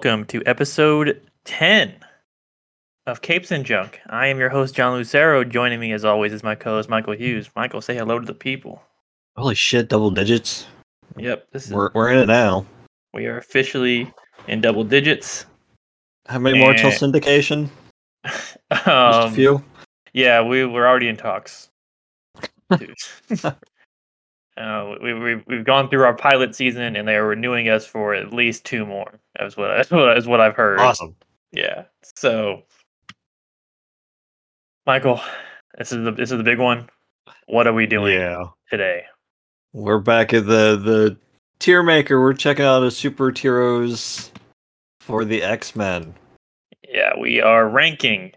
And welcome to episode 10 of Capes and Junk. I am your host, John Lucero. Joining me, as always, is my co host, Michael Hughes. Michael, say hello to the people. Holy shit, double digits. Yep, this is, We're we're in it now. we are officially in double digits. How many more till syndication? Just a Um, few. Yeah, we we're already in talks. Dude. uh, we, we we've gone through our pilot season, and they are renewing us for at least two more. That's what that's what, is what I've heard. Awesome. Yeah. So, Michael, this is the this is the big one. What are we doing Yeah. today? We're back at the the tier maker. We're checking out a super heroes for the X Men. Yeah, we are ranking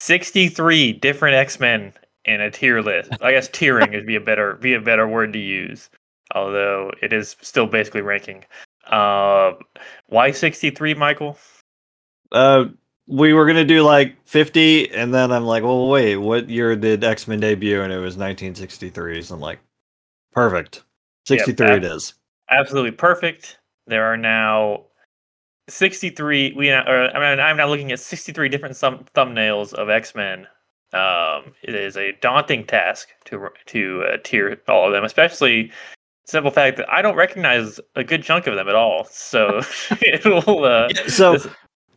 sixty three different X Men in a tier list. I guess tiering would be a better be a better word to use, although it is still basically ranking. Uh, why sixty three, Michael? Uh, we were gonna do like fifty, and then I'm like, well, wait, what year did X Men debut? And it was 1963. So I'm like, perfect. 63 that- it is. absolutely perfect. There are now 63 we now- or, I mean I'm now looking at 63 different thumb, thumbnails of X-Men. Um it is a daunting task to to uh, tier all of them, especially simple fact that I don't recognize a good chunk of them at all. So it'll uh so this-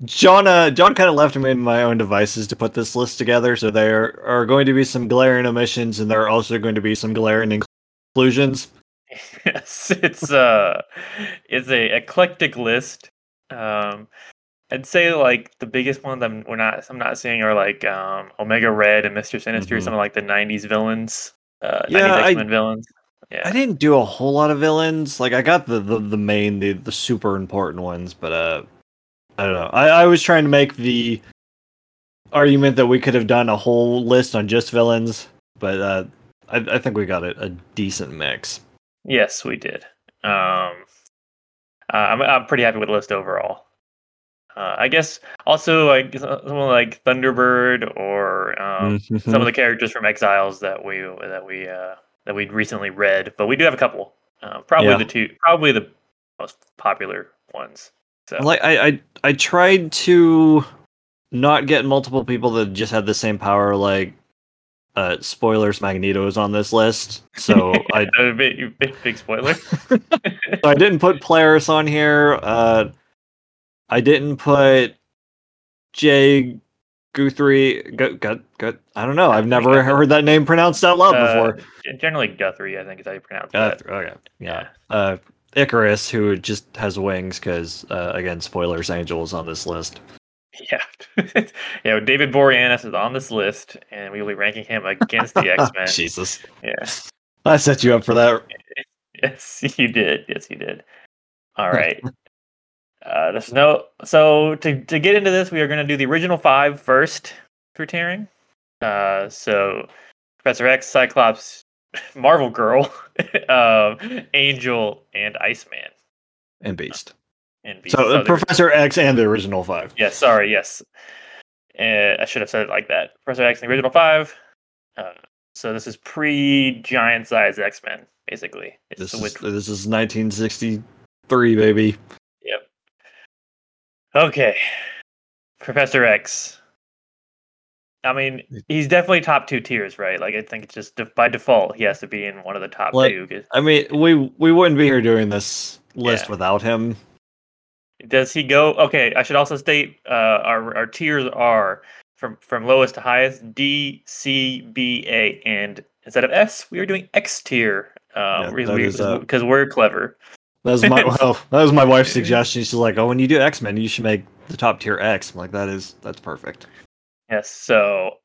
John, uh, John kind of left me in my own devices to put this list together. So there are going to be some glaring omissions, and there are also going to be some glaring inclusions. yes, it's uh it's a eclectic list. Um I'd say like the biggest ones I'm we're not I'm not seeing are like um Omega Red and Mr. Sinister, Mhm. some of like the nineties villains. Uh Yeah, 90s I- X-Men villains. Yeah. I didn't do a whole lot of villains. Like I got the the, the main, the, the super important ones, but uh, I don't know. I, I was trying to make the argument that we could have done a whole list on just villains, but uh, I, I think we got a, a decent mix. Yes, we did. Um uh, I'm I'm pretty happy with the list overall. Uh, I guess also like someone like Thunderbird or um, some Mm-hmm. of the characters from Exiles that we that we uh, that we recently read, but we do have a couple. Uh, probably Yeah. the two, probably the most popular ones. So like I, I I tried to not get multiple people that just had the same power. Like, uh, spoilers, Magneto is on this list, so I big, big spoiler. So I didn't put Polaris on here. Uh, I didn't put Jay Guthrie. Gut, gut, gut. I don't know. I've never heard that name pronounced out loud Uh, before. Generally, Guthrie, I think is how you pronounce. Guthrie, okay. Yeah. Uh, Icarus, who just has wings, because uh, again, spoilers. Angel is on this list. Yeah, yeah. David Boreanaz is on this list, and we will be ranking him against the X Men. Jesus, Yeah. I set you up for that. Yes, you did. Yes, you did. All right. Uh, there's no. So to to get into this, we are going to do the original five first for tiering. Uh, so Professor X, Cyclops, Marvel Girl, uh, Angel, and Iceman. And Beast. And Beast. So uh, there- Professor X and the original five. Yeah, sorry. Yes, uh, I should have said it like that. Professor X, and the original five. Uh, so this is pre giant size X Men, basically. It's This is which- this is 1963, baby. Okay. Professor X. I mean, he's definitely top two tiers, right? Like, I think it's just by default he has to be in one of the top two. I mean, we we wouldn't be here doing this list Yeah. without him. Does he go? Okay, I should also state uh, our our tiers are from from lowest to highest D, C, B, A, and instead of S, we are doing X tier. Yeah, Um, uh, because we're clever. That was my well, that was my wife's suggestion. She's like, "Oh, when you do X Men, you should make the top tier X." I'm like, "That is that's perfect." Yes, so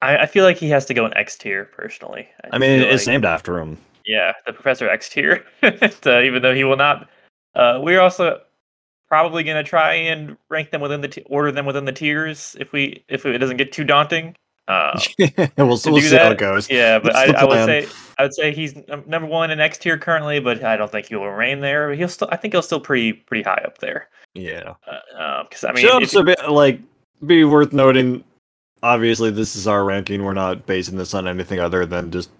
I, I feel like he has to go in X tier personally. I mean, it's like- named after him. Yeah, the Professor X tier. so even though he will not, uh, we're also probably going to try and rank them within the t- order them within the tiers if we if it doesn't get too daunting. Uh, we'll we'll see how it goes. yeah, but I, I would say I would say he's number one in X tier currently, but I don't think he will remain there. He'll still, I think he'll still pretty pretty high up there. Yeah. Because I mean, if- also be like be worth noting. Obviously, this is our ranking. We're not basing this on anything other than just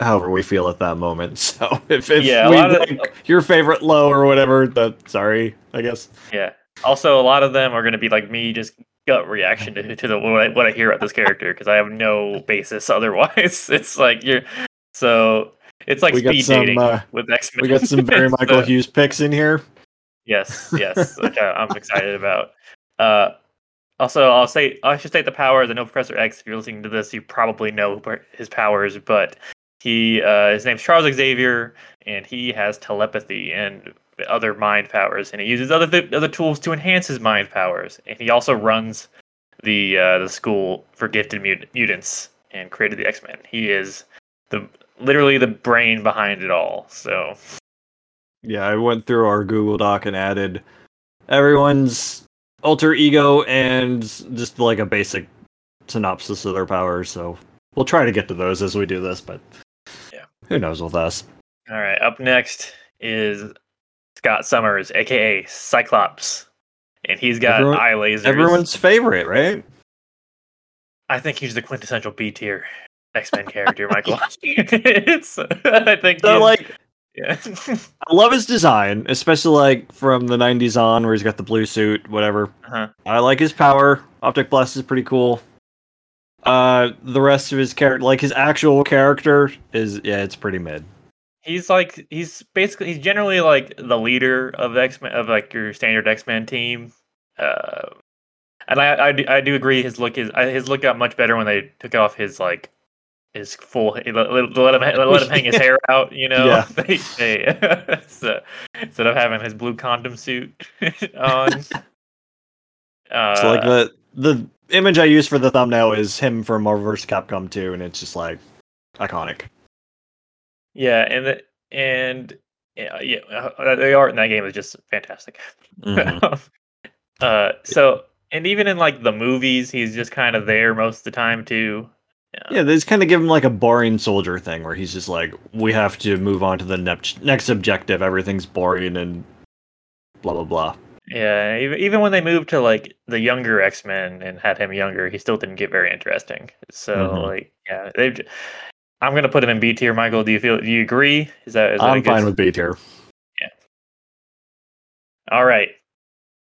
however we feel at that moment. So if, if Yeah, we lot of- your favorite low or whatever, that sorry, I guess. Yeah. Also, a lot of them are going to be like me, just gut reaction to, to the what I, what I hear about this character because I have no basis otherwise. It's like you're so it's like we speed some dating uh, with X Men. we got some very Michael Hughes picks in here. Yes, yes, which I, I'm excited about. Uh, also, I'll say I should state the powers. I know Professor X. If you're listening to this, you probably know his powers, but he uh, his name's Charles Xavier, and he has telepathy and other mind powers, and he uses other th- other tools to enhance his mind powers. And he also runs the uh, the school for gifted mut- mutants and created the X Men. He is the literally the brain behind it all. So Yeah, I went through our Google Doc and added everyone's alter ego and just like a basic synopsis of their powers. So we'll try to get to those as we do this, but Yeah. who knows with us? All right, up next is Scott Summers, aka Cyclops, and he's got Everyone- eye lasers. Everyone's favorite, right? I think he's the quintessential B tier X Men character, Michael. it's, I think. So he's- like yeah. I love his design, especially like from the '90s on, where he's got the blue suit, whatever. uh-huh. I like his power. Optic blast is pretty cool. Uh, the rest of his character, like his actual character, is yeah, it's pretty mid. He's like he's basically he's generally like the leader of X Men of like your standard X Men team. Uh, and I, I do- I do agree his look is his look got much better when they took off his like his full let, let, let him let him hang his hair out. You know, Yeah. they, they, so, instead of having his blue condom suit on. Uh, So like the the image I use for the thumbnail is him from Marvel vs. Capcom 2, and it's just like iconic. Yeah, and the, and yeah, yeah, uh, the art in that game is just fantastic. uh, so and even in like the movies, he's just kind of there most of the time too. Yeah, they just kind of give him like a boring soldier thing, where he's just like, we have to move on to the next next objective. Everything's boring and blah blah blah. Yeah, even even when they moved to like the younger X Men and had him younger, he still didn't get very interesting. So Mhm. like, yeah, they. I'm gonna put him in B tier. Michael, do you feel? Do you agree? Is that? Is that a I'm good- fine with B tier. Yeah. All right.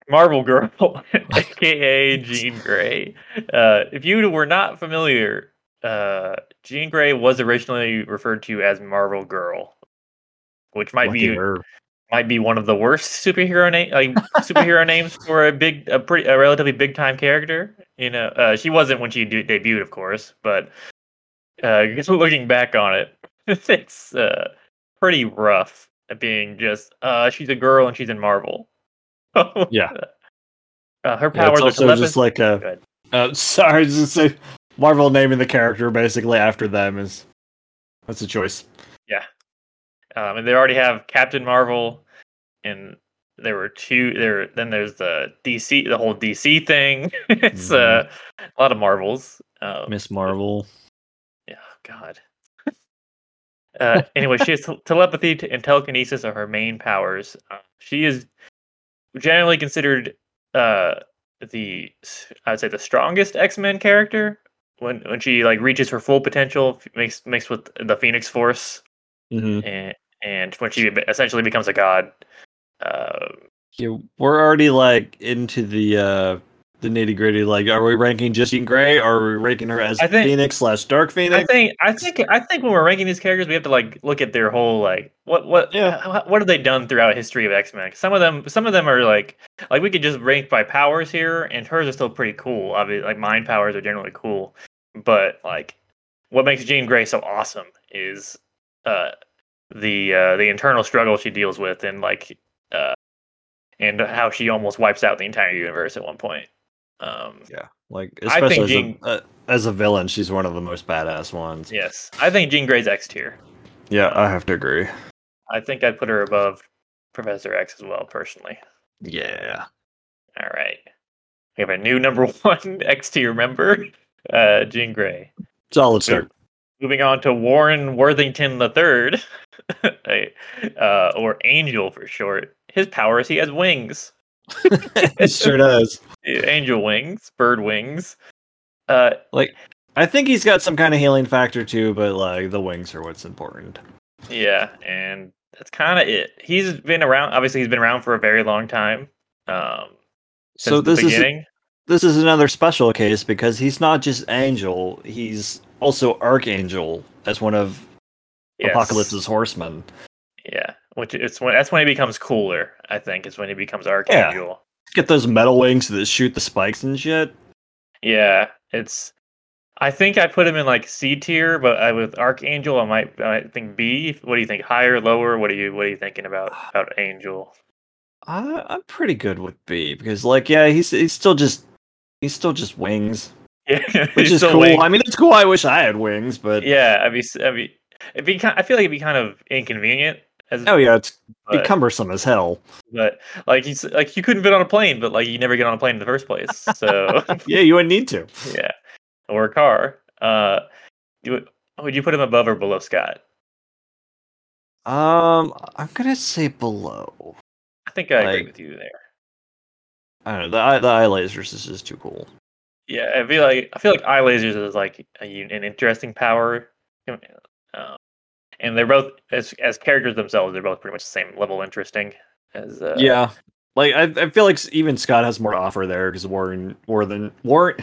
Marvel Girl, aka Jean Grey. Uh, if you were not familiar, uh, Jean Grey was originally referred to as Marvel Girl, which might Lucky be her. might be one of the worst superhero name like superhero names for a big a pretty a relatively big time character. You know, uh, she wasn't when she de- debuted, of course, but uh, just looking back on it, it's uh, pretty rough. at Being just uh, she's a girl and she's in Marvel. Yeah. Uh, her Yeah, powers it's are also just like a. Uh, sorry, just say Marvel naming the character basically after them is that's a choice. Yeah, um, and they already have Captain Marvel, and there were two. There then there's the DC, the whole DC thing. it's uh, a lot of Marvels. Um, Miss Marvel. Yeah, God. uh, anyway, she has tel- telepathy t- and telekinesis are her main powers. Uh, she is generally considered uh, the s- I'd say the strongest X Men character when when she like reaches her full potential, f- mixed mixed with the Phoenix Force, hmm and and when she essentially becomes a god. Uh, Yeah, we're already like into the uh the nitty gritty. Like, are we ranking just Jean Grey? Or are we ranking her as I think- Phoenix slash Dark Phoenix? I think I think I think when we're ranking these characters, we have to like look at their whole like what what Yeah. what have they done throughout history of X Men? Some of them some of them are like like we could just rank by powers here, and hers are still pretty cool. Obviously, like mind powers are generally cool, but like what makes Jean Grey so awesome is uh the uh the internal struggle she deals with, and like uh and how she almost wipes out the entire universe at one point. Um, yeah, like I think as, Jean- a, uh, as a villain, she's one of the most badass ones. yes, I think Jean Grey's X tier. yeah, I have to agree. I think I'd put her above Professor X as well, personally. Yeah, All right. We have a new number one X tier member, uh, Jean Grey. solid start. Moving on to Warren Worthington III, uh, or Angel for short. His powers, he has wings. it sure does. Angel wings, bird wings. Uh, Like I think he's got some kind of healing factor too, but like the wings are what's important. Yeah, and that's kind of it. He's been around. Obviously, he's been around for a very long time. Um, So the this is beginning. this is another special case because he's not just Angel; he's also Archangel as one of Yes. Apocalypse's horsemen. Yeah, which it's when that's when he becomes cooler. I think is when he becomes Archangel. Get those metal wings that shoot the spikes and shit. Yeah, it's. I think I put him in like C tier, but I, with Archangel, I might I might think B. What do you think? Higher, lower? What are you What are you thinking about about Angel? I, I'm pretty good with B because, like, yeah, he's he's still just he's still just wings, Yeah, which is cool. wing- I mean, it's cool. I wish I had wings, but Yeah, I'd be s- I'd be it'd be kind. I feel like it'd be kind of inconvenient. As, oh yeah, it's but, cumbersome as hell. but like he's like you couldn't fit on a plane, but like you never get on a plane in the first place. So Yeah, you wouldn't need to. yeah, or a car. Uh, would would you put him above or below Scott? Um, I'm gonna say below. I think I agree with you there. I don't know. The eye, the eye lasers is just too cool. Yeah, I feel like I feel like eye lasers is like a, an interesting power, and they're both as as characters themselves. They're both pretty much the same level interesting as uh, yeah, like I, I feel like even Scott has more to offer there because Warren, Warren, Warren,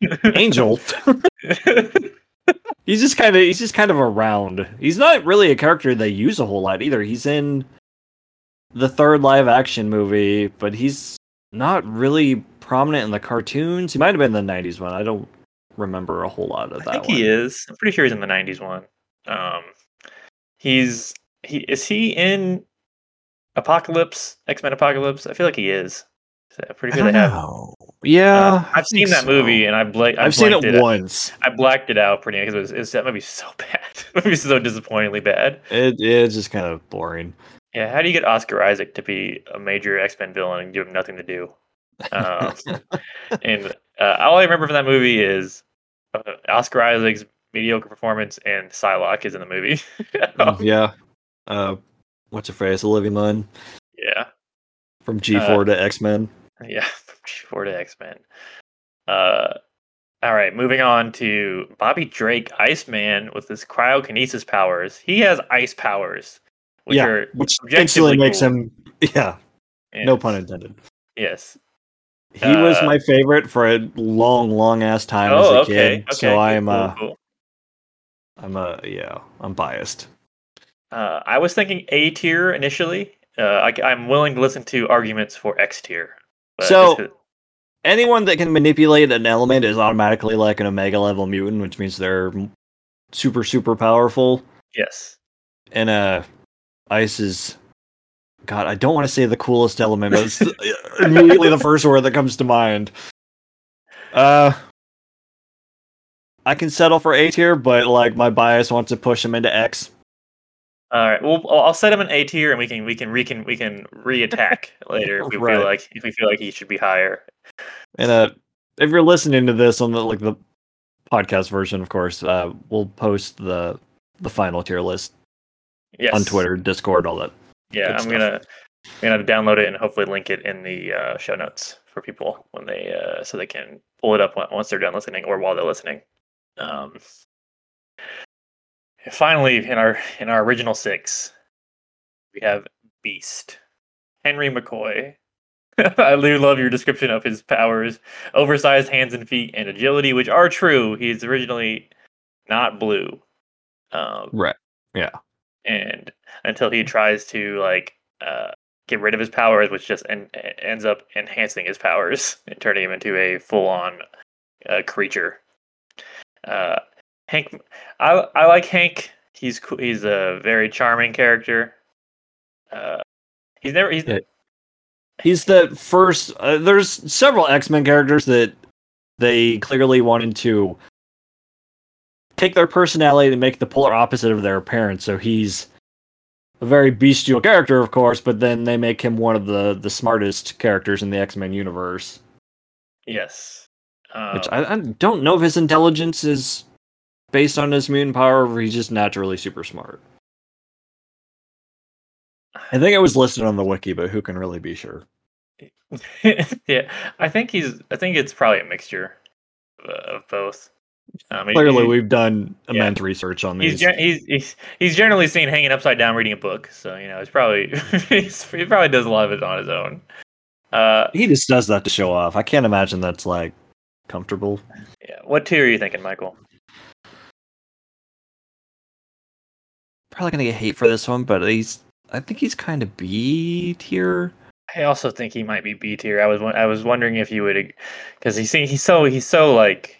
Angel. he's just kind of he's just kind of around. He's not really a character they use a whole lot either. He's in the third live action movie, but he's not really prominent in the cartoons. He might have been in the '90s one. I don't remember a whole lot of that. I think one. he is. I'm pretty sure he's in the '90s one. Um, he's he is he in Apocalypse X Men Apocalypse? I feel like he is. So pretty sure they have. know. Yeah, Uh, I've seen that so. movie and I bla- I I've seen it, it once. I blacked it out pretty because it it was that movie's so bad. movie's so disappointingly bad. It, it's just kind of boring. Yeah, how do you get Oscar Isaac to be a major X Men villain and give him nothing to do? Um, and uh, all I remember from that movie is uh, Oscar Isaac's mediocre performance and Psylocke is in the movie. Mm, yeah. Uh, what's her face? Olivia Munn yeah, from G4 to X Men. yeah, from G4 to X Men. Uh, all right, moving on to Bobby Drake, Iceman, with his cryokinesis powers. He has ice powers, which Yeah, are which instantly makes cool. him. Yeah, no pun intended. Yes. He was Uh, my favorite for a long, long ass time as Oh, a okay. kid. Okay. so I'm, cool, uh, cool. I'm a yeah, I'm biased. Uh, I was thinking A tier initially. Uh, I, am willing to listen to arguments for X tier. So- Anyone that can manipulate an element is automatically like an Omega level mutant, which means they're super, super powerful. yes, And uh, ice is. God, I don't want to say the coolest element, but it's immediately the first word that comes to mind. Uh, I can settle for A tier, but like my bias wants to push him into X. all right. Well, I'll set him in A tier, and we can we can we can we can reattack later if we Right. feel like if we feel like he should be higher. And uh, if you're listening to this on the like the podcast version, of course, uh, we'll post the the final tier list Yes. on Twitter, Discord, all that. Yeah, I'm stuff. gonna I'm gonna download it and hopefully link it in the uh, show notes for people when they uh, so they can pull it up once they're done listening or while they're listening. Um, finally, in our in our original six, we have Beast, Henry McCoy. I do love your description of his powers: oversized hands and feet, and agility, which are true. He's originally not blue. Um, Right. Yeah, and until he tries to like uh, get rid of his powers, which just en- ends up enhancing his powers and turning him into a full-on uh, creature. Uh, Hank, I I like Hank. He's cool. He's a very charming character. Uh, he's never he's Yeah. He's the first. Uh, there's several X Men characters that they clearly wanted to take their personality and make the polar opposite of their appearance. So he's a very bestial character, of course, but then they make him one of the the smartest characters in the X Men universe. yes. Um, Which I, I don't know if his intelligence is based on his mutant power, or he's just naturally super smart. I think it was listed on the wiki, but who can really be sure? yeah, I think he's. I think it's probably a mixture of, both. Um, Clearly, he- we've done yeah. immense research on he's, these. gen- he's he's he's generally seen hanging upside down reading a book, so you know it's probably he's, he probably does a lot of it on his own. Uh, he just does that to show off. I can't imagine that's like comfortable. yeah. What tier are you thinking, Michael? Probably gonna get hate for this one, but he's. I think he's kind of B tier. I also think he might be B tier. I was I was wondering if you would, because he's he's so he's so like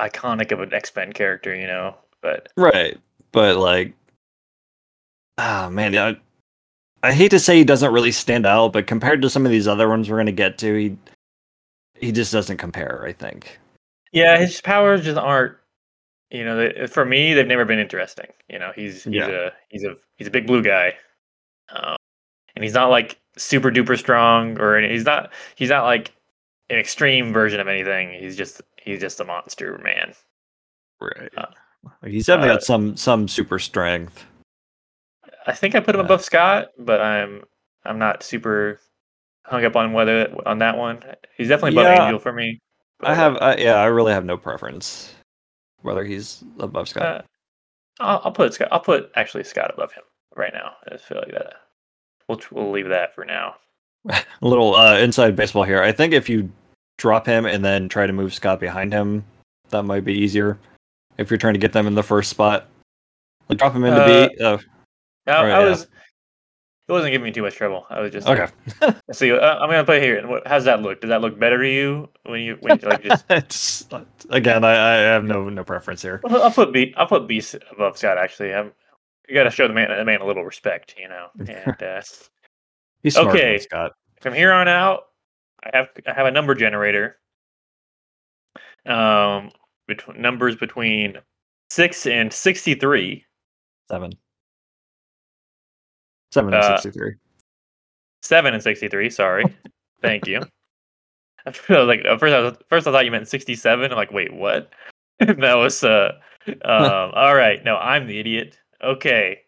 iconic of an X Men character, you know. But Right, but like, ah man, I, I hate to say he doesn't really stand out, but compared to some of these other ones we're gonna get to, he he just doesn't compare. I think. yeah, his powers just aren't. You know, they, for me, they've never been interesting. You know, he's he's Yeah. a he's a he's a big blue guy, um, and he's not like super duper strong or any, he's not he's not like an extreme version of anything. He's just he's just a monster man. Right. Uh, he's definitely uh, got some some super strength. I think I put him Yeah. above Scott, but I'm I'm not super hung up on whether on that one. He's definitely above Yeah. Angel for me. I have, I, yeah, I really have no preference whether he's above Scott. Uh, I'll, I'll put Scott. I'll put actually Scott above him right now. I just feel like that. We'll we'll leave that for now. A little uh, inside baseball here. I think if you drop him and then try to move Scott behind him, that might be easier. If you're trying to get them in the first spot, like drop him into Uh, B. Oh, I, Alright, I yeah. It wasn't giving me too much trouble. I was just okay. See, uh, I'm gonna put it here. What, how's that look? Does that look better to you when you when you, like just? it's again, I, I have no no preference here. I'll I'll put B. I'll put B above Scott. Actually, I'm. You got to show the man the man a little respect, you know. And uh, He's smarter Okay. Scott. from here on out, I have I have a number generator. Um, between numbers between six and sixty-three. Seven. Seven and Uh, sixty-three. Seven and sixty-three. Sorry, thank you. I was like at first, I was, first I thought you meant sixty-seven. I'm like, wait, what? that was uh, um. all right, no, I'm the idiot. Okay,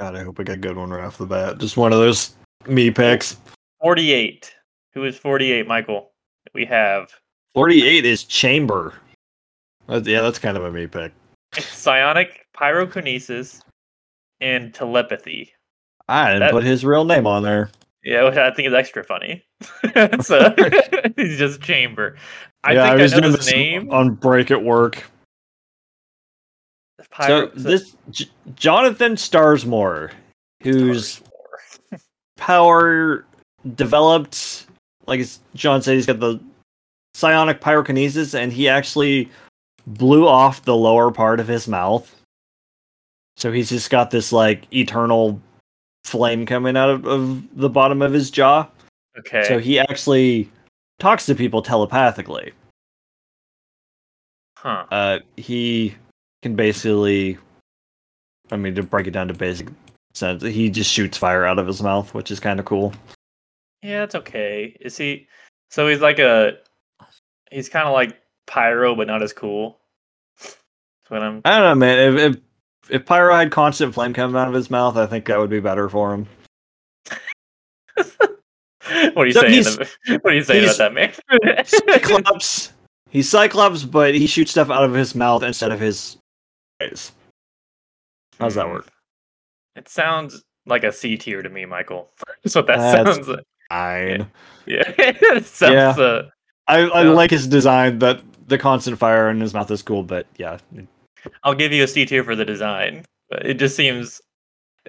God, I hope I got a good one right off the bat. Just one of those me picks. forty-eight. Who is forty-eight, Michael? We have Forty-eight is Chamber. Yeah, that's kind of a me pick. psionic pyrokinesis and telepathy. Ah, I didn't That- put his real name on there. Yeah, which I think is extra funny. so he's just chamber. I yeah, think I I, was know doing his this name. on break at work. Pyro- so this J- Jonathan Starsmore, whose power developed, like John said, he's got the psionic pyrokinesis, and he actually blew off the lower part of his mouth. So he's just got this like eternal flame coming out of, of the bottom of his jaw. okay. So he actually talks to people telepathically. huh. Uh, he can basically, I mean, to break it down to basic sense, he just shoots fire out of his mouth, which is kind of cool. Yeah, it's okay. Is he? So he's like a. He's kind of like pyro, but not as cool. That's what I'm. I don't know, man. If if, if Pyro had constant flame coming out of his mouth, I think that would be better for him. what are you So saying? what are you saying about that man? Cyclops. He's Cyclops, but he shoots stuff out of his mouth instead of his eyes. How's that Hmm. work? It sounds like a C tier to me, Michael. That's what that That's sounds like. Fine. Yeah, it sounds. Yeah. Uh, I, I Yeah. like his design. That the constant fire in his mouth is cool, but yeah, I'll give you a C tier for the design, but it just seems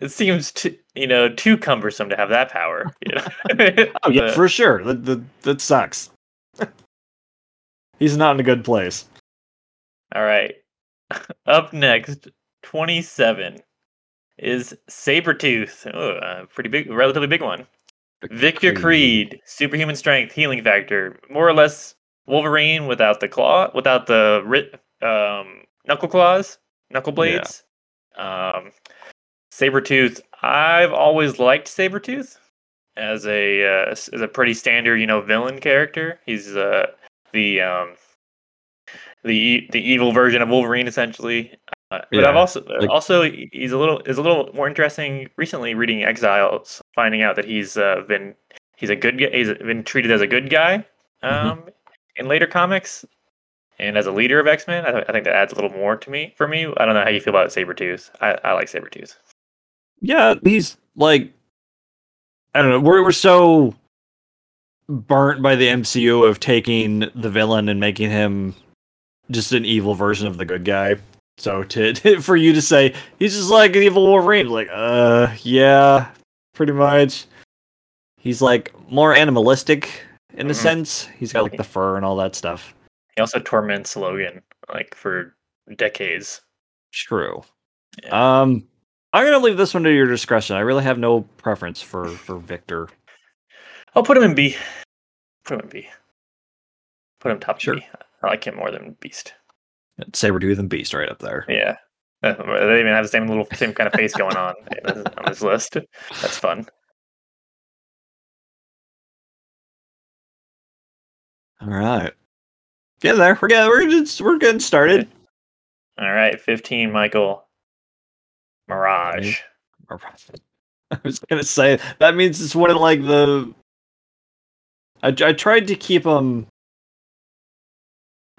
it seems too, you know too cumbersome to have that power. You know? Oh yeah, for sure. That that, that sucks. He's not in a good place. all right. Up next, twenty seven is Sabretooth. Oh, a pretty big, relatively big one. Victor Creed, superhuman strength, healing factor, more or less Wolverine without the claw, without the um, knuckle claws, knuckle blades. Um, Sabretooth, I've always liked Sabretooth as a uh, as a pretty standard, you know, villain character. He's uh, the um, the the evil version of Wolverine, essentially. Uh, but I've also like- also he's a little is a little more interesting recently reading Exiles, finding out that he's uh, been he's a good guy. He's been treated as a good guy Mm-hmm. um, in later comics, and as a leader of X Men, I, th- I think that adds a little more to me. For me, I don't know how you feel about Sabretooth. I, I like Sabretooth. Yeah, he's like I don't know. We're we're so burnt by the MCU of taking the villain and making him just an evil version of the good guy. So to, for you to say he's just like an evil Wolverine, like uh yeah, pretty much. He's like more animalistic in a Mhm. sense. He's got like the fur and all that stuff. He also torments Logan like for decades. True. Yeah. Um I'm gonna leave this one to your discretion. I really have no preference for for Victor. I'll put him in B. Put him in B. Put him top Sure. B. I like him more than Beast. Sabretooth and Beast right up there. Yeah. Uh, They even have the same little same kind of face going on on this list. That's fun. All right. Getting there. We're getting we're just we're getting started. All right, 15, Michael. Mirage. Mirage. I was gonna say that means it's one of like the. I I tried to keep them.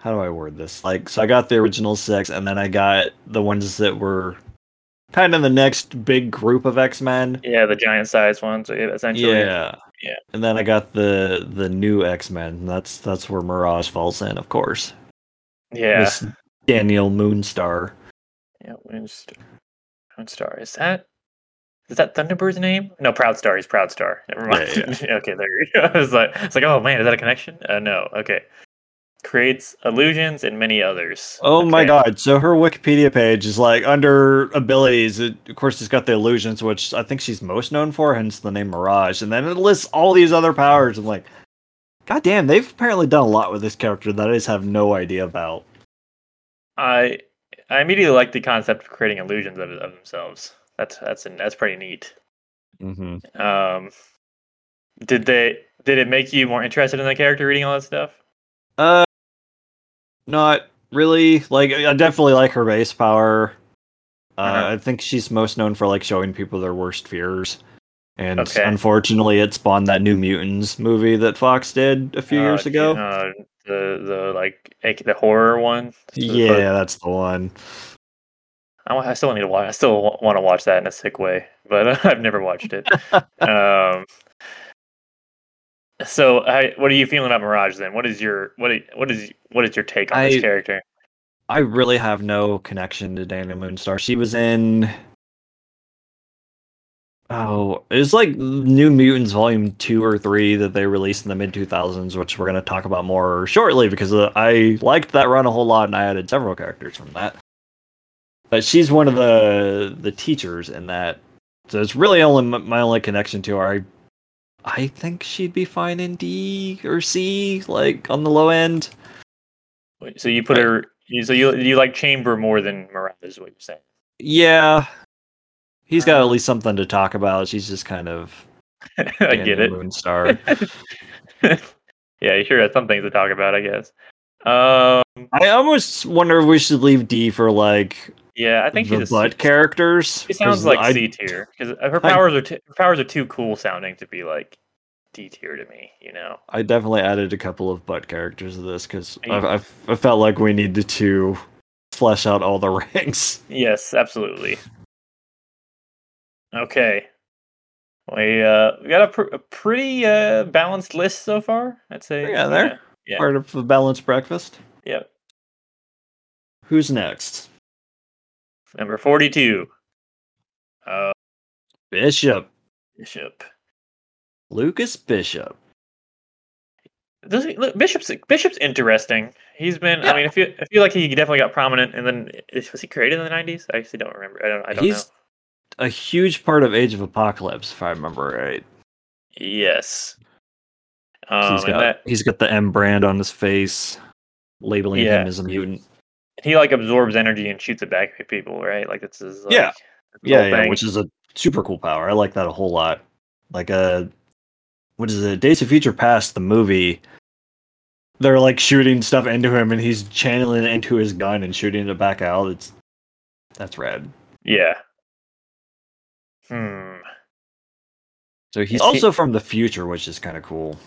How do I word this? Like, so I got the original six, and then I got the ones that were kind of the next big group of X Men. Yeah, the giant size ones, essentially. Yeah, Yeah. And then I got the the new X Men. That's that's where Mirage falls in, of course. Yeah. Miss Daniel Moonstar. Yeah, Moonstar. Moonstar. Is that is that Thunderbird's name? No, Proudstar. He's Proudstar. Never mind. Yeah, okay, there you go. I was like, it's like, oh man, is that a connection? Uh, no. Okay. Creates illusions and many others. Oh my god! So her Wikipedia page is like under abilities. It, of course, it's got the illusions, which I think she's most known for, hence the name Mirage. And then it lists all these other powers. I'm like, god damn! They've apparently done a lot with this character that I just have no idea about. I I immediately like the concept of creating illusions of, of themselves. That's that's that's pretty neat. Mm-hmm. Um, did they did it make you more interested in the character reading all that stuff? Uh, not really. Like, I definitely like her base power. Uh, Uh-huh. I think she's most known for like showing people their worst fears. And Okay. unfortunately, it spawned that New Mutants movie that Fox did a few Uh, years ago. Uh, the the like the horror one. yeah, that's the one. I, I still need to watch. I still want to watch that in a sick way, but I've never watched it. um, so, I, what are you feeling about Mirage then? What is your what is, what is what is your take on I- this character? I really have no connection to Daniel Moonstar. She was in. Oh, it was like New Mutants Volume 2 or 3 that they released in the mid 2000s, which we're going to talk about more shortly because uh, I liked that run a whole lot and I added several characters from that. But she's one of the the teachers in that. So it's really only my only connection to her. I, I think she'd be fine in D or C, like on the low end. Wait, So you put her. So you you like Chamber more than Mirage? Is what you're saying? Yeah. He's got at least something to talk about. She's just kind of I get it. Moonstar. yeah, you sure has some things to talk about, I guess. Um, I almost wonder if we should leave D for like yeah, I think the she's a butt C- characters. She sounds like I, C tier because her I- powers are t- her powers are too cool sounding to be like D tier to me. You know. I definitely added a couple of butt characters to this because I, I, I felt like we needed to flesh out all the ranks. Yes, absolutely. Okay. We uh we got a, pr- a pretty uh balanced list so far. I'd say. Yeah, there. Yeah. Part of the balanced breakfast. Yep. Who's next? Number forty-two. Uh, Bishop. Bishop. Lucas Bishop. Does he, look, Bishop's Bishop's interesting. He's been. Yeah. I mean, I feel I feel like he definitely got prominent, and then was he created in the nineties? I actually don't remember. I don't. I don't He's a huge part of Age of Apocalypse, if I remember right. Yes. Um, he's got that he's got the M brand on his face, labeling Yeah. him as a mutant. He like absorbs energy and shoots it back at people, right? Like that's his. Like, Yeah. Yeah, yeah, which is a super cool power. I like that a whole lot. Like uh what is it? Days of Future Past, the movie. They're like shooting stuff into him and he's channeling it into his gun and shooting it back out. It's that's rad. Yeah. Hmm. So he's also from the future, which is kind of cool.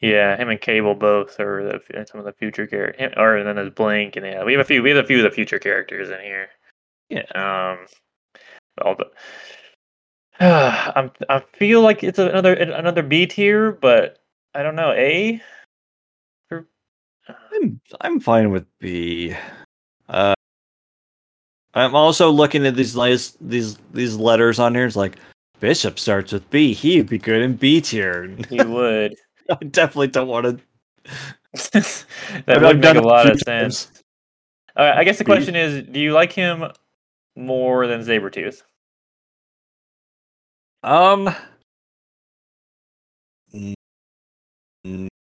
Yeah, him and Cable both are the, some of the future characters. Or then there's Blink, and yeah, we have a few. We have a few of the future characters in here. Yeah. Um. All the. I'm. I feel like it's another another B tier, but I don't know. A. For, I'm I'm fine with B. Uh, I'm also looking at these these these letters on here. It's like Bishop starts with B. He'd be good in B tier. he would. I definitely don't want to. that would make a lot of sense. All right, I guess the question is: Do you like him more than Sabretooth? Um.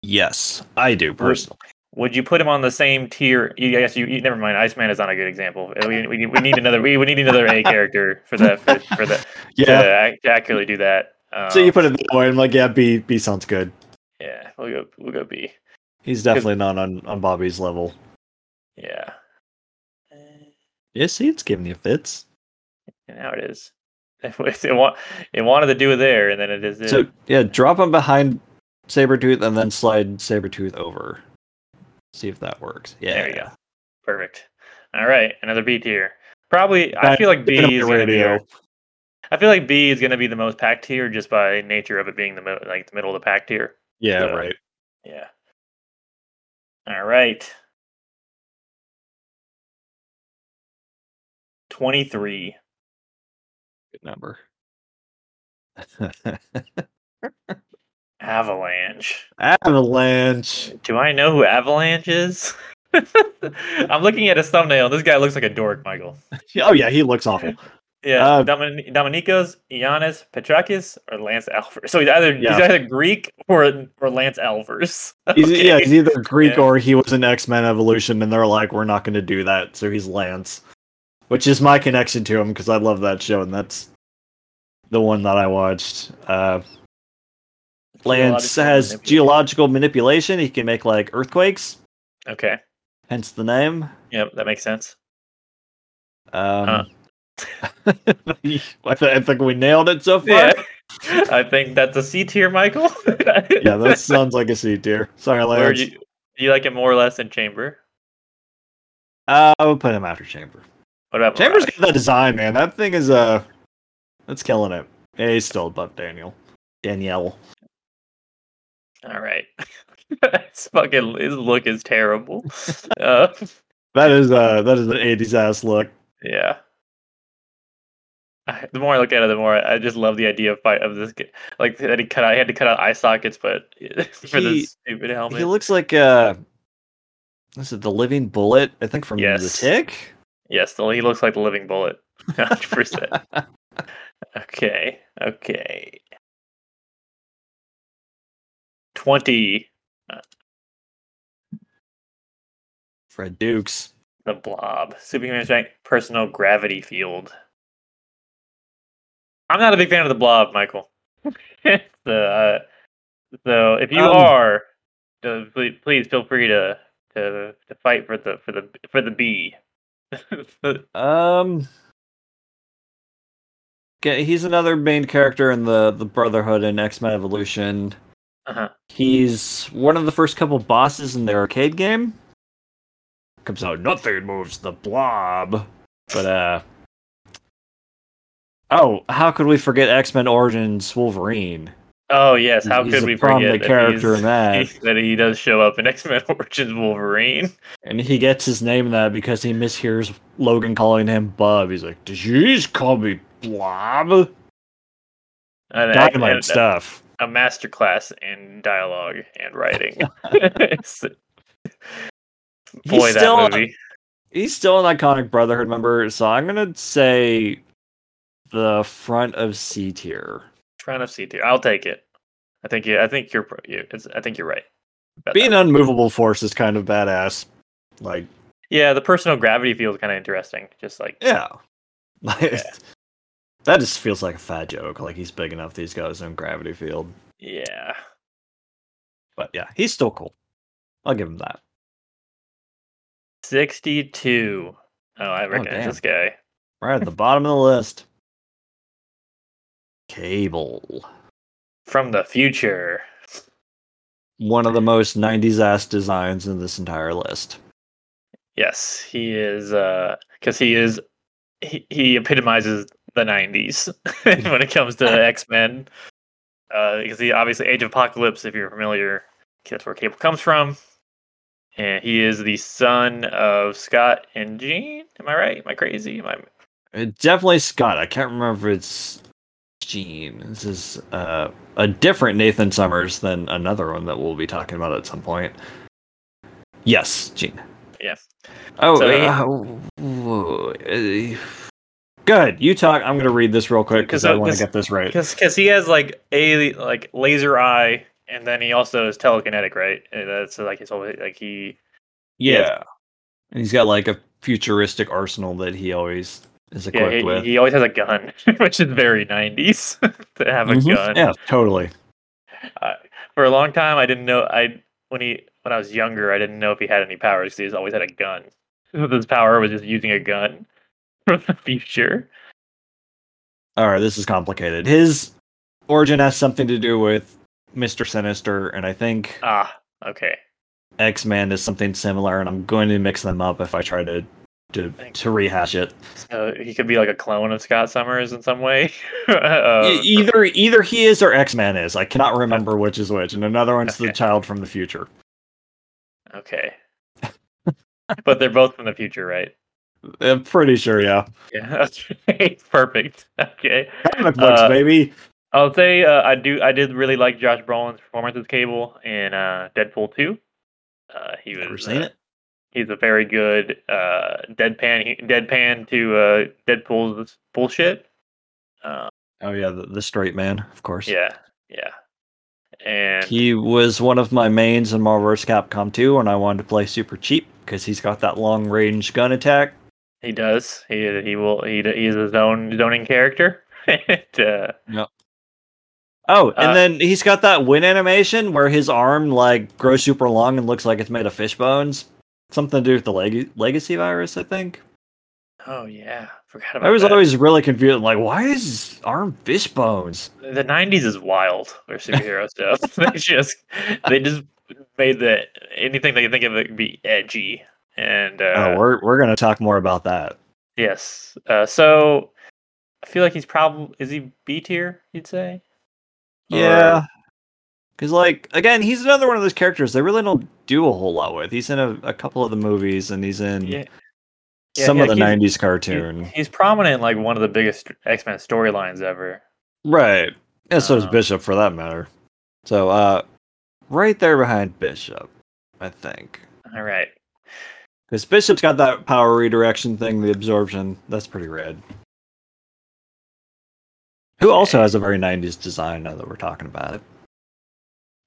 Yes, I do personally. Would you put him on the same tier? you- I guess you, you. Never mind. Iceman is not a good example. We, we, we need another. We, need another A character for that. For, for that. Yeah. To, to accurately do that. Um, So you put it that way. I'm like, yeah, B. B sounds good. Yeah, we'll go. We'll go B. He's definitely not on on Bobby's level. Yeah. Yeah, see, it's giving you fits. And now it is. It, wa- it wanted to do it there, and then it is. So yeah, drop him behind Sabretooth and then slide Sabretooth over. See if that works. Yeah. There you go. Perfect. All right, another B tier. Probably, I feel like B is going to be. our- I feel like B is going to be the most packed tier, just by nature of it being the like the middle of the pack tier. Yeah, So- right. Yeah. All right. Twenty-three. Good number. Avalanche. Avalanche. Do I know who Avalanche is? I'm looking at his thumbnail. This guy looks like a dork, Michael. Oh yeah, he looks awful. Yeah, Uh, Domin- Dominikos, Giannis, Petrakis, or Lance Alvers. So he's either Yeah. he's either Greek or or Lance Alvers. He's, Okay. Yeah, he's either Greek Yeah. or he was an X Men Evolution, and they're like, we're not going to do that, so he's Lance, which is my connection to him because I love that show, and that's the one that I watched. Uh, Lance Geological has manipulation. geological manipulation. He can make like earthquakes, Okay. hence the name. Yep, that makes sense. Um, th- I think we nailed it so far. Yeah. I think that's a C tier, Michael. Yeah, that sounds like a C tier. Sorry, Where Lance. do you, do you like it more or less than Chamber? Uh, I would put him after Chamber. What about Chamber's Mirage? got that design, man. That thing is uh, that's killing it. Yeah, he's still above Daniel. Danielle. All right. it's fucking his look is terrible. uh, That is uh, that is an '80s ass look. yeah. I, the more I look at it, the more I, I just love the idea of fight of this. Like that he cut out, he had to cut out eye sockets, but for He- this stupid helmet. He looks like uh, is it the Living Bullet? I think from Yes. the Tick. yes, the, he looks like the living bullet. Hundred percent. Okay. Okay. Twenty. Fred Dukes. The blob. Superhuman strength. Personal gravity field. I'm not a big fan of the blob, Michael. the, uh, so if you Um, are, uh, please, please feel free to, to to fight for the for the for the bee. Um. Okay, he's another main character in the the Brotherhood and X Men Evolution. uh-huh. He's one of the first couple bosses in the arcade game. Comes out, nothing moves the blob. But uh Oh, how could we forget X Men Origins Wolverine? Oh yes, how He's could we forget that character in that. he- that he does show up in X Men Origins Wolverine? And he gets his name in that because he mishears Logan calling him Bub. He's like, Did you just call me Blob? And, Dynamite and stuff. a masterclass in dialogue and writing. Boy, He's that still- movie. He's still an iconic Brotherhood member, so I'm gonna say the front of C tier. Front of C tier. I'll take it. I think you. I think you're. You. It's, I think you're right. Being that. unmovable force is kind of badass. Like, yeah, the personal gravity field is kind of interesting. Just like yeah. Like, That just feels like a fat joke. Like he's big enough that he's got his own gravity field. yeah. But yeah, he's still cool. I'll give him that. Sixty-two. Oh, I oh, recognize damn. this guy. Right at the bottom of the list. Cable. From the future. one of the most 90s ass designs in this entire list. Yes, he is because he is he, he epitomizes the 90s when it comes to X-Men. Uh, because he obviously Age of Apocalypse, if you're familiar, that's where Cable comes from. And he is the son of Scott and Jean. Am I right? Am I crazy? Am I Uh, Definitely Scott. I can't remember if it's Jean. This is uh, a different Nathan Summers than another one that we'll be talking about at some point. Yes, Jean. Yeah. Oh, So uh, whoa, uh, good. You talk. I'm going to read this real quick because I want to get this right. Because he has like a like laser eye, and then he also is telekinetic, right? And that's like his always like he Yeah. And he's got like a futuristic arsenal that he always is yeah he, with. he always has a gun, which is very 90s to have a Mhm. gun. Yeah, totally. Uh, for a long time, I didn't know. I when he when I was younger, I didn't know if he had any powers. He's always had a gun. His power was just using a gun from the future. All right, this is complicated. His origin has something to do with Mr. Sinister, and I think Ah, okay. X Man is something similar, and I'm going to mix them up if I try to to, to rehash it. So he could be like a clone of Scott Summers in some way. uh, either either he is or X Man is. I cannot remember which is which, and another one's the child from the future. okay. but they're both from the future, right? I'm pretty sure, yeah. Yeah. That's right. Perfect. Okay. Comic books, Uh, baby. I'll say uh, I do. I did really like Josh Brolin's performance as Cable in uh, Deadpool two. Uh, he was Never seen uh, it. He's a very good uh, deadpan. Deadpan to uh, Deadpool's bullshit. Uh, Oh yeah, the, the straight man, of course. yeah, yeah, and He was one of my mains in Marvel vs. Capcom 2, and I wanted to play super cheap because he's got that long range gun attack. he does. He he will. He he is his own zoning character. and, uh, Oh, and Uh, then he's got that win animation where his arm like grows super long and looks like it's made of fish bones. Something to do with the leg- legacy virus, I think. oh yeah, forgot about I was that. always really confused. Like, why is arm fish bones? the '90s is wild for superhero stuff. they just they just made the anything they think of it be edgy and uh, oh, we're we're gonna talk more about that. Yes. Uh, so I feel like he's probably is he B tier? You'd say. Yeah. Because, like, again, he's another one of those characters they really don't do a whole lot with. He's in a, a couple of the movies and he's in Yeah. Yeah, some yeah, of the he's- 90s He- cartoon. he's prominent in like one of the biggest X Men storylines ever. Right. And so does Uh, Bishop for that matter. So, uh, right there behind Bishop, I think. All right. Because Bishop's got that power redirection thing, the absorption. That's pretty rad. Who also has a very 90s design now that we're talking about it.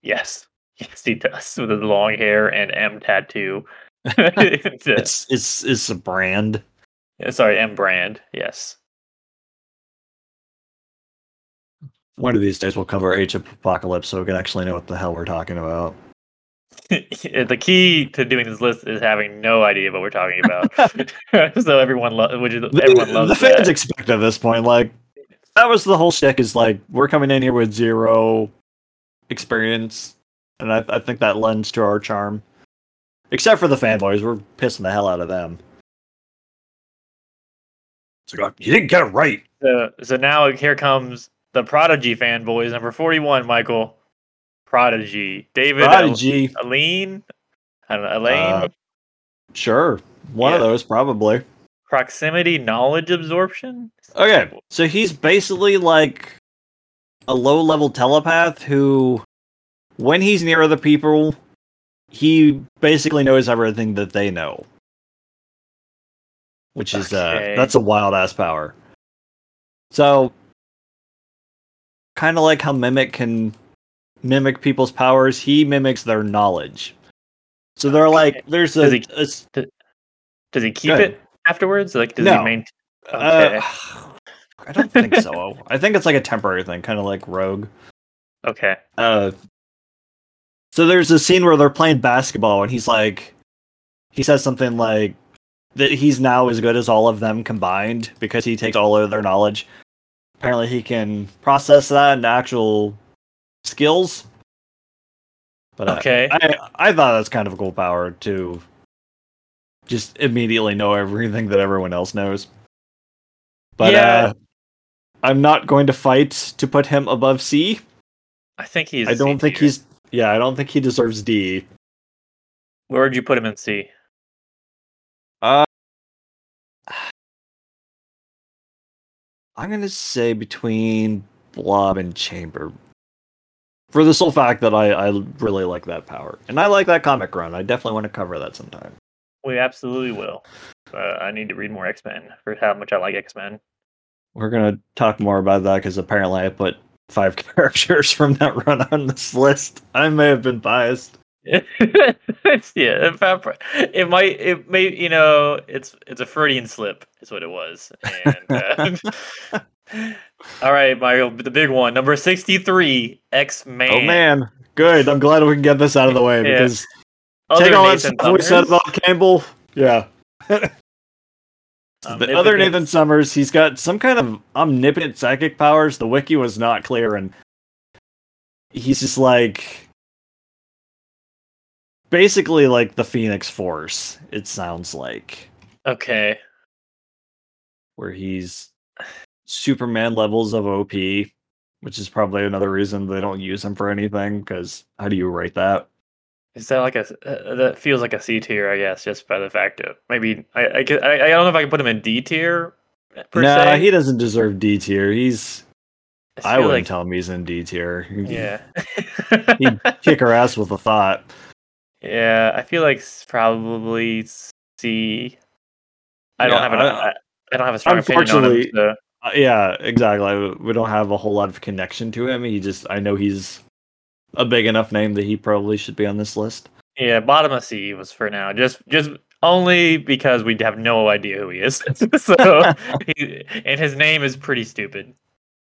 Yes. Yes, he does with his long hair and M tattoo. It's, uh, It's it's it's a brand. sorry, M brand. Yes. One of these days we'll cover Age of Apocalypse so we can actually know what the hell we're talking about. the key to doing this list is having no idea what we're talking about. so everyone, lo- which is The, everyone loves the fans that. expect at this point, like that was the whole shtick is like we're coming in here with zero experience, and I, I think that lends to our charm. Except for the fanboys, we're pissing the hell out of them. It's like, you didn't get it right. So, so now here comes the Prodigy fanboys, number 41, Michael. Prodigy. David Prodigy, Al- Aline? I don't know, Elaine? Uh, sure, one of those probably. Proximity knowledge absorption? Okay, so he's basically like a low level telepath who, when he's near other people, he basically knows everything that they know. Which is, Okay. uh, that's a wild ass power. So, kind of like how Mimic can mimic people's powers, he mimics their knowledge. So they're like, Okay. there's Does a, he- a Does he keep it afterwards? Like, does No. he maintain? Okay. uh, I don't think so. I think it's like a temporary thing, kind of like Rogue. okay. uh so there's a scene where they're playing basketball and he's like he says something like that he's now as good as all of them combined because he takes all of their knowledge apparently he can process that into actual skills But uh, Okay. I I thought that's kind of a cool power to just I thought that's kind of a cool power to just immediately know everything that everyone else knows. But Yeah. uh I'm not going to fight to put him above C. I think he's. I don't C think tier. he's yeah, I don't think he deserves D. Where would you put him in C? Uh I'm gonna say between Blob and Chamber. For the sole fact that I, I really like that power. And I like that comic run. I definitely want to cover that sometime. We absolutely will. Uh, I need to read more X Men for how much I like X Men. We're gonna talk more about that because apparently I put five characters from that run on this list. I may have been biased. yeah, it might, it may, you know, it's it's a Freudian slip, is what it was. And uh, all right, Mario, the big one, number sixty-three, X Man. Oh man, good. I'm glad we can get this out of the way Yeah. because Other take all that stuff we said about Cable. Yeah. Um, the other Nathan- Nathan Summers, he's got some kind of omnipotent psychic powers. The wiki was not clear, and he's just like basically like the Phoenix Force. It sounds like Okay, where he's Superman levels of OP, which is probably another reason they don't use him for anything. Because how do you rate that? Is that like a uh, that feels like a C tier? I guess just by the fact of maybe I I, I I don't know if I can put him in D tier per nah, he doesn't deserve D tier. He's just I wouldn't like- tell him he's in D tier. Yeah. He'd kick her ass with a thought. Yeah, I feel like probably C. I don't Yeah, have an, I- I, I don't have a strong opinion on him. Unfortunately- So. Uh, yeah, exactly. We don't have a whole lot of connection to him. He just, I know he's a big enough name that he probably should be on this list. Yeah, bottom of C was for now. Just just only because we have no idea who he is. so he, and his name is pretty stupid.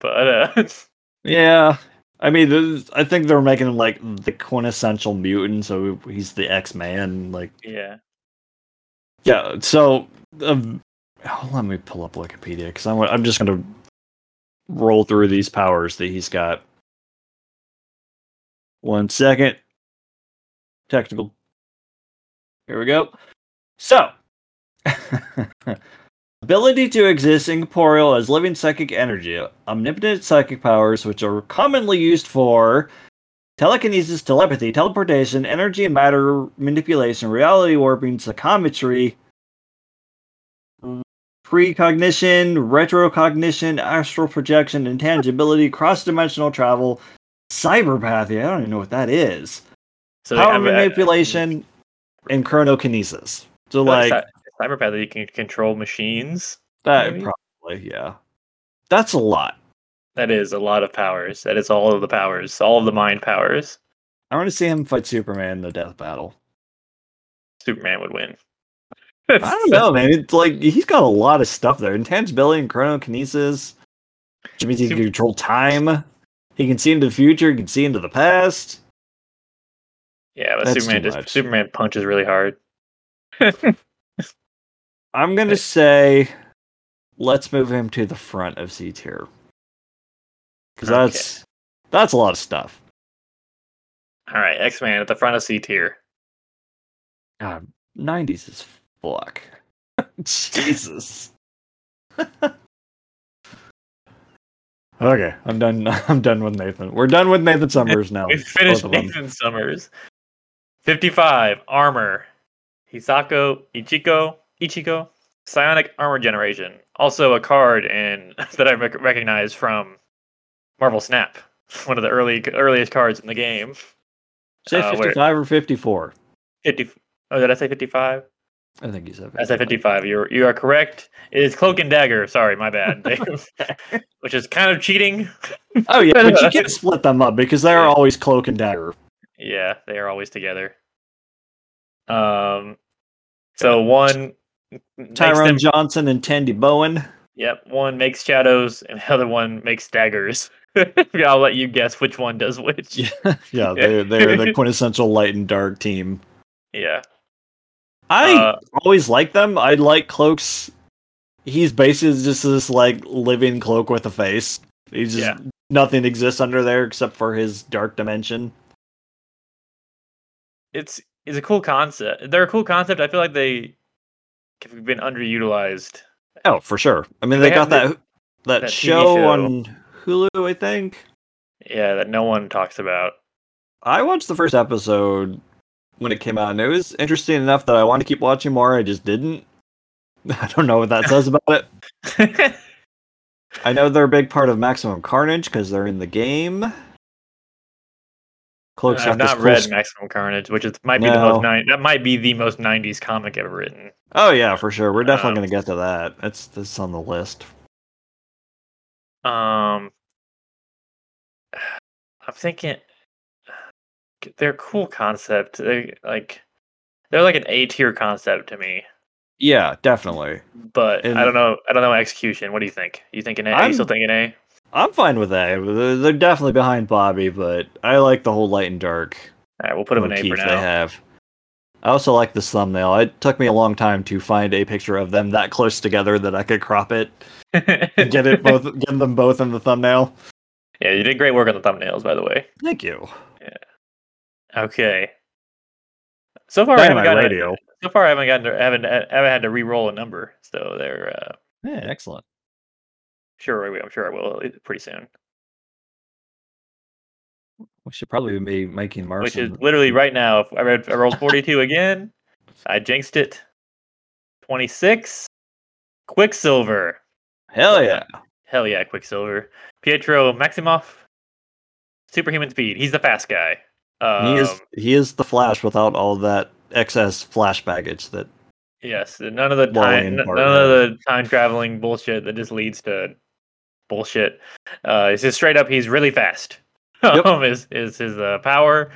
But uh Yeah, I mean, I think they're making him like the quintessential mutant, so he's the X Man. Like, yeah. yeah. So, um, oh, let me pull up Wikipedia because I'm, I'm just gonna roll through these powers that he's got. One second. Technical. Here we go. So, ability to exist incorporeal as living psychic energy, omnipotent psychic powers, which are commonly used for telekinesis, telepathy, teleportation, energy and matter manipulation, reality warping, psychometry, precognition, retrocognition, astral projection, intangibility, cross-dimensional travel, cyberpathy. I don't even know what that is. So Power have, uh, manipulation and chronokinesis. So like like cyberpath you can control machines. that maybe? probably yeah. That's a lot. That is a lot of powers. That is all of the powers, all of the mind powers. I want to see him fight Superman in the death battle. Superman would win. I don't know, man. It's like he's got a lot of stuff there. Intangibility and chronokinesis. Which means he can control time. He can see into the future. He can see into the past. Yeah, but That's Superman just. Superman punches really hard. I'm gonna say, let's move him to the front of C tier because Okay. that's that's a lot of stuff. All right, X Man at the front of C tier. God, 90s is fuck. Jesus. okay, I'm done. I'm done with Nathan. We're done with Nathan Summers now. We finished. Nathan Summers. 55 armor. Hisako Ichiko Ichiko Psionic armor generation. Also a card in that I rec- recognize from Marvel Snap. One of the early earliest cards in the game. Say Uh, where- 55 or 54. 50 Oh, did I say 55? I think you said. Said 55. You're you are correct. It is Cloak and Dagger. Sorry, my bad. Which is kind of cheating. Oh yeah, but you can't split them up because they're always cloak and dagger. Yeah, they are always together. Um, so one Tyrone them- Johnson and Tandy Bowen. Yep, one makes shadows and the other one makes daggers. I'll let you guess which one does which. Yeah, yeah, they're they're the quintessential light and dark team. Yeah. I Uh, always like them. I like cloaks. He's basically just this like living cloak with a face. He's just Yeah. nothing exists under there except for his dark dimension. it's it's a cool concept. They're a cool concept. I feel like they have been underutilized. Oh, for sure. I mean, They they, got that that, that show, show. on Hulu, I think. Yeah, that no one talks about. I watched the first episode when it came out, and it was interesting enough that I wanted to keep watching more. I just didn't. I don't know what that says about it. I know they're a big part of Maximum Carnage because they're in the game. Cloak's I've not read Maximum Carnage, which is might be the most nine. That might be the most '90s comic ever written. Oh yeah, for sure. We're definitely Um, gonna get to that. That's that's on the list. Um, I'm thinking they're a cool concept. They like they're like an A tier concept to me. Yeah, definitely. But And- I don't know. I don't know execution. What do you think? You think an A? Are you still I'm- thinking A? I'm fine with that. They're definitely behind Bobby, but I like the whole light and dark All right, we'll put them in A for motif they have. I also like this thumbnail. It took me a long time to find a picture of them that close together that I could crop it and get it both, get them both in the thumbnail. yeah, you did great work on the thumbnails, by the way. Thank you. Okay. So far, I haven't gotten. radio. So far, I haven't gotten. To, haven't haven't had to re-roll a number. So they're uh, Yeah, excellent. sure. I'm sure I will pretty soon. We should probably be making Marson. Which is literally right now. If I, read, I rolled 42 again. I jinxed it. 26. Quicksilver. Hell yeah. Hell yeah, Quicksilver. Pietro Maximoff. Superhuman speed. He's the fast guy. Um, he is he is the Flash without all that excess Flash baggage that Yes, none of the time, none of the time traveling bullshit that just leads to bullshit. Uh, it's just straight up. He's really fast. Yep. Um, is is his uh, power?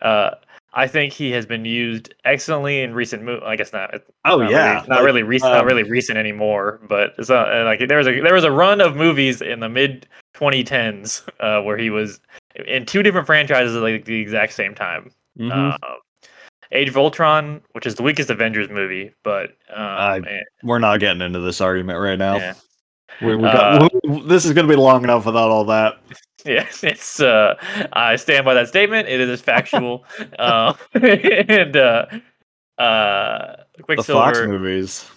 Uh, I think he has been used excellently in recent movies. I guess not. Oh not yeah. really, not Like, really recent. not um, really recent anymore. But it's not, uh, like there was a there was a run of movies in the mid 2010s uh, where he was in two different franchises at like the exact same time. mhm. Um, Age of Ultron, which is the weakest Avengers movie, but um, I- and- We're not getting into this argument right now. yeah, We, we got, this is going to be long enough without all that. yeah, it's uh, I stand by that statement. It is factual, uh, and uh, uh, The Fox Quicksilver. movies.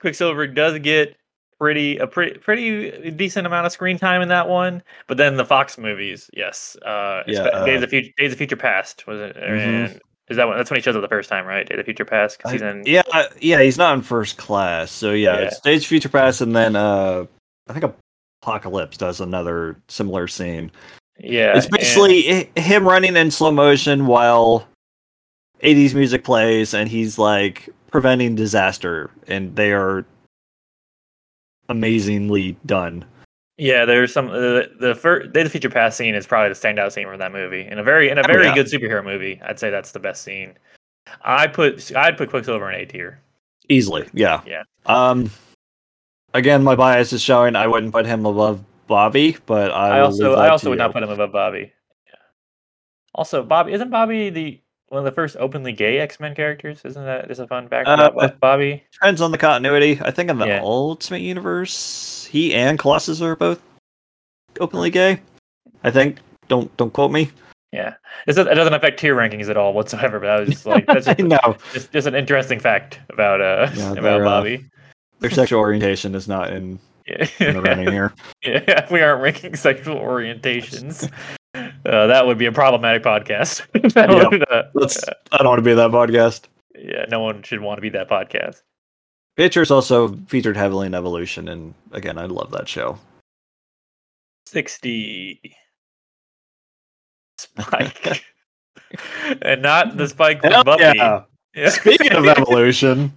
Quicksilver does get pretty a pretty pretty decent amount of screen time in that one, but then the Fox movies, yes, uh, Yeah, espe- Days uh, of Future Days of Future Past was it? Mhm. Is that one? That's when he shows up the first time, right? Days of Future Past. 'cause he's in, yeah, I- yeah, he's not in first class. So yeah, Yeah. it's Stage Future Past, and then uh, I think Apocalypse does another similar scene. yeah, it's basically hi- him running in slow motion while 80s music plays, and he's like preventing disaster, and they are amazingly done. Yeah, there's some the the first Day the Future Past scene is probably the standout scene from that movie, in a very in a Oh, very yeah. good superhero movie. I'd say that's the best scene. I put I'd put Quicksilver in A tier. Easily, yeah. Yeah. Um, again, my bias is showing. I wouldn't put him above Bobby, but I, I also I also would you. not put him above Bobby. Yeah. Also, Bobby isn't Bobby the one of the first openly gay X Men characters? Isn't that just a fun fact Uh, about Bobby? Depends on the continuity. I think in the Yeah. Ultimate Universe, he and Colossus are both openly gay. I think. Don't don't quote me. Yeah, it doesn't, it doesn't affect tier rankings at all whatsoever. But I was just like, that's just, know just, just an interesting fact about uh Yeah, about uh, Bobby. their sexual orientation is not in, Yeah. in the running here. Yeah, we aren't ranking sexual orientations. Uh, that would be a problematic podcast. Yep. would, uh, Let's. I don't want to be that podcast. yeah, no one should want to be that podcast. Pictures also featured heavily in Evolution, and again, I love that show. 60. Spyke. and not the Spike from Buffy. yeah! Yeah. Speaking of Evolution,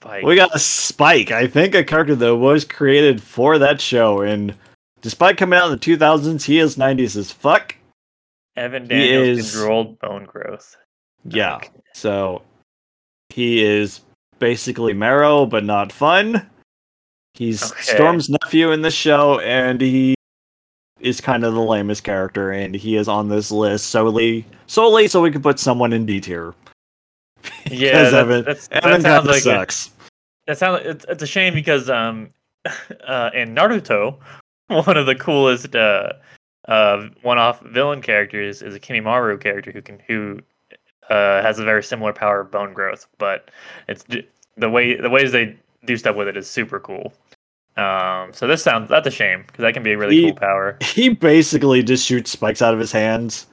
Spyke. we got a Spike. I think a character that was created for that show, and despite coming out in the 2000s, he is 90s as fuck. Evan Daniels is- controlled bone growth. Yeah. Okay. So he is basically Marrow, but not fun. He's Okay. Storm's nephew in this show, and he is kind of the lamest character, and he is on this list solely solely so we can put someone in D tier. Yeah, Evan, that's, Evan that sounds like sucks. that sounds. It's, it's a shame because um, uh, in Naruto, one of the coolest uh uh, one-off villain characters is a Kimimaru character who can who uh, has a very similar power of bone growth, but it's the way the ways they do stuff with it is super cool. Um, so this sounds that's a shame because that can be a really He- cool power. He basically just shoots spikes out of his hands,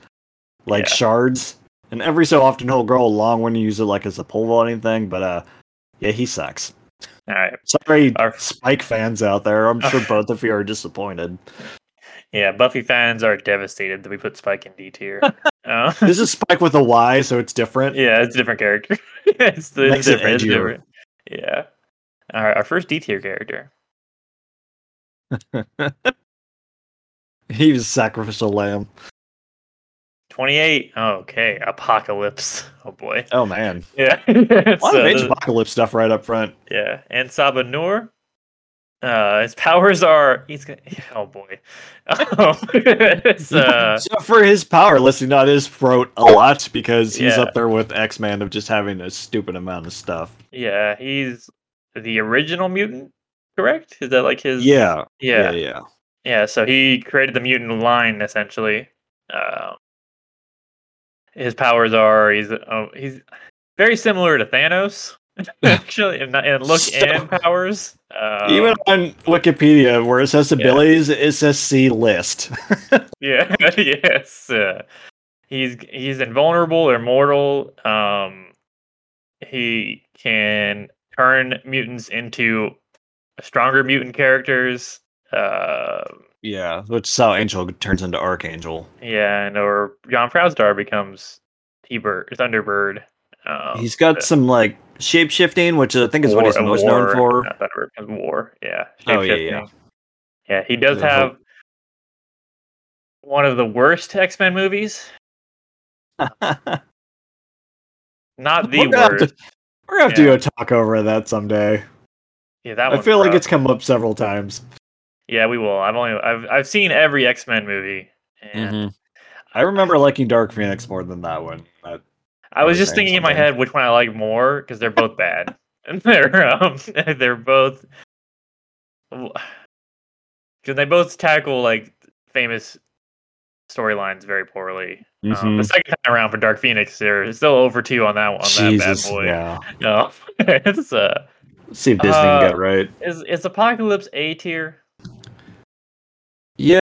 like Yeah. shards, and every so often he'll grow a long one and use it like as a pole vaulting thing. But uh, yeah, he sucks. All right, Sorry, Our- Spike fans out there. I'm sure both of you are disappointed. yeah, Buffy fans are devastated that we put Spike in D tier. uh, This is Spyke with a Y, so it's different. yeah, it's a different character. it's, the, it's Makes it different. It's different. Yeah. All right, our first D tier character. He was a sacrificial lamb. 28. Okay, Apocalypse. Oh boy. Oh man, Yeah. a It's, lot of uh, Age Apocalypse stuff right up front. yeah. And Sabah Nur. Uh, his powers are he's gonna oh boy. Oh, uh, so for his power listing on his throat a lot because he's Yeah. up there with X Man of just having a stupid amount of stuff. yeah, he's the original mutant, correct? Is that like his Yeah, Yeah. yeah, yeah. Yeah, so he created the mutant line essentially. Um, his powers are he's oh, he's very similar to Thanos actually in, in look So- and powers. Um, Even on Wikipedia, where it says yeah. abilities, it says C list. yeah, yes, uh, he's he's invulnerable or mortal. Um, he can turn mutants into stronger mutant characters. Uh, yeah, which is how Angel turns into Archangel. Yeah, and or John Proudstar becomes T-Bird, Thunderbird. Um, He's got some like shape shifting, which I think is what war- he's uh, most war, known for. Not Thunderbird, becomes War. Yeah. Oh, yeah, yeah. Yeah, he does have one of the worst X-Men movies. Not the We're gonna have to- worst. We're gonna have to Yeah. go talk over that someday. Yeah, that I feel like it's come up several times. Yeah, we will. I've only I've I've seen every X-Men movie, and Mm-hmm. I remember liking Dark Phoenix more than that one. But I was just thinking in my head which one I like more because they're both bad. and they're um they're both because they both tackle like famous storylines very poorly. Um, Mm-hmm. the second time around for Dark Phoenix, they're still over two on that on Jesus, that bad boy. yeah. No, it's uh, Let's see if Disney Uh, can get it right. is is Apocalypse A tier? Yeah,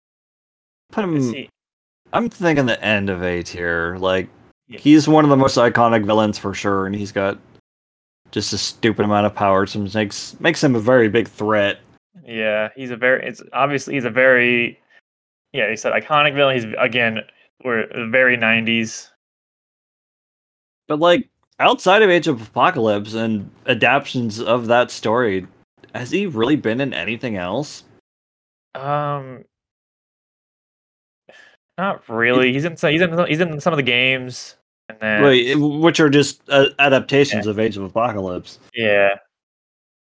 put Is him. he- I'm thinking the end of A tier. Like Yeah. he's one of the most iconic villains for sure, and he's got just a stupid amount of power, so it makes makes him a very big threat. Yeah, he's a very. It's obviously he's a very. Yeah, he said iconic villain. He's again, we're very '90s. But like outside of Age of Apocalypse and adaptations of that story, has he really been in anything else? Um, not really. He's in some. He's in. He's in some of the games, and then Wait, which are just uh, adaptations of Age of Apocalypse. yeah,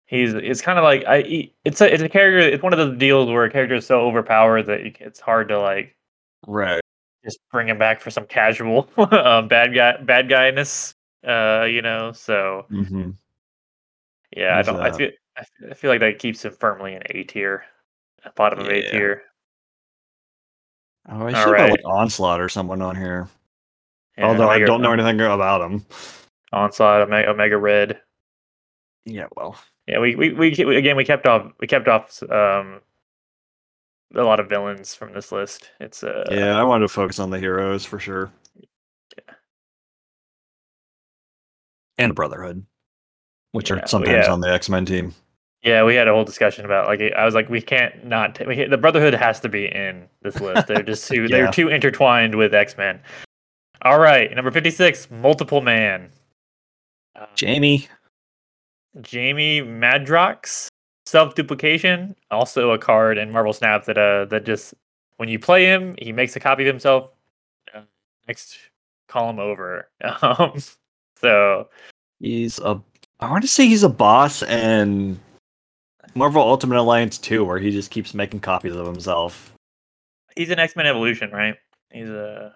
he's. It's kind of like I. he- It's a. It's a character. It's one of those deals where a character is so overpowered that it's hard to like Right. just bring him back for some casual um, bad guy bad guyness. Uh, you know. So Mm-hmm. yeah, I don't. I feel. I feel like that keeps him firmly in A tier, bottom of A Yeah. tier. Oh, I should have like Onslaught or someone on here. Yeah, Although I don't know anything about him. Onslaught, Omega, Omega Red. Yeah, well. Yeah, we, we, we again we kept off we kept off um a lot of villains from this list. It's uh yeah, I wanted to focus on the heroes for sure. Yeah. And Brotherhood, which Yeah, are sometimes yeah. on the X Men team. Yeah, we had a whole discussion about like I was like we can't not ta- we, can't- the Brotherhood has to be in this list. They're just too they're too intertwined with X Men. All right, number fifty six, Multiple Man. Uh, Jamie. Jamie Madrox, self duplication, also a card in Marvel Snap that uh that just when you play him, he makes a copy of himself. Uh, next column over. Um, so He's a. I want to say he's a boss and Marvel Ultimate Alliance 2, where he just keeps making copies of himself. he's an X Men Evolution, right? He's a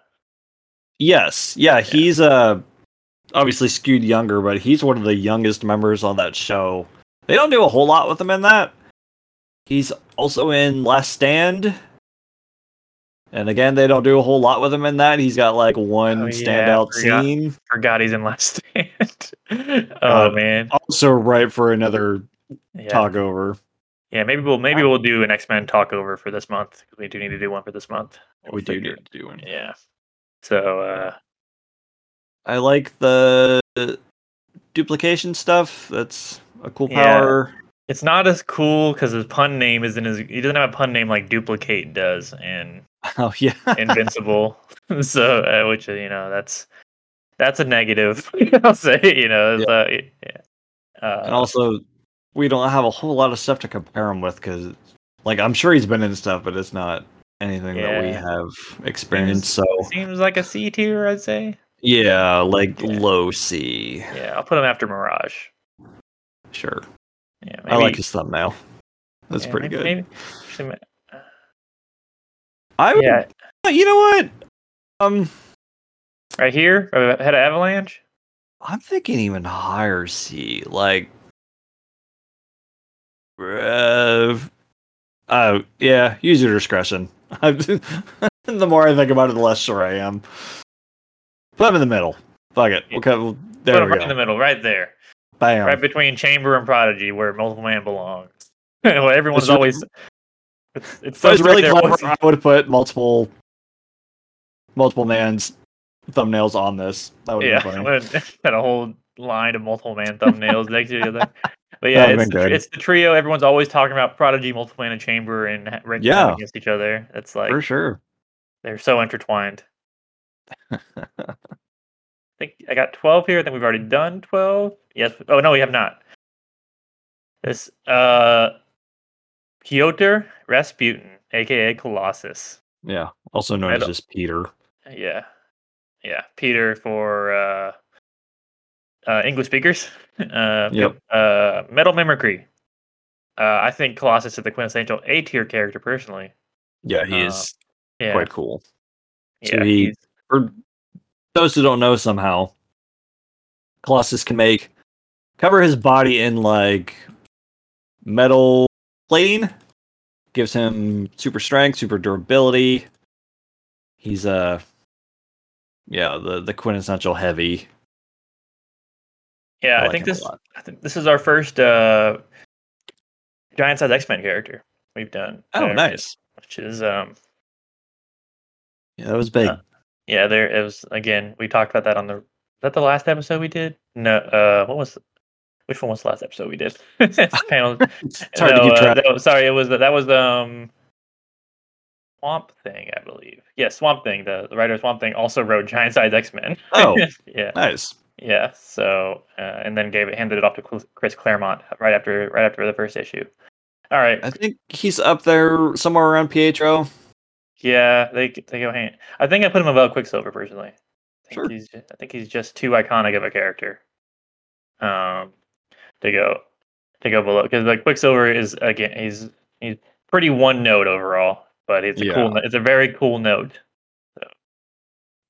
Yes, yeah, he's uh obviously skewed younger, but he's one of the youngest members on that show. They don't do a whole lot with him in that. He's also in Last Stand. And again, they don't do a whole lot with him in that. He's got like one Oh, yeah, standout forgot. scene. Forgot he's in Last Stand. oh Uh, man, Also, right for another yeah. talk over. Yeah, maybe we'll maybe we'll do an X Men talk over for this month 'cause we do need to do one for this month. We'll we do figure- need to do one. Yeah. So uh I like the duplication stuff. That's a cool Yeah. power. it's not as cool because his pun name isn't as he doesn't have a pun name like Dupli-Kate does in Oh yeah. Invincible. so uh, which uh, you know that's that's a negative. I'll say you know. it's, uh, yeah. Uh, and also, we don't have a whole lot of stuff to compare him with because, like, I'm sure he's been in stuff, but it's not anything that we have experienced. So seems like a C tier, I'd say. yeah, like Yeah. low C. Yeah, I'll put him after Mirage. Sure. Yeah, I like his thumbnail. That's yeah, pretty maybe- good. Maybe, actually, I would, yeah, you know what? Um, right here, uh, head of Avalanche. I'm thinking even higher C. Like, uh, oh yeah, use your discretion. the more I think about it, the less sure I am. Put him in the middle. Fuck it. Okay, well, Put there him we right in the middle, right there, Bam. right between Chamber and Prodigy, where Multiple Man belongs. well, everyone's re- always. It's, it's If was so really right clever, I would put multiple, multiple man's thumbnails on this. That would Yeah, been funny. had a whole line of multiple man thumbnails next to each other. But yeah, it's the, it's the trio. Everyone's always talking about Prodigy, multiple and Chamber, and ranking Yeah. against each other. It's like For sure. they're so intertwined. I think I got twelve here. I think we've already done twelve. Yes. Oh no, we have not. This uh, Piotr Rasputin, aka Colossus. Yeah. Also known as just Peter. Yeah, yeah. Peter for uh, uh, English speakers. Uh, Yep. Uh, Metal Mimicry. Uh, I think Colossus is the quintessential A tier character personally. Yeah, he Uh, is Yeah, quite cool. yeah. so he- For those who don't know, somehow Colossus can make cover his body in like metal plating, gives him super strength, super durability. He's uh yeah, the the quintessential heavy. Yeah. I, like think this. I think this is our first uh, giant size X Men character we've done. Oh, uh, nice. Which is um, Yeah, that was big. Uh, yeah. There it was again. We talked about that on the. Is that the last episode we did? No. Uh, what was? Which one was the last episode we did? panel. it's hard to keep uh, track. that was- sorry, it was the, that was the um, Swamp Thing, I believe. Yeah, Swamp Thing. The, the writer Swamp Thing also wrote Giant Size X Men. Oh. yeah, nice. Yeah. So uh, and then gave it handed it off to Chris Claremont right after right after the first issue. All right. I think he's up there somewhere around Pietro. Yeah, they they go hand. I think I put him above Quicksilver personally. I think Sure. he's I think he's just too iconic of a character. Um, to go to go below because like Quicksilver is again he's he's pretty one note overall, but it's a Yeah. cool it's a very cool note.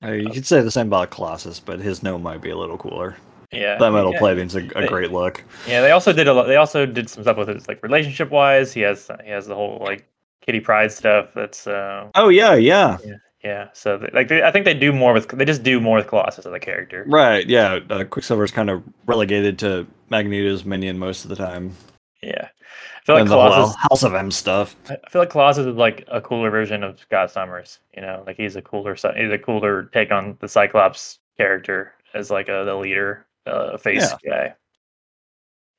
Uh, you could say the same about Colossus, but his note might be a little cooler. Yeah, That metal yeah. plating's a, a They- great look. Yeah, they also did a lot. They also did some stuff with his like relationship wise. He has he has the whole like Kitty Pryde stuff. That's uh Oh yeah, yeah, yeah. So they, like they, I think they do more with they just do more with Colossus as a character. right. Yeah, uh, Quicksilver's kind of relegated to Magneto's minion most of the time. Yeah, feel like Colossus. House of M stuff. I feel like Colossus is like a cooler version of Scott Summers. You know, like he's a cooler, he's a cooler take on the Cyclops character as like a the leader, uh, face guy.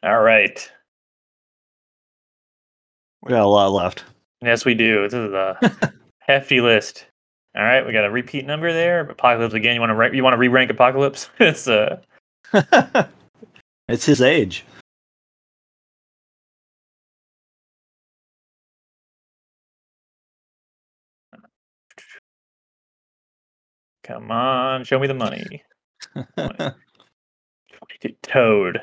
All right, We got a lot left. yes, we do. This is a hefty list. All right, we got a repeat number there. Apocalypse again. You want to rank? You want to re-rank Apocalypse? it's uh, it's his age. Come on, show me the money. Toad,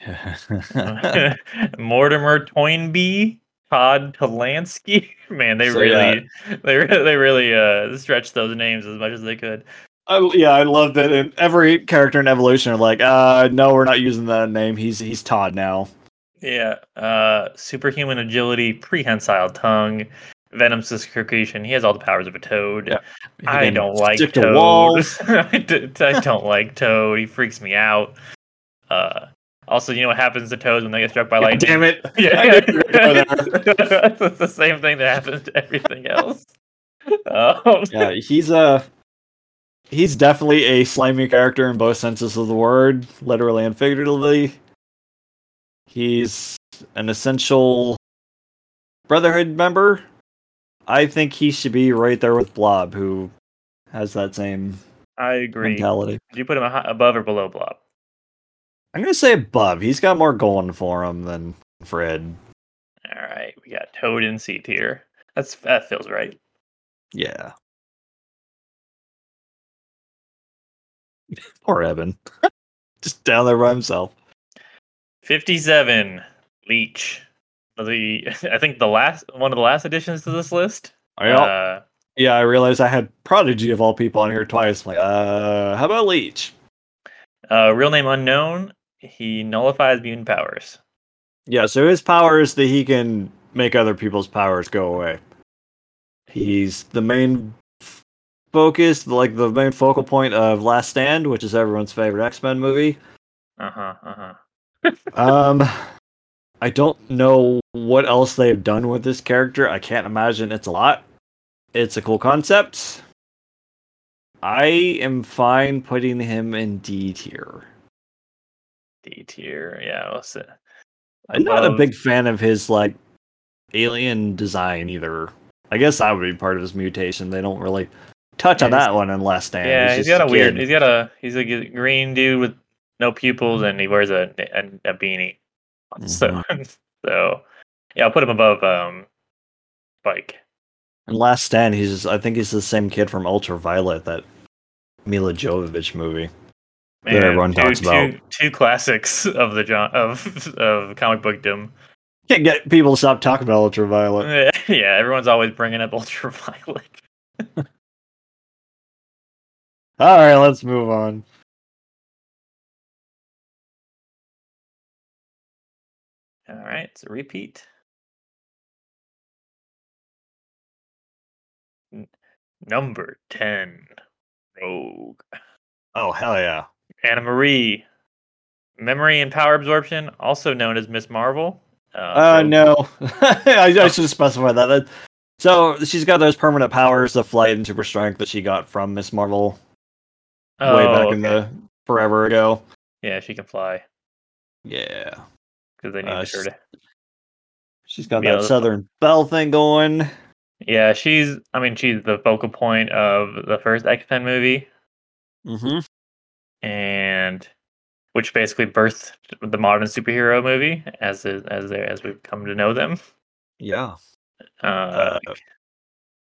Mortimer Toynbee, Todd Tolansky. Man, they Say really, they re- they really uh stretched those names as much as they could. I, yeah, I love that. In every character in Evolution are like, uh, no, we're not using that name. He's he's Todd now. Yeah, uh, superhuman agility, prehensile tongue, venom secretion. He has all the powers of a toad. Yeah. I don't like stick to walls. I d- I don't like Toad. He freaks me out. Uh, also, you know what happens to toads when they get struck by lightning? damn it! Yeah, I knew you were gonna go it's the same thing that happens to everything else. Um, yeah, he's a he's definitely a slimy character in both senses of the word, literally and figuratively. He's an essential Brotherhood member. I think he should be right there with Blob, who has that same I agree. mentality. Do you put him above or below Blob? I'm gonna say above. He's got more going for him than Fred. All right, we got Toad in C tier. That's that feels right. Yeah. Poor Evan. Just down there by himself. Fifty-seven, Leech. The I think the last one of the last additions to this list. Uh, Yeah, I realized I had Prodigy of all people on here twice. Like, uh, how about Leech? uh, real name unknown. He nullifies mutant powers. Yeah, so his power is that he can make other people's powers go away. He's the main focus, like the main focal point of Last Stand, which is everyone's favorite X Men movie. Uh huh. Uh huh. Um, I don't know what else they've done with this character. I can't imagine it's a lot. It's a cool concept. I am fine putting him in D tier. D tier. Yeah. I'm not a big fan of his like alien design either. I guess that would be part of his mutation. They don't really touch on Yeah, he's- that one in Last Stand. Yeah, he's got a weird. kid. He's got a. He's a green dude with no pupils, and he wears a a, a beanie. So, Mm-hmm. so yeah, I'll put him above um, Spyke. And Last Stand, he's I think he's the same kid from Ultraviolet, that Milla Jovovich movie. Man, That everyone two, talks two- about. two classics of the John of of comic book bookdom. Can't get people to stop talking about Ultraviolet. yeah, everyone's always bringing up Ultraviolet. All right, let's move on. All right, so repeat. N- Number ten, Rogue. Oh hell yeah! Anna Marie, memory and power absorption, also known as Miss Marvel. Uh, Rogue- no, I, I should specify that. that. So she's got those permanent powers, of flight and super strength that she got from Miss Marvel way Oh, back in okay. the forever ago. Yeah, she can fly Yeah, because they Uh, her to. she's got that Southern Belle thing going. Yeah, she's. I mean, she's the focal point of the first X Men movie, Mm-hmm. and which basically birthed the modern superhero movie as is- as they as we've come to know them. Yeah, Uh, Uh,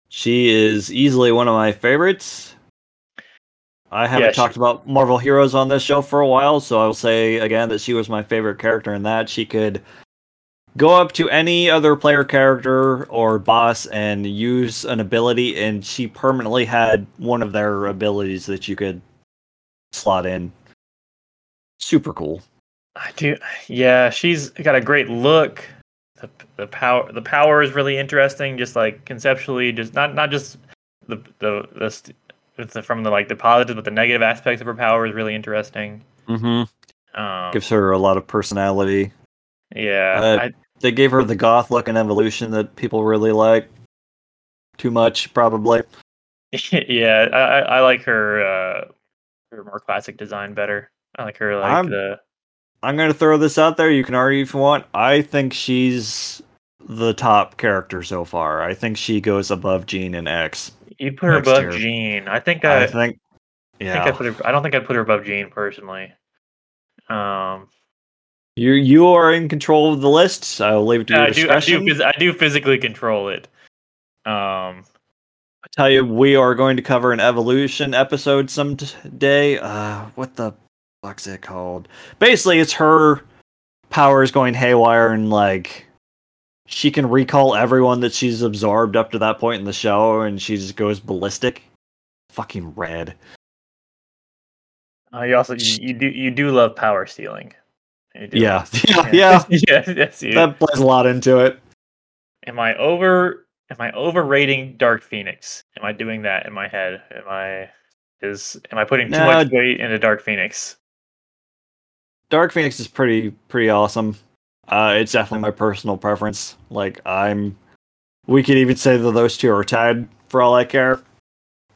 she is easily one of my favorites. I haven't Yeah, she- talked about Marvel heroes on this show for a while, so I will say again that she was my favorite character in that. She could go up to any other player character or boss and use an ability, and she permanently had one of their abilities that you could slot in. Super cool. I do. Yeah, she's got a great look. The, the power the power is really interesting. Just like conceptually, just not not just the the the, the from the like the positive, but the negative aspects of her power is really interesting. Mm-hmm. Um, Gives her a lot of personality. yeah, Uh, I, They gave her the goth look and evolution that people really like. Too much, probably. yeah, I, I like her uh her more classic design better. I like her like I'm- the I'm going to throw this out there. You can argue if you want. I think she's the top character so far. I think she goes above Jean and X. you put her above year. Jean. I think I, I I think, think yeah. I put her. I don't think I put her above Jean personally. Um, you you are in control of the list. I'll leave it to your I do. I do. I do physically control it. Um, I tell you, we are going to cover an evolution episode someday. Uh, what the fuck's it called? Basically, it's her powers going haywire and like she can recall everyone that she's absorbed up to that point in the show, and she just goes ballistic. Fucking red. uh, you also you, you do you do love power stealing. Yeah, yeah, yeah. yes. That plays a lot into it. Am I over am I overrating Dark Phoenix? Am I doing that in my head? Am I is am I putting too No. much weight into Dark Phoenix? Dark Phoenix is pretty pretty awesome. Uh, it's definitely my personal preference. Like I'm, we could even say that those two are tied for all I care,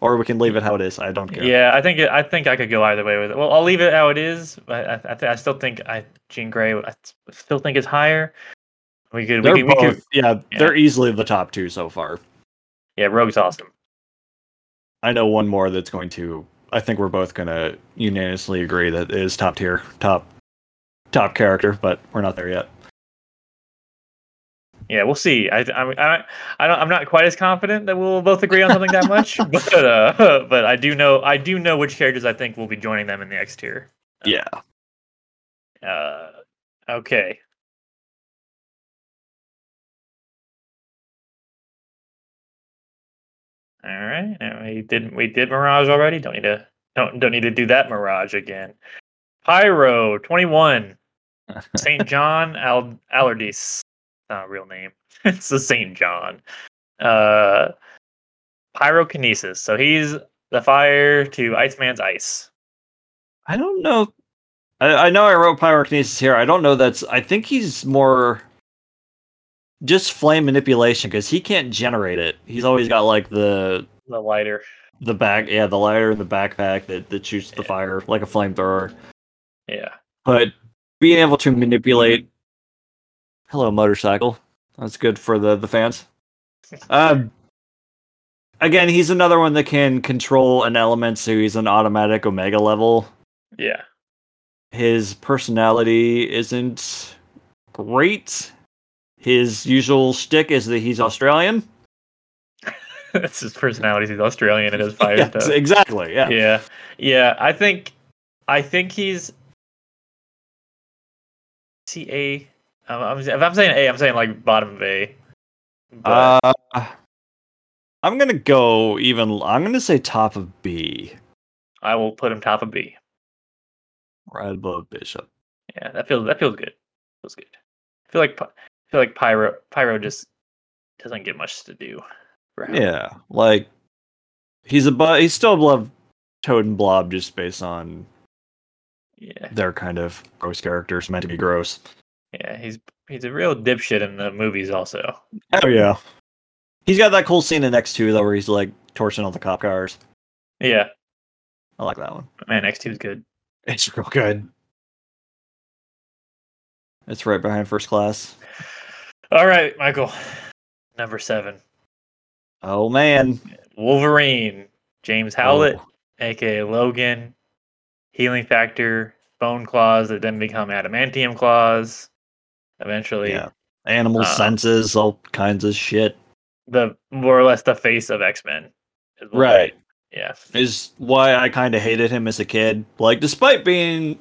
or we can leave it how it is. I don't care. Yeah, I think it, I think I could go either way with it. Well, I'll leave it how it is. But I I, th- I still think I Jean Grey. I still think is higher. We could they're could, we both. could yeah, yeah. they're easily the top two so far. yeah. Rogue's awesome. I know one more that's going to. I think we're both going to unanimously agree that is top tier, top, top character, but we're not there yet. Yeah, we'll see. I I I, I don't, I'm not quite as confident that we'll both agree on something that much, but uh, but I do know I do know which characters I think will be joining them in the X tier. Yeah. Uh, okay. All right. and We did we did Mirage already. Don't need to don't don't need to do that Mirage again. Pyro twenty one. Saint John Al Allerdyce. Not a real name. it's the Saint John. Uh, pyrokinesis. So he's the fire to Iceman's ice. I don't know. I, I know I wrote pyrokinesis here. I don't know that's. I think he's more just flame manipulation because he can't generate it. He's always got like the The lighter. the back, yeah, the lighter in the backpack that that shoots the Yeah. fire like a flamethrower. Yeah. But being able to manipulate, hello motorcycle, that's good for the the fans. Um, again, he's another one that can control an element, so he's an automatic Omega level. Yeah. His personality isn't great. His usual shtick is that he's Australian. That's his personality. He's Australian and his fire Yes, stuff. exactly. Yeah. Yeah. Yeah. I think I think he's see A. I'm, if I'm saying A, I'm saying like bottom of A. But Uh, I'm gonna go even. I'm gonna say top of B, I will put him top of B. right above Bishop. Yeah, that feels that feels good. Feels good. I feel like I feel like Pyro Pyro just doesn't get much to do. Yeah, like he's above. He's still above Toad and Blob just based on Yeah. their kind of gross characters meant to be gross. Yeah. He's he's a real dipshit in the movies also. Oh yeah, he's got that cool scene in X two though, where he's like torching all the cop cars. Yeah. I like that one. Man, X two is good. It's real good. It's right behind First Class. All right, Michael. Number seven. Oh man, Wolverine. James Howlett, Oh. aka Logan. Healing factor, bone claws that then become adamantium claws. Eventually, Yeah. animal Uh, senses, all kinds of shit. the more or less the face of X Men. Right. Yeah. is why I kind of hated him as a kid. Like, despite being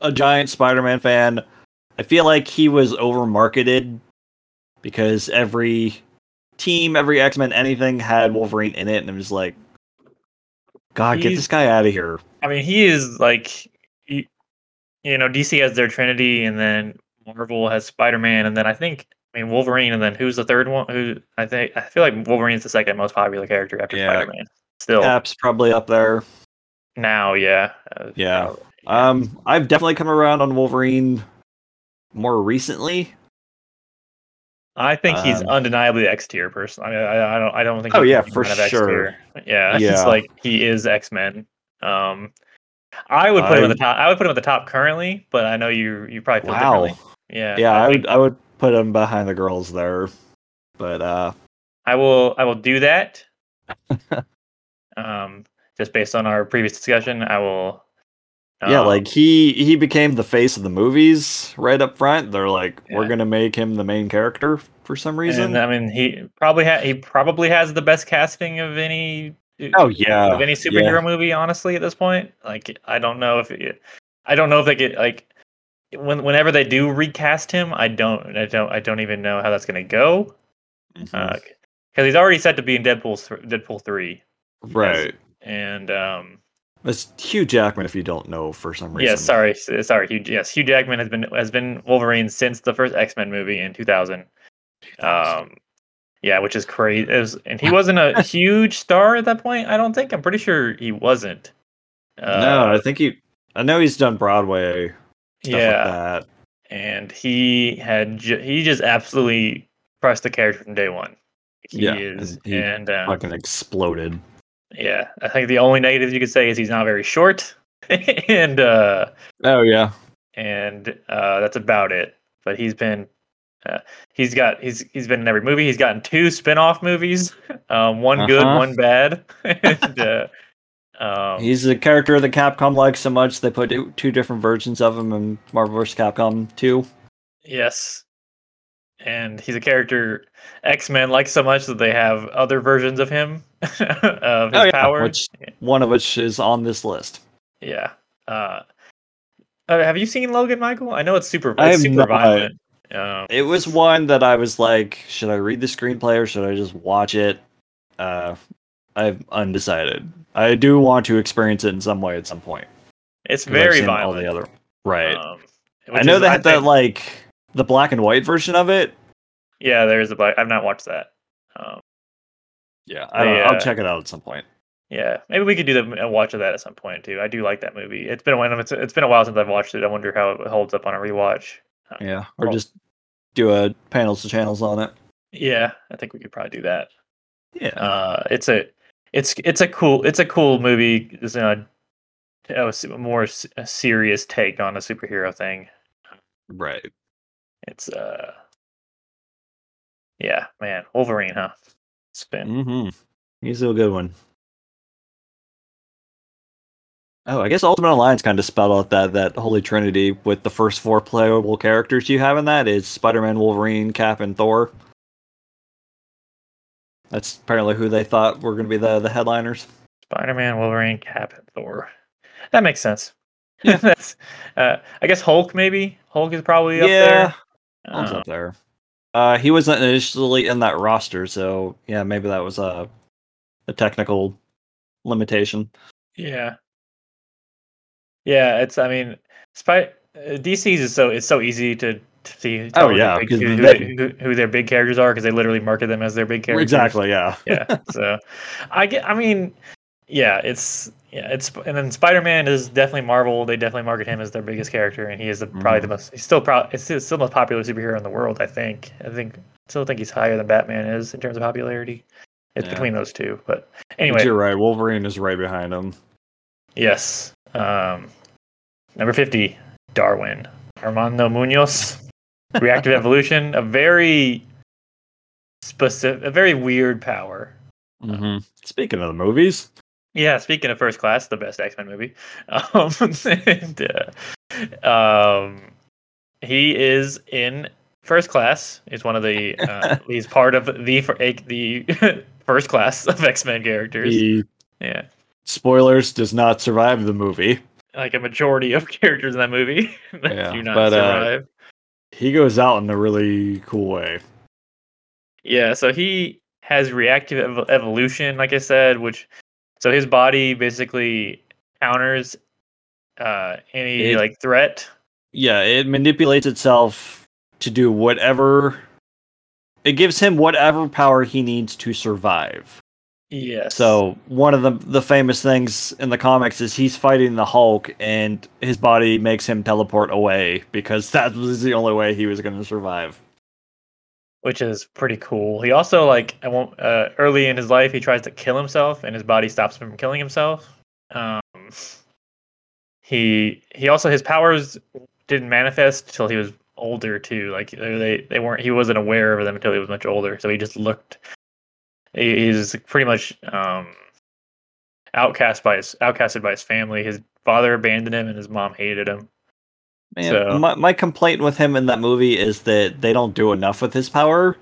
a giant Spider-Man fan, I feel like he was over-marketed because every team, every X-Men, anything had Wolverine in it, and I'm just like, God, get this guy out of here. I mean, he is like, you, you know, DC has their Trinity, and then Marvel has Spider Man, and then I think, I mean, Wolverine, and then who's the third one? Who I think I feel like Wolverine's the second most popular character after Yeah. Spider Man. Still Cap's probably up there. now, yeah, Uh, Yeah. Um, I've definitely come around on Wolverine more recently. I think he's um, undeniably X tier person. I, mean, I, I don't, I don't think. Oh, he yeah, for kind of X sure. tier. Yeah, Yeah. it's like he is X Men. Um, I would put him at the top. I would put him at the top currently, but I know you you probably feel Wow. differently. Yeah, Yeah, I think- would I would put him behind the girls there. But uh I will I will do that. um, just based on our previous discussion, I will. Yeah, um, like he he became the face of the movies right up front. They're like, we're gonna make him the main character for some reason. And I mean, he probably ha- he probably has the best casting of any. oh yeah, of any superhero movie, honestly, at this point. Like, I don't know if it, I don't know if they get like when whenever they do recast him, I don't, I don't, I don't even know how that's gonna go. Because he's already set to be in Deadpool, th- Deadpool three, right. and um, It's Hugh Jackman if you don't know for some reason. yeah, sorry, sorry, Hugh, yes, Hugh Jackman has been has been Wolverine since the first X Men movie in two thousand. Um, Yeah, which is crazy. It was, and he wasn't a huge star at that point. I don't think. I'm pretty sure he wasn't. Uh, no, I think he. I know he's done Broadway. Yeah, like and he had ju- he just absolutely pressed the character from day one. He Yeah, is, and he and um, Fucking exploded. yeah, I think the only negative you could say is he's not very short, and uh, Oh yeah. and uh, that's about it. But he's been, uh, he's got, he's he's been in every movie. He's gotten two spin-off movies, um, one good, Uh-huh. one bad. and, uh, um, He's a character that Capcom likes so much they put two- different versions of him in Marvel vs. Capcom 2. yes, and he's a character X Men likes so much that they have other versions of him of his Oh, yeah, powers. which- One of which is on this list. Yeah. Uh, uh, have you seen Logan, Michael? I know it's super, I it's have super not. violent. Um, It was one that I was like, should I read the screenplay or should I just watch it? Uh, I'm undecided. I do want to experience it in some way at some point. It's very violent. All the other right. Um, I know is, they had that think- like the black and white version of it. Yeah, there's a black. I've not watched that. Um, Yeah, I don't know. They, I'll uh, check it out at some point. yeah, maybe we could do the, a watch of that at some point too. I do like that movie. It's been a while. It's, it's been a while since I've watched it. I wonder how it holds up on a rewatch. Yeah, or well- just do a panels to channels on it. Yeah, I think we could probably do that. Yeah, Uh, it's a, it's it's a cool it's a cool movie. It's a, a more a serious take on a superhero thing. right. It's uh, yeah, man, Wolverine, huh? It's been Mm-hmm. He's a good one. Oh, I guess Ultimate Alliance kind of spelled out that that holy trinity with the first four playable characters you have in that is Spider-Man, Wolverine, Cap, and Thor. That's apparently who they thought were going to be the the headliners. Spider-Man, Wolverine, Cap, and Thor. That makes sense. That's, uh, I guess Hulk maybe. Hulk is probably up yeah, there. Hulk's Uh, up there. Uh, he wasn't initially in that roster, so yeah, maybe that was a a technical limitation. yeah, yeah. It's. I mean, Spy- uh, DC's is so it's so easy to see. Oh, who yeah, big- who, they- who, who their big characters are because they literally market them as their big characters. Exactly. Yeah. yeah. So, I get. I mean, yeah. It's yeah. It's and then Spider Man is definitely Marvel. They definitely market him as their biggest character, and he is the, probably the Mhm. most. He's still probably. It's still, the most popular superhero in the world. I think. I think. Still think he's higher than Batman is in terms of popularity. It's Yeah. between those two, but But anyway. you're right. Wolverine is right behind him. Yes. Um, number fifty, Darwin Armando Munoz. Reactive evolution, a very specific, a very weird power. Mm-hmm. Speaking of the movies, Yeah, speaking of First Class, the best X Men movie, um, and, uh, um, he is in First Class. He's one of the. Uh, he's part of the for the First Class of X Men characters. he Yeah, spoilers does not survive the movie. like a majority of characters in that movie Yeah, do not but, uh, survive. He goes out in a really cool way. Yeah, so he has reactive ev- evolution, like I said, which so his body basically counters uh, any It- like threat. Yeah, it manipulates itself to do whatever. It gives him whatever power he needs to survive. Yes. So one of the the famous things in the comics is he's fighting the Hulk, and his body makes him teleport away because that was the only way he was going to survive. which is pretty cool. He also like I won't uh, early in his life he tries to kill himself and his body stops him from killing himself. Um, he he also his powers didn't manifest till he was older too. Like they they weren't he wasn't aware of them until he was much older. So he just looked. He, he's pretty much um, outcast by his outcasted by his family. His father abandoned him and his mom hated him. Man, So- my my complaint with him in that movie is that they don't do enough with his power.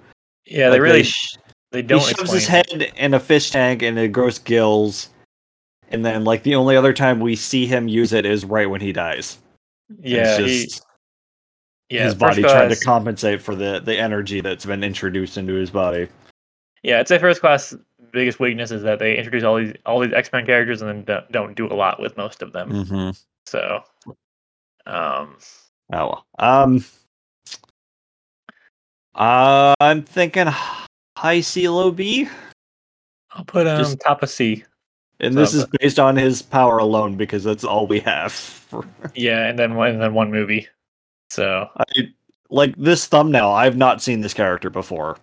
Yeah, they Like, really sh- they don't. He shoves his explain head in a fish tank and it grows gills, and then like the only other time we see him use it is right when he dies. Yeah, it's he, yeah. his body trying to compensate for the the energy that's been introduced into his body. Yeah, I'd say first class biggest weakness is that they introduce all these all these X Men characters and then don't, don't do a lot with most of them. Mm-hmm. So, um, Oh well. Um, uh, I'm thinking high C, low B. I'll put um Just- top of C. And So, this is based on his power alone because that's all we have. For, Yeah, and then one and then one movie. So I like this thumbnail. I've not seen this character before.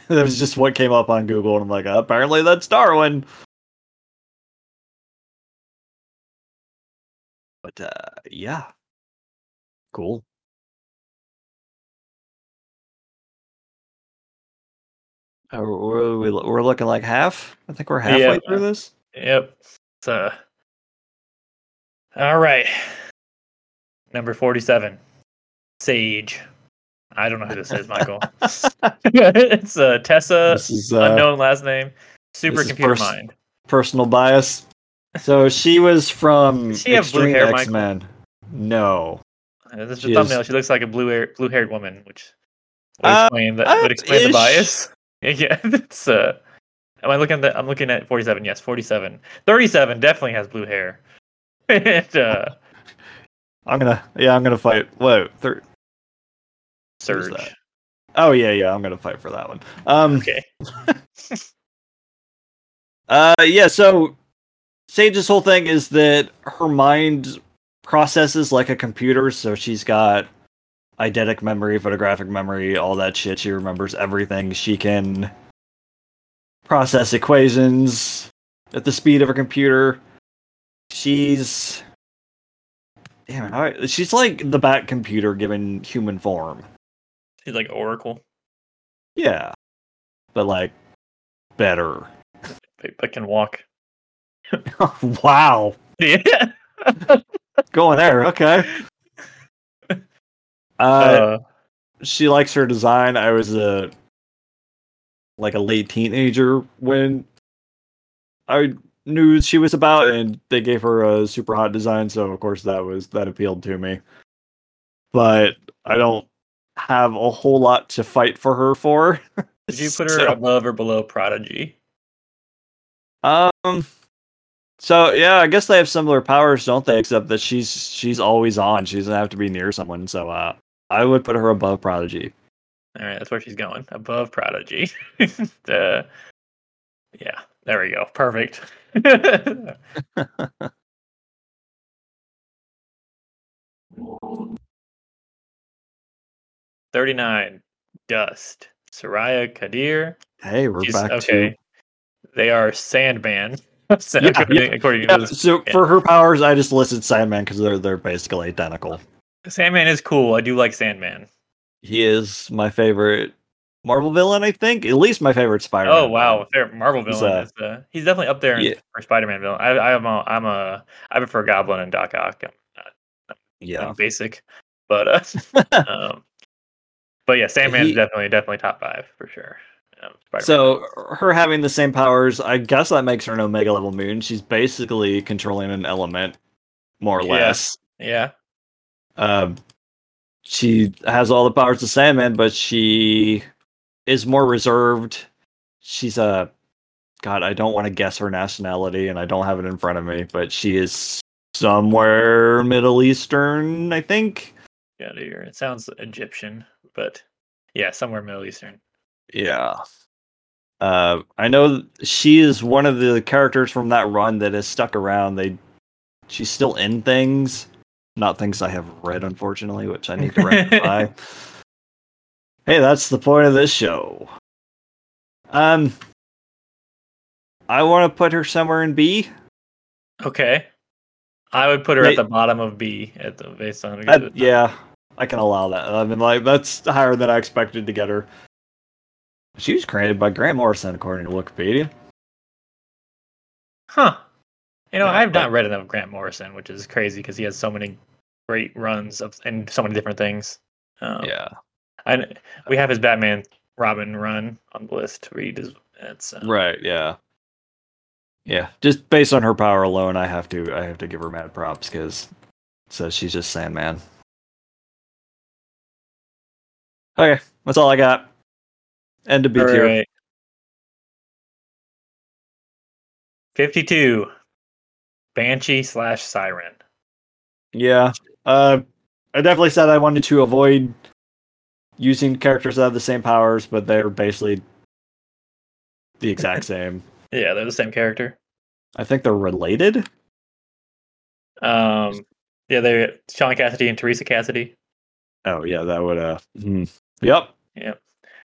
that was just what came up on Google, and I'm like, apparently that's Darwin. But uh, yeah, cool. Uh, we're, we- we're looking like half. I think we're halfway Yeah. through this. Yep. So, all right. Number 47. Sage. I don't know who this is, Michael. it's uh, Tessa, this is uh, unknown last name, super this is computer pers- mind. personal bias. So she was from Does she have blue hair, Michael? X Men. No. Uh, this is she the is- thumbnail. She looks like a blue hair, blue haired woman, which would Uh, explain that uh, would explain the bias. Yeah, it's uh. Am I looking at? The, I'm looking at 47. Yes, 47. 37 definitely has blue hair. and uh, I'm gonna yeah, I'm gonna fight. Whoa, thir- Surge. oh yeah, yeah, I'm gonna fight for that one. Um, Okay. uh, yeah. So Sage's whole thing is that her mind processes like a computer. So she's got eidetic memory, photographic memory, all that shit. She remembers everything. She can process equations at the speed of a computer. She's damn it. She's like the Bat computer given human form. She's like Oracle, Yeah, but like better. but can walk. wow, Yeah. going there. Okay. Uh, Uh, she likes her design. I was a like a late teenager when I knew she was about, and they gave her a super hot design. So of course that was that appealed to me. But I don't have a whole lot to fight for her for. did you put her So- above or below Prodigy? Um. So yeah, I guess they have similar powers, don't they? Except that she's she's always on. She doesn't have to be near someone. So uh, I would put her above Prodigy. All right, that's where she's going. Above Prodigy. uh, yeah, there we go. Perfect. Thirty-nine. Dust. Sooraya Qadir. Hey, we're She's- back okay. They are Sandman. So, Yeah, according, yeah, according to. to Yeah, so yeah. for her powers, I just listed Sandman because they're they're basically identical. Sandman is cool. I do like Sandman. He is my favorite Marvel villain. I think at least my favorite Spider. Oh wow, fair Marvel He's, villain. uh, is, uh, he's definitely up there yeah. for Spider-Man villain. I, I am a, I'm a, I prefer Goblin and Doc Ock. I'm Yeah. I'm basic, but uh, um, but yeah, Sandman's He- definitely definitely top five for sure. Um, So her having the same powers, I guess that makes her an Omega level moon. She's basically controlling an element, more or Yeah. less. yeah, Um, she has all the powers of Sandman, but she is more reserved. She's a God. I don't want to guess her nationality, and I don't have it in front of me, but she is somewhere Middle Eastern, I think. Yeah. It sounds Egyptian, but yeah, somewhere Middle Eastern. Yeah. Uh, I know she is one of the characters from that run that has stuck around. They, she's still in things, not things I have read, unfortunately, which I need to rectify. hey, that's the point of this show. Um, I want to put her somewhere in B. Okay, I would put her Wait. at the bottom of B at the based on Uh, yeah, I can allow that. I mean, like that's higher than I expected to get her. She was created by Grant Morrison, according to Wikipedia. Huh. You know, Yeah, I've not read enough of Grant Morrison, which is crazy because he has so many great runs of and so many different things. Um, Yeah. I we have his Batman Robin run on the list to read. Is it's uh, Right, yeah. Yeah, just based on her power alone, I have to I have to give her mad props because it says she's just Sandman. Okay, that's all I got. End of B tier. right. Fifty-two. Banshee slash Siren. Yeah. Uh I definitely said I wanted to avoid using characters that have the same powers, but they're basically the exact same. Yeah, they're the same character. I think they're related. Um, yeah, they're Sean Cassidy and Teresa Cassidy. Oh yeah, that would uh. hmm. Yep, Yep.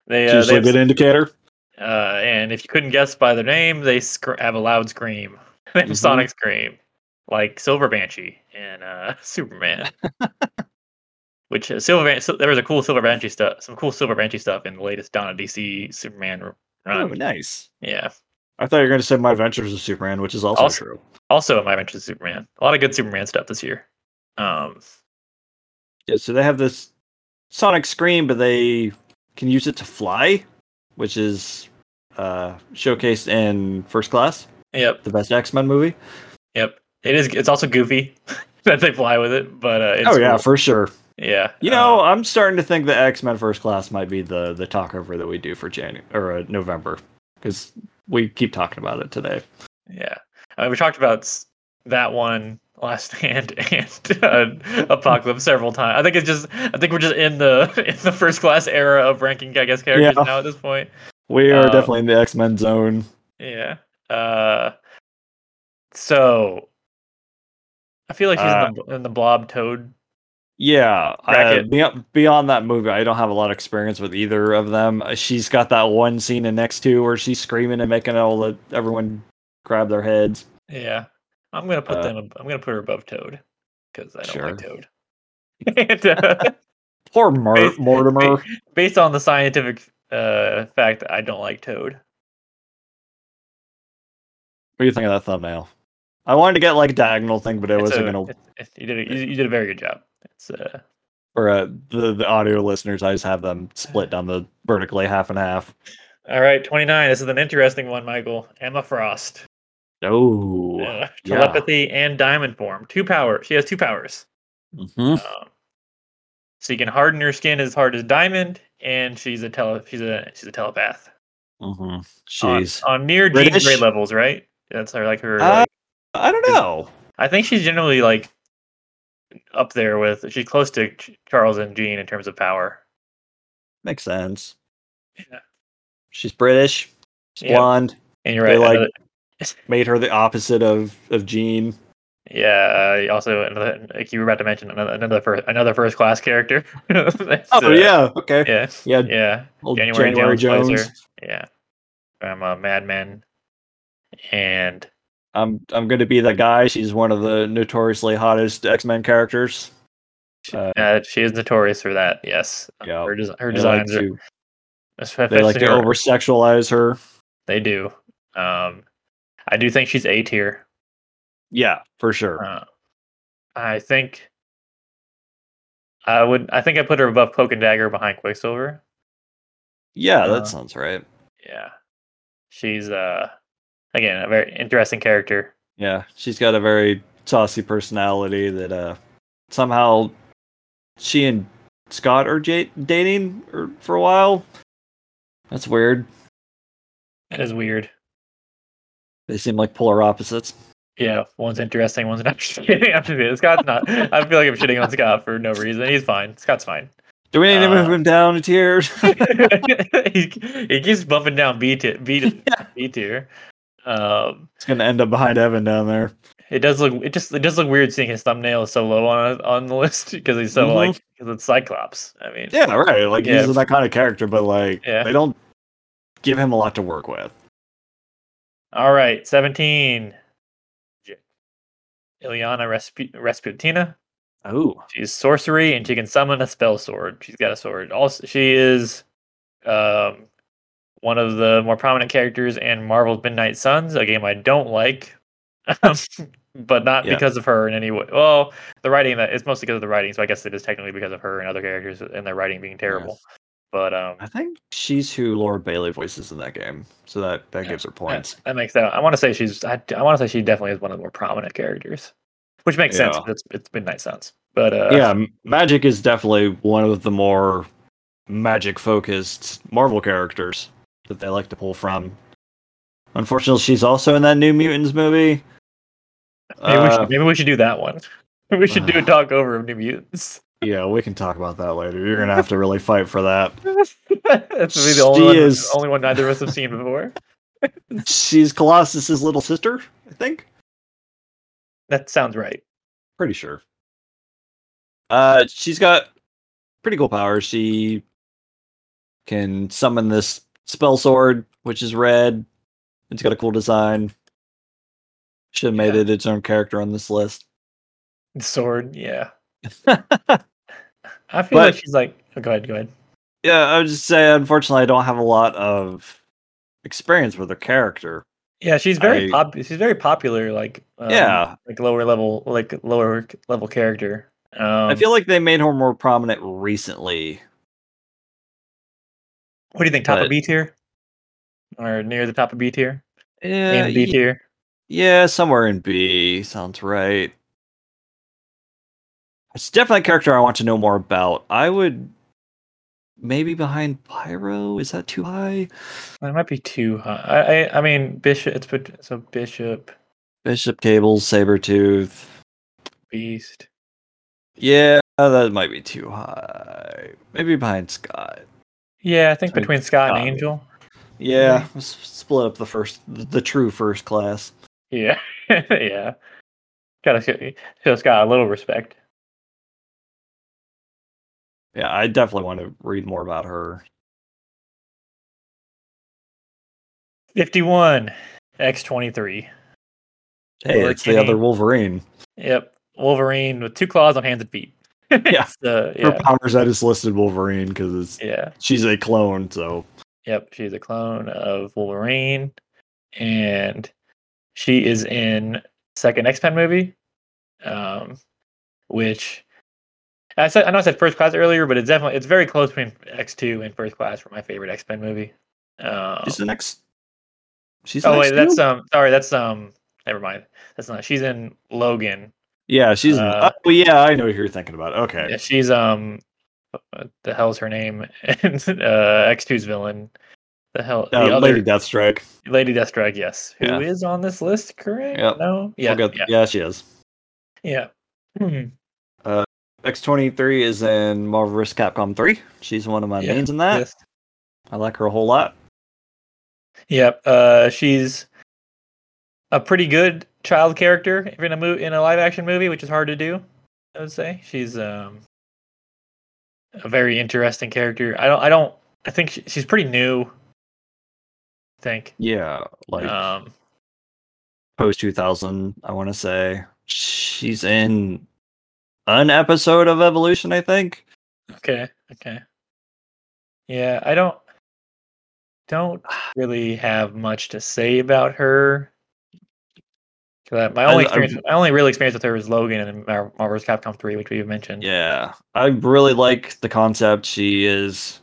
They, uh, usually a good indicator. uh, and if you couldn't guess by their name, they sc- have a loud scream. They Mhm. Sonic scream, like Silver Banshee and uh, Superman. Which uh, Silver Ban- so there was a cool Silver Banshee stuff, some cool Silver Banshee stuff in the latest Donna DC Superman r- Oh, nice. Yeah, I thought you were going to say My Adventures of Superman, which is also, Also- true. also my Adventures of Superman, a lot of good Superman stuff this year. Um, Yeah, so they have this sonic scream, but they can use it to fly, which is uh, showcased in First Class, yep, the best X Men movie. yep. It is. It's also goofy that they fly with it, but uh, it's oh yeah, cool. for sure. yeah. You know, I'm starting to think the X Men First Class might be the the talkover that we do for January or uh, November because we keep talking about it today. Yeah, I mean, we talked about that one, Last Stand, and uh, Apocalypse several times. I think it's just, I think we're just in the in the first class era of ranking, I guess, characters Yeah. now at this point. We are Uh, definitely in the X Men zone. Yeah. Uh, so I feel like she's Uh, in, the, in the Blob Toad. Yeah, uh, beyond, beyond that movie, I don't have a lot of experience with either of them. Uh, She's got that one scene in X two where she's screaming and making all the everyone grab their heads. Yeah, I'm gonna put Uh, them. I'm gonna put her above Toad because I don't like Toad. and, uh, Poor Mar- Bas- Mortimer. based on the scientific uh, fact, I don't like Toad. What do you think of that thumbnail? I wanted to get like a diagonal thing, but it It's wasn't a- gonna. it's- it's- you did a, you, you did a very good job. It's uh, For uh, the the audio listeners, I just have them split down the vertically half and half. all right. Twenty nine. This is an interesting one, Michael. Emma Frost. Oh, Uh, yeah. telepathy and diamond form. Two power. She has two powers. Mhm. Um, so you can harden your skin as hard as diamond, and she's a tele. She's a she's a telepath. Mhm. On- On, near British? Grey levels, right? That's her like her. Uh, like- I don't know. I think she's generally like up there with. She's close to Ch- Charles and Jean in terms of power. Makes sense. Yeah. She's British. She's Yeah. blonde. And you're They right. like- another- Made her the opposite of of Jean. yeah. Uh, also, another, like you were about to mention another another first another first class character. Oh uh, yeah. Okay. yeah, Yeah. yeah, January January, Jones Jones. yeah. From uh, Mad Men, and I'm I'm gonna be the guy. She's one of the notoriously hottest X Men characters. she, Uh, uh, she is notorious for that. Yes, Yeah. her, des- her They like designs are. to they like to her- over sexualize her. They do. Um, I do think she's A tier. Yeah, for sure. Uh, I think I would. I think I put her above Cloak and Dagger, behind Quicksilver. Yeah, uh, that sounds right. Yeah, she's uh again a very interesting character. Yeah, she's got a very saucy personality that uh somehow she and Scott are j- dating or, for a while. That's weird. That is weird. They seem like polar opposites. Yeah, one's interesting, one's not. I'm just kidding. I'm just kidding. Scott's not. I feel like I'm shitting on Scott for no reason. He's fine. Scott's fine. Do we need to Uh, move him down a tier? he, he keeps bumping down B tier. B, B tier. Um, it's gonna end up behind Evan down there. It does look. It just. It does look weird seeing his thumbnail is so low on on the list because he's so Mhm. like because it's Cyclops. I mean, Yeah, right. Like Yeah. he's that kind of character, but like Yeah. they don't give him a lot to work with. All right, seventeen. J- Illyana Respu- Rasputina. Oh, She's sorcery and she can summon a spell sword. She's got a sword. Also, she is um one of the more prominent characters in Marvel's Midnight Suns, a game I don't like. but not Yeah. because of her in any way. Well, the writing that it's mostly because of the writing, so I guess it is technically because of her and other characters and their writing being terrible. But um I think she's who Laura Bailey voices in that game, so that that Yeah. gives her points. that makes that I want to say she's I, I want to say she definitely is one of the more prominent characters. Which makes sense. Yeah. It's it's Midnight Suns. But uh yeah, Magik is definitely one of the more magic focused Marvel characters that they like to pull from. Unfortunately, she's also in that New Mutants movie. Maybe, we Uh, should, maybe we should do that one. we should do a talk over of New Mutants. Yeah, we can talk about that later. You're gonna have to really fight for that. That's the only She one, is- only one neither of us have seen before. She's Colossus's little sister, I think. That sounds right. Pretty sure. Uh, she's got pretty cool powers. She can summon this spell sword, which is red. It's got a cool design. Should have made Yeah. it its own character on this list. Sword, yeah. I feel like she's like. Oh, go ahead. Go ahead. Yeah, I would just say, unfortunately, I don't have a lot of experience with her character. Yeah, she's very I- pop. She's very popular. Like um, Yeah. like lower level, like lower level character. Um, I feel like they made her more prominent recently. What do you think? Top but- of B tier, or near the top of B tier? Yeah, in B tier. yeah, somewhere in B sounds right. It's definitely a character I want to know more about. I would maybe behind Pyro. Is that too high? It might be too high. I, I, I mean, Bishop. It's so Bishop, Bishop Cables, Sabretooth. Beast. Yeah, that might be too high. Maybe behind Scott. Yeah, I think So between Scott and Angel. Yeah, split up the first, the true first class. Yeah, yeah. Gotta show, show Scott a little respect. Yeah, I definitely want to read more about her. Fifty-one, X twenty-three. Hey, it's the other Wolverine. Yep, Wolverine with two claws on hands and feet. Yeah. It's the- Her powers I just listed Wolverine because it's yeah. she's a clone. So Yep, she's a clone of Wolverine, and she is in second X Men movie, um, which I said I know I said first class earlier, but it's definitely it's very close between X two and first class for my favorite X Men movie. Um, she's the next. She's the oh wait, that's um sorry that's um never mind that's not she's in Logan. Yeah, she's. Uh, oh yeah, I know who you're thinking about. Okay. Yeah, she's um, what the hell's her name? and uh, X 2s villain. The hell? Uh, the other, Lady Deathstrike. Lady Deathstrike, yes. Who yeah. is on this list? Correct? Yep. No. Yeah. We'll get, yeah. Yeah, she is. Yeah. Mm-hmm. X23 is in Marvel vs. Capcom 3. She's one of my yeah. mains in that. Yes. I like her a whole lot. Yep. Uh, she's a pretty good child character in a mo- in a live action movie, which is hard to do. I would say she's um, a very interesting character. I don't. I don't. I think she, she's pretty new. I think. Yeah, like um, post two thousand. I want to say she's in an episode of Evolution. I think. Okay. Okay. Yeah, I don't don't really have much to say about her. My only I- experience, my only real experience with her is Logan and Marvel's Capcom Three, which we've mentioned. Yeah, I really like the concept. She is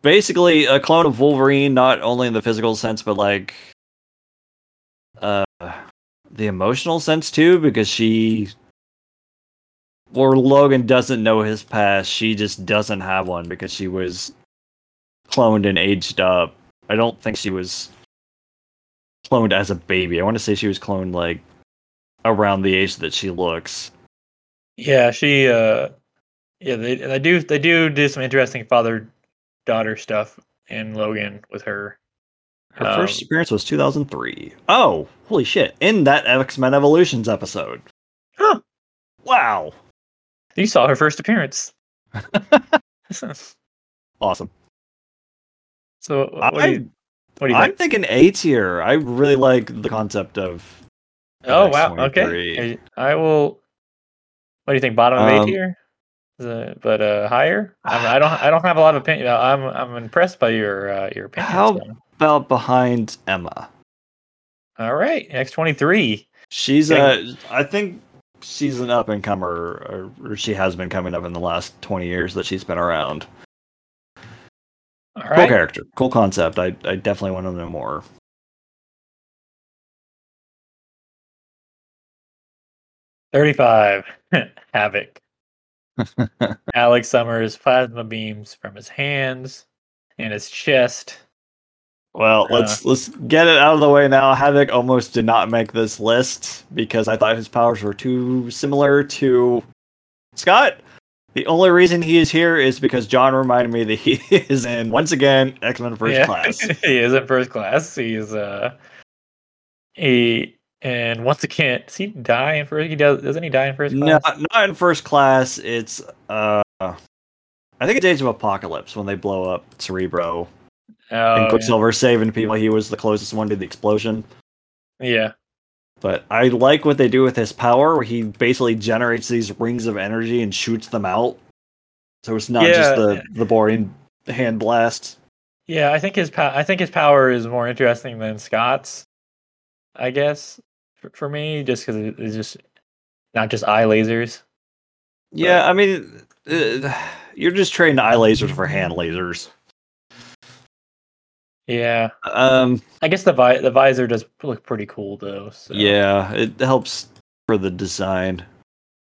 basically a clone of Wolverine, not only in the physical sense, but like uh the emotional sense too, because she or Logan doesn't know his past. She just doesn't have one because she was cloned and aged up. I don't think she was cloned as a baby. I want to say she was cloned like around the age that she looks. Yeah, she. uh Yeah, they they do they do do some interesting father daughter stuff in Logan with her. Her Um, first appearance was 2003. Oh, holy shit. In that X Men Evolutions episode. Huh. Wow. You saw her first appearance. Awesome. so what do you, what do you I'm think? thinking A tier. I really like the concept of. Oh wow. Okay. I I will. What do you think? Bottom of A Um, tier, Is it- but uh, higher. I, mean, I don't. I don't have a lot of opinion. I'm. I'm impressed by your uh, your opinion. How- so. About behind Emma. All right. X twenty three. She's a. I think she's an up and comer, or, or she has been coming up in the last 20 years that she's been around. All Cool character. Cool concept. I, I definitely want to know more. Thirty five. Havoc. Alex Summers plasma beams from his hands and his chest. Well, let's let's get it out of the way now. Havoc almost did not make this list because I thought his powers were too similar to Scott. The only reason he is here is because John reminded me that he is in once again X Men First Yeah. Class. he is in first class. He's uh he and once again, does he die in first? He does. Doesn't he die in first No, not in First Class. It's uh, I think it's Age of Apocalypse when they blow up Cerebro Oh, and yeah. Quicksilver saving people. He was the closest one to the explosion. yeah. But I like what they do with his power, where he basically generates these rings of energy and shoots them out. So it's not just the the boring hand blast. Yeah, I think his pow- I think his power is more interesting than Scott's. I guess for, for me, just because it's just not just eye lasers. Yeah, I mean, uh, you're just trading eye lasers for hand lasers. Yeah, Um, I guess the vi- the visor does look pretty cool though. So. yeah, it helps for the design.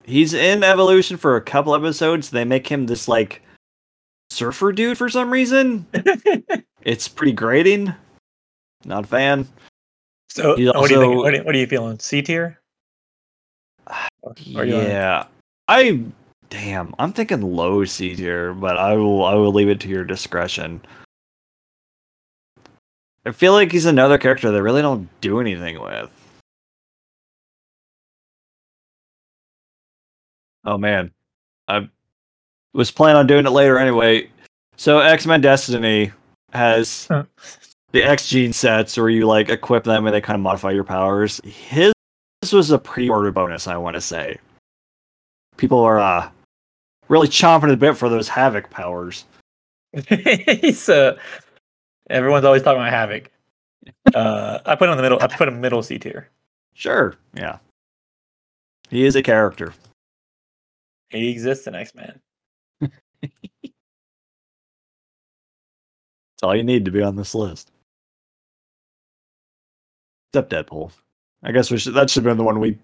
He's in Evolution for a couple episodes. They make him this like surfer dude for some reason. It's pretty grating. Not a fan. so He's what do you think? What, are- what are you feeling? C tier? Or- or you Yeah, I damn. I'm thinking low C tier, but I will I will leave it to your discretion. I feel like he's another character they really don't do anything with. Oh man, I was planning on doing it later anyway. So X Men Destiny has Huh. the X gene sets where you like equip them and they kind of modify your powers. His this was a pre-order bonus, I want to say. People are uh, really chomping at the bit for those Havoc powers. He's uh, everyone's always talking about Havoc. Uh, I put him in the middle. I put him middle C tier. Sure, yeah. He is a character. He exists in X Men. That's all you need to be on this list. Except Deadpool. I guess we should, that should have been the one we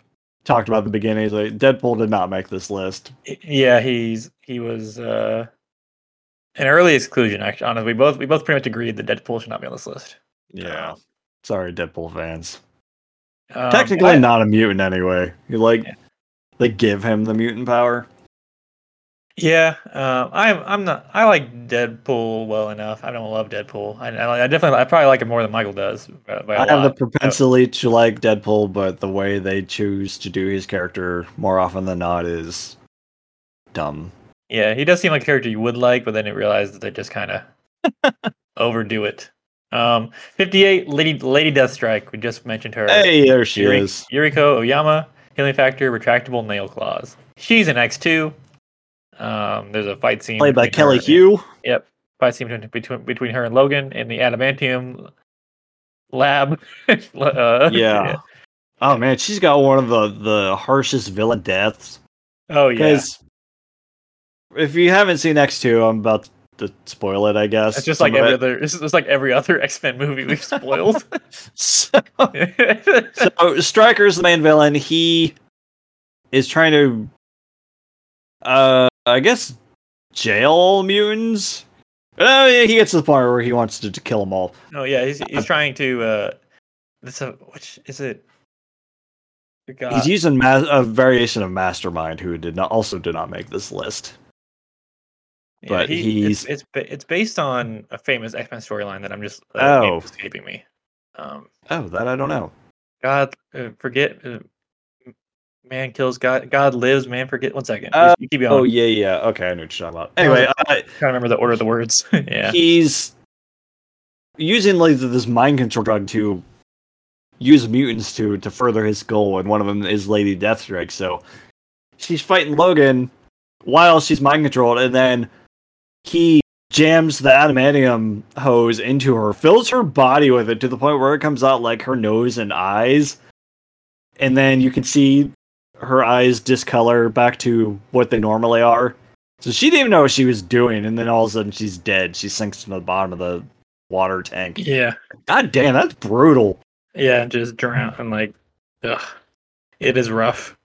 talked about at the beginning. Like, Deadpool did not make this list. Yeah, he's he was uh, an early exclusion. Actually, honestly, we both we both pretty much agreed that Deadpool should not be on this list. Yeah. Sorry, Deadpool fans. Um, Technically I- not a mutant anyway. You like Yeah. they give him the mutant power. Yeah, um, I'm I'm not. I like Deadpool well enough. I don't love Deadpool. I, I, I definitely I probably like him more than Michael does. By, by a I have the lot. propensity to like Deadpool, but the way they choose to do his character more often than not is dumb. Yeah, he does seem like a character you would like, but then you realize that they just kind of overdo it. Um, 58, Lady Lady Deathstrike. We just mentioned her. Hey, there she Yuri- is. Yuriko Oyama, healing factor, retractable nail claws. She's an X2. Um, there's a fight scene Played by between her Kelly and- Hugh. Yep, fight scene between between, between her and Logan in the adamantium lab. uh, Yeah. Oh man, she's got one of the the harshest villain deaths. Oh yeah. Because if you haven't seen X two, I'm about to spoil it. I guess It's just like every it. other. It's just like every other X Men movie we've spoiled. So, so Stryker's the main villain. He is trying to, uh, I guess, jail mutants. Oh yeah, he gets to the point where he wants to, to kill them all. oh yeah, he's he's trying to. uh This a which is it? God. He's using ma- a variation of Mastermind, who did not also did not make this list. Yeah, but he, he's- it's, it's it's based on a famous X Men storyline that I'm just uh, Oh. escaping me. Um, Oh, that I don't know. God, uh, forget. Uh, man kills God. God lives. Man forget. One second. Uh, keep going. Oh yeah, yeah. Okay, I know what you're talking about. Anyway, uh, trying to remember the order of the words. yeah. he's using like this mind control drug to use mutants to to further his goal, and one of them is Lady Deathstrike. So she's fighting Logan while she's mind controlled, and then he jams the adamantium hose into her, fills her body with it to the point where it comes out like her nose and eyes, and then you can see her eyes discolor back to what they normally are. So she didn't even know what she was doing, and then all of a sudden she's dead. She sinks to the bottom of the water tank. Yeah. God damn, that's brutal. Yeah. Just drown and like, ugh, it is rough.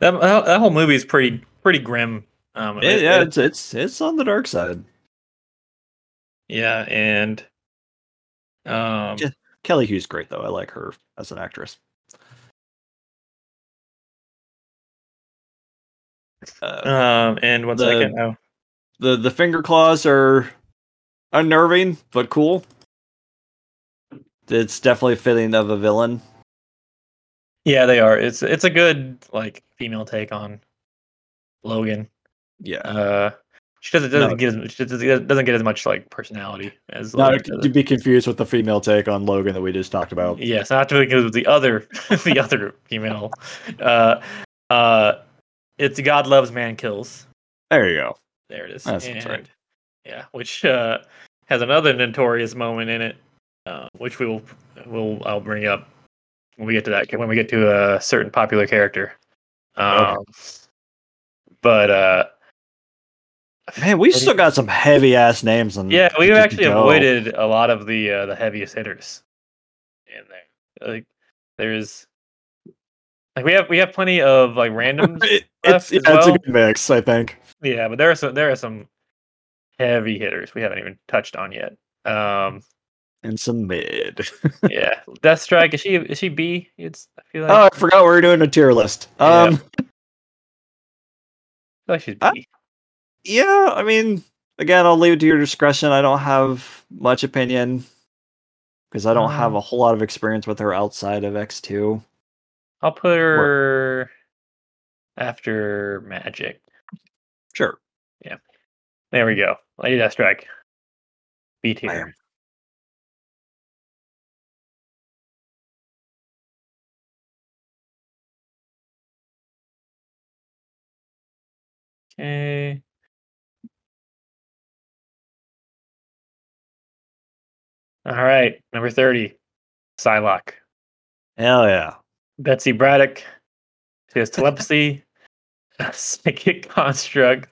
That that, that whole movie is pretty pretty grim. Um, It- it- yeah, it's it's it's on the dark side. yeah, and um, Yeah. Kelly Hu's great though. I like her as an actress. Uh, Um, and one The- second. Oh, the the finger claws are unnerving but cool. It's definitely fitting of a villain. yeah, they are. It's it's a good like female take on Logan. Yeah. Uh, she doesn't doesn't No. get as she doesn't doesn't get as much like personality as Not Logan does. to be confused with the female take on Logan that we just talked about. Yes, not to because of the other the other female. Uh, uh, it's God loves man kills. There you go. There it is. That sounds right. Yeah, which uh, has another notorious moment in it, uh, which we will will I'll bring up when we get to that when we get to a certain popular character. Um, But uh, Man, we still got some heavy ass names on. yeah, we've actually go. avoided a lot of the uh, the heaviest hitters in there. Like there's like we have we have plenty of like randoms. It- it's as yeah, it's a good mix, I think. yeah, but there are some there are some heavy hitters we haven't even touched on yet. Um, And some mid. yeah, Deathstrike is she is she B? It's I feel like, oh, I forgot we were doing a tier list. Yeah. Um, I feel like she's B. yeah, I mean, again, I'll leave it to your discretion. I don't have much opinion because I don't have Um, a whole lot of experience with her outside of X two. I'll put her after Magik. Sure. Yeah. There we go. Lady Deathstrike. B tier. Okay. All right, number 30, Psylocke. Hell yeah. Betsy Braddock. She has telepathy, a psychic construct,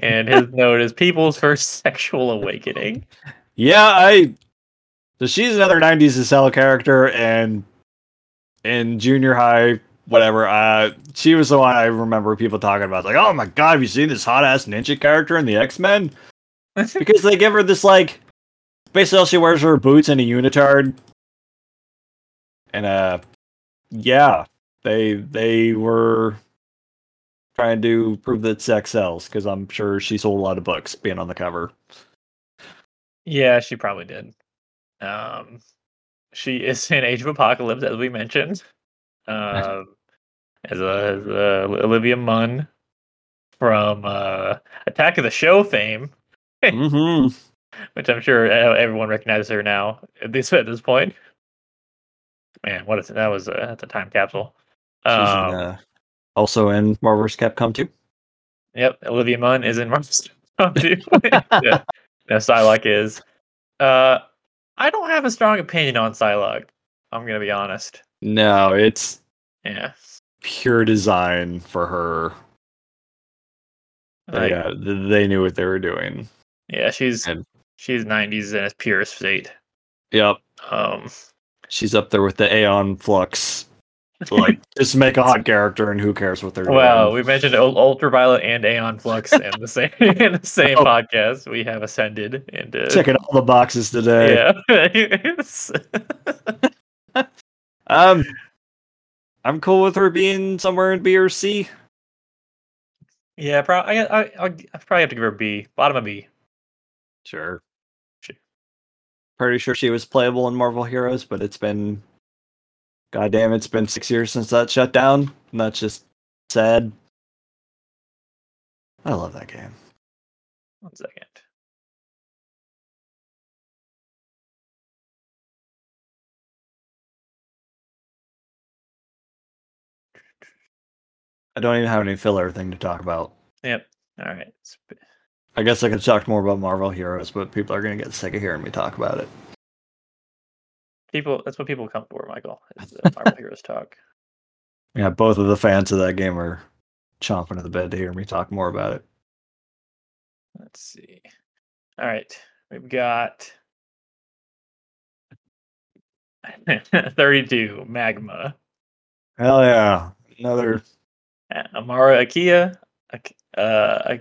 and his note is people's first sexual awakening. Yeah, I. So she's another '90s Estelle character, and in junior high, whatever. Uh, she was the one I remember people talking about. Like, oh my god, have you seen this hot ass ninja character in the X Men? Because they give her this like, basically, all she wears are her boots and a unitard, and uh, yeah, they they were trying to prove that sex sells because I'm sure she sold a lot of books being on the cover. Yeah, she probably did. Um, she is in Age of Apocalypse, as we mentioned. Um, as, a, as a Olivia Munn from uh, Attack of the Show fame, mm-hmm. Which I'm sure e- everyone recognizes her now at this at this point. Man, what is that was uh, that's a time capsule. She's in, Um, uh, also in Marvel's. Capcom 2. Yep, Olivia Munn is in Marvel's too. yeah. No, Psylocke is. Uh, I don't have a strong opinion on Psylocke. I'm gonna be honest. No, it's Yeah. pure design for her. Like, yeah, they knew what they were doing. yeah, she's And- she's 90s in its purest state. Yep, Um, she's up there with the Aeon Flux. Like, just make a hot character, and who cares what they're well, doing? Well, we mentioned Ul- Ultraviolet and Aeon Flux in the same in the same Oh. podcast. We have ascended into Checking all the boxes today. yeah. Um, I'm cool with her being somewhere in B or C. yeah, pro- I, I, I, I probably have to give her a B. Bottom of B. Sure. Pretty sure she was playable in Marvel Heroes, but it's been God damn, it's been six years since that shut down. And that's just sad. I love that game. One second. I don't even have any filler thing to talk about. Yep. All right. I guess I could talk more about Marvel Heroes, but people are gonna get sick of hearing me talk about it. People, that's what people come for, Michael. Is Marvel Heroes talk. Yeah, both of the fans of that game are chomping at the bed to hear me talk more about it. Let's see. All right, we've got 32 Magma, Hell yeah. Another Amara Akia, Ak- uh,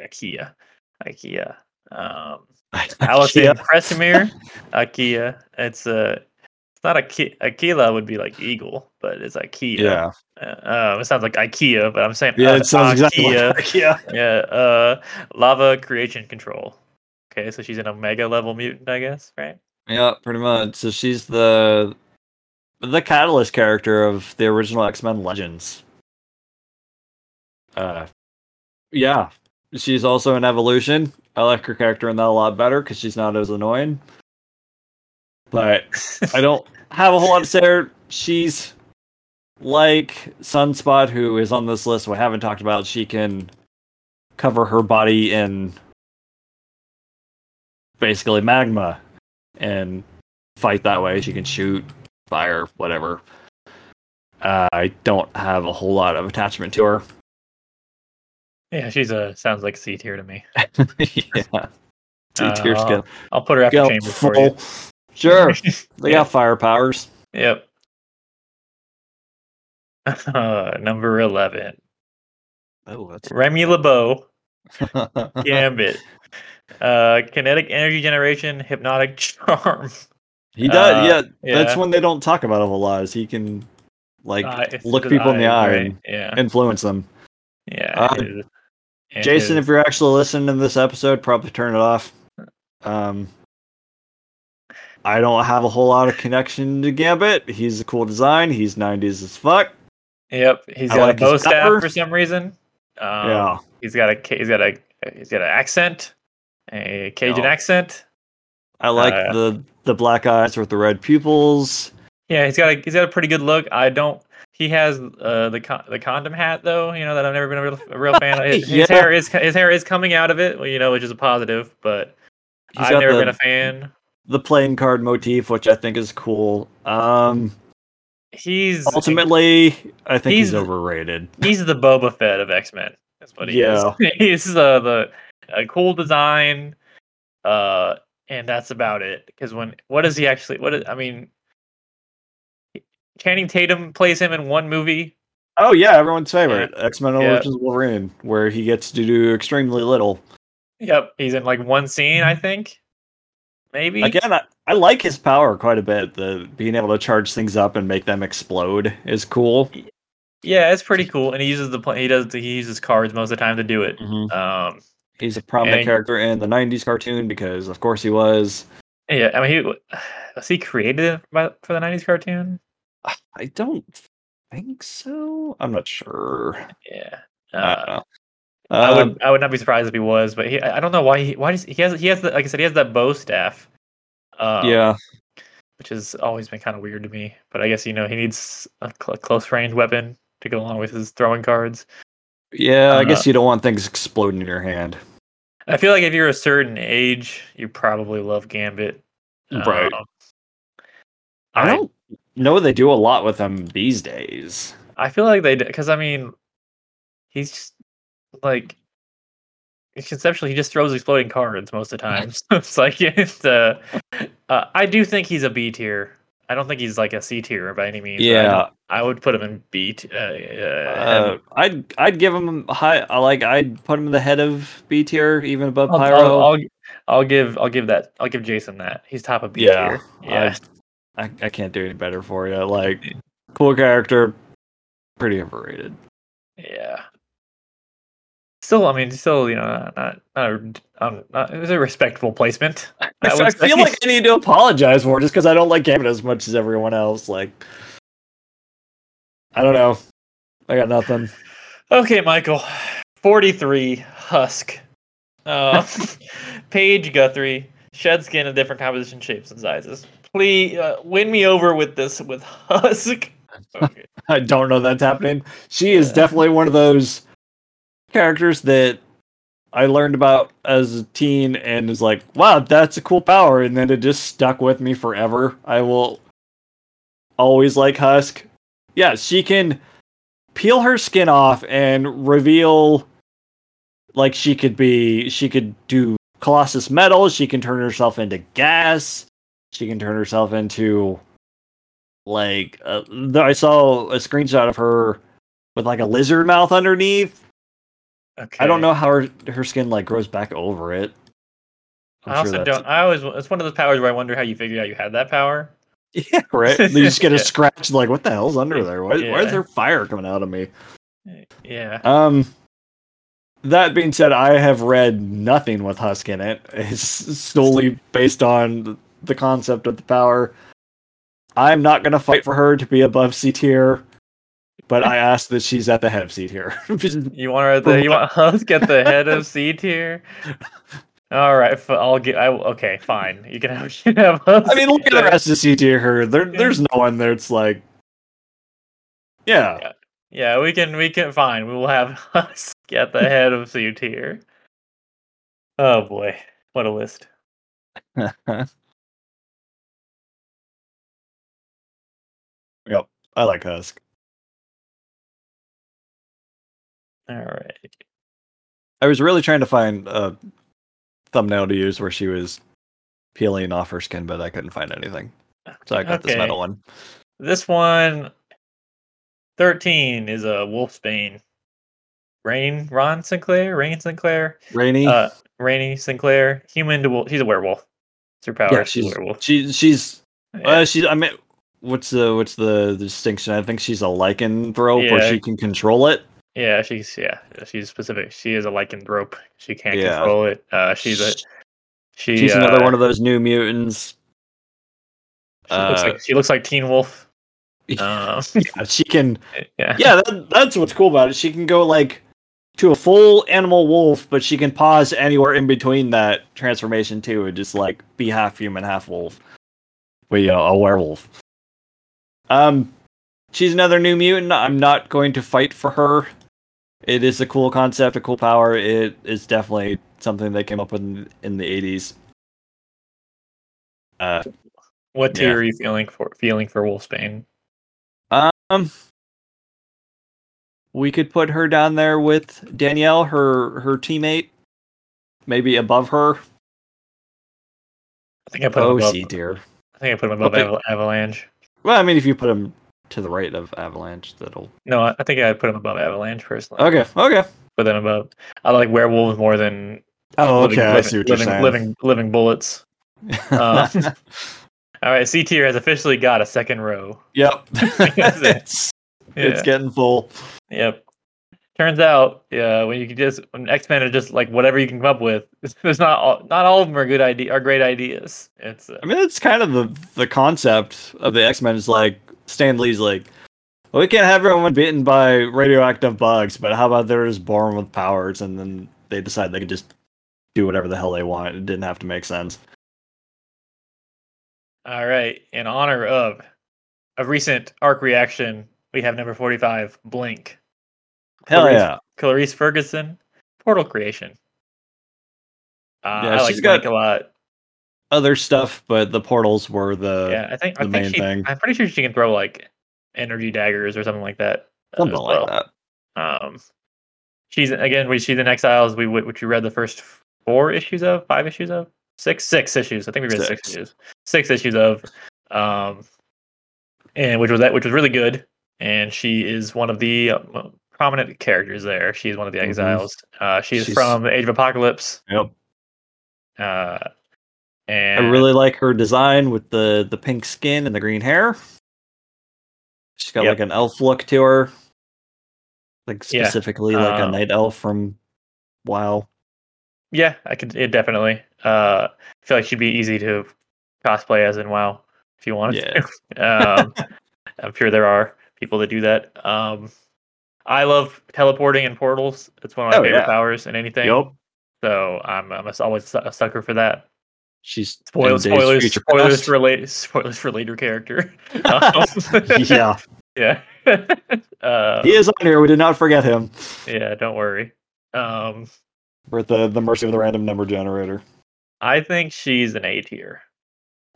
Aquila, Akia, Akia, um, Allison Crestmere, Akia. It's a uh, not a Ki- Aquila would be like eagle, but it's IKEA. Yeah. Uh, um, it sounds like IKEA, but I'm saying Yeah, uh, it sounds exactly Aquia. like yeah. yeah. Uh, lava creation control. Okay, so she's an omega level mutant, I guess, right? Yeah, pretty much. So she's the the catalyst character of the original X-Men Legends. Uh yeah. She's also an evolution. I like her character in that a lot better because she's not as annoying. But I don't have a whole lot to say. her. She's like Sunspot, who is on this list we haven't talked about. She can cover her body in basically magma and fight that way. She can shoot, fire, whatever. Uh, I don't have a whole lot of attachment to her. Yeah, she's a sounds like C tier to me. yeah. Two tier Uh, skin. I'll put her after Go chamber for you. Sure. They Yeah. got fire powers. Yep. Uh, number eleven, Oh, that's Remy LeBeau, Gambit, uh, kinetic energy generation, hypnotic charm. he does. Uh, yeah, that's yeah. one they don't talk about him a lot. Is he can like Uh, look his people in the eye right? and Yeah, influence them. yeah. Uh, his- Jason, his- if you're actually listening to this episode, probably turn it off. Um, I don't have a whole lot of connection to Gambit. He's a cool design. He's 90s as fuck. yep, he's I got like a bow his staff pepper. for some reason. Um, yeah. he's got a he's got a he's got an accent, a Cajun Yeah. accent. I like uh, the the black eyes with the red pupils. Yeah, he's got a he's got a pretty good look. I don't. He has uh, the con- the condom hat though. You know that I've never been a real, a real fan. of. His, his hair is his hair is coming out of it. well, You know, which is a positive. But He's I've never the, been a fan. the playing card motif, which I think is cool. Um, He's ultimately, I think he's, he's- overrated. he's the Boba Fett of X Men. That's what he Yeah. is. He's uh, the a cool design, uh, and that's about it. Because when what is he actually? What is, I mean, Channing Tatum plays him in one movie. Oh yeah, everyone's favorite X Men Yeah. Origins Wolverine, where he gets to do extremely little. Yep, he's in like one scene, I think. Maybe. Again, I, I like his power quite a bit. The being able to charge things up and make them explode is cool. Yeah, it's pretty cool, and he uses the he does he uses cards most of the time to do it. Um, He's a prominent And- character in the '90s cartoon because, of course, he was. yeah, I mean, he was he created by, for the '90s cartoon? I don't think so. I'm not sure. Yeah, I uh, don't know. I Um, would I would not be surprised if he was, but he I I don't know why he why does he has he has the, like I said he has that bow staff. Um, yeah, which has always been kind of weird to me. But I guess you know he needs a cl- close range weapon to go along with his throwing cards. yeah. I uh, guess you don't want things exploding in your hand. I feel like if you're a certain age, you probably love Gambit. Right. Um, I don't know they do a lot with them these days. I feel like they do, because I mean, he's just like conceptually he just throws exploding cards most of the time. so it's like it's uh, uh, I do think he's a B tier. I don't think he's like a C tier by any means. Yeah, I would put him in B. T- uh, uh, uh, I'd I'd give him high. I Like I'd put him in the head of B tier, even above Pyro. I'll, I'll, I'll give I'll give that I'll give Jason that he's top of B Yeah, tier. Yeah, I, I can't do any better for you. Like, cool character, pretty overrated. yeah. Still, I mean, still, you know, not not, um, not it was a respectful placement. I, I feel like I need to apologize for it just because I don't like Gambit as much as everyone else. Like, I don't know. I got nothing. Okay, Michael. 43 Husk. Uh, Paige Guthrie. Shed skin of different composition, shapes, and sizes. Please uh, win me over with this with Husk. Okay. I don't know that's happening. She is Yeah. definitely one of those characters that I learned about as a teen and is like, wow, that's a cool power. And then it just stuck with me forever. I will always like Husk. Yeah, she can peel her skin off and reveal like she could be she could do colossus metal she can turn herself into gas she can turn herself into like uh, i saw a screenshot of her with like a lizard mouth underneath okay. i don't know how her, her skin like grows back over it I'm I also that's- don't. I always. It's one of those powers where I wonder how you figured out you had that power. Yeah, right. You just get a Yeah. scratch. Like, what the hell's under there? Why, why is there fire coming out of me? Yeah. Um. That being said, I have read nothing with Husk in it. It's solely based on the concept of the power. I'm not going to fight for her to be above C tier, but I ask that she's at the head of C tier. You want her at the, you want us get the head of C tier? All right, f- I'll get. I okay, fine. You can have. You can have us I mean, look at the rest of C tier. Her, there, there's no one there. It's like, yeah, Yeah, we can. We can. Fine. We will have us get the head of C tier. Oh boy, what a list. I like Husk. All right. I was really trying to find a thumbnail to use where she was peeling off her skin, but I couldn't find anything. So I got this metal one. This one, 13 is a Wolfsbane. Rain, Ron Sinclair, Rahne Sinclair, Rainy. uh, Rainy Sinclair, human to wolf. She's a werewolf. It's her power. yeah, she's, she's a werewolf. she, she's Yeah. uh, she's. I mean, what's the what's the, distinction? I think she's a lycanthrope where Yeah. she can control it. Yeah, she's yeah, she's specific. She is a lycanthrope. She can't Yeah. control it. Uh, she's a she. She's uh, another one of those new mutants. She looks uh, like she looks like Teen Wolf. Um, Yeah, she can. yeah, Yeah, that, that's what's cool about it. She can go like to a full animal wolf, but she can pause anywhere in between that transformation too, and just like be half human, half wolf. But you know, a werewolf. Um, she's another new mutant. I'm not going to fight for her. It is a cool concept, a cool power. It is definitely something they came up with in, in the 80s. Uh, What tier yeah. are you feeling for feeling for Wolfsbane? Um, we could put her down there with Danielle, her her teammate, maybe above her. I think I put Oh, above. C tier. I think I put him above. Aval- Avalanche. Well, I mean, if you put him to the right of Avalanche, that'll. No, I think I'd put him above Avalanche personally. Okay, okay. But then above. I like werewolves more than Oh, living, okay. I see what you're living, saying. living living bullets. um, All right, C tier has officially got a second row. yep. It's Yeah. it's getting full. Yep. Turns out, yeah, when you can just when X Men are just like whatever you can come up with. There's not all, not all of them are good idea are great ideas. It's uh, I mean, it's kind of the the concept of the X Men is like Stan Lee's like, well, we can't have everyone bitten by radioactive bugs, but how about they're just born with powers and then they decide they can just do whatever the hell they want. It didn't have to make sense. all right. In honor of a recent arc reaction, we have number forty five, Blink. Hell Clarice- yeah. Clarice Ferguson, Portal Creation. Uh, Yeah, I like she's got- a lot. Other stuff, but the portals were the yeah, I think I the think main she, thing. I'm pretty sure she can throw like energy daggers or something like that. something as like that. Um, she's again. We she's in Exiles. We which we read the first four issues of, five issues of, six six issues. I think we read six, Six. issues, six issues of, um, and which was that which was really good. And she is one of the uh, prominent characters there. She's one of the Mhm. Exiles. Uh, she's, She's- from Age of Apocalypse. Yep. Uh, I really like her design with the the pink skin and the green hair. She's got Yep. like an elf look to her. Like Yeah, specifically like a um, night elf from WoW. Yeah, I could it definitely. Uh, I feel like she'd be easy to cosplay as in WoW if you wanted Yeah. to. um, I'm sure there are people that do that. Um, I love teleporting and portals. It's one of my Oh, favorite yeah. powers in anything. Yep. So I'm I'm a- always a sucker for that. She's in Spoilers, spoilers, spoilers Past. for later. Spoilers for later character. Um, yeah, yeah. uh, he is on here. We did not forget him. yeah. Don't worry. Um, We're at the the mercy of the random number generator. I think she's an A tier.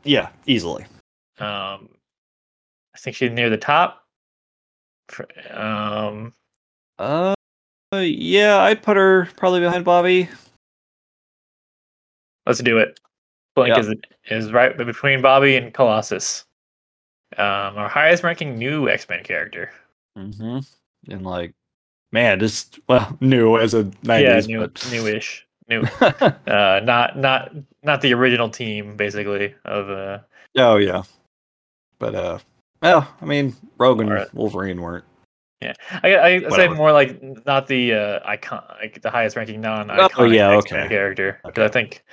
Yeah, easily. Um, I think she's near the top. Um, Uh, yeah, I'd put her probably behind Bobby. let's do it. Blink Yeah. is is right between Bobby and Colossus. Um, our highest ranking new X Men character. Mm-hmm. And like, man, just well, new as a yeah, new, but newish, new. Uh, not not not the original team, basically. Of uh, oh yeah, But uh, well, I mean, Rogue and Alright. Wolverine weren't. Yeah, I I say more like not the uh, icon, like the highest ranking non-iconic Oh, yeah, X-Men okay. character. 'Cause Okay. I think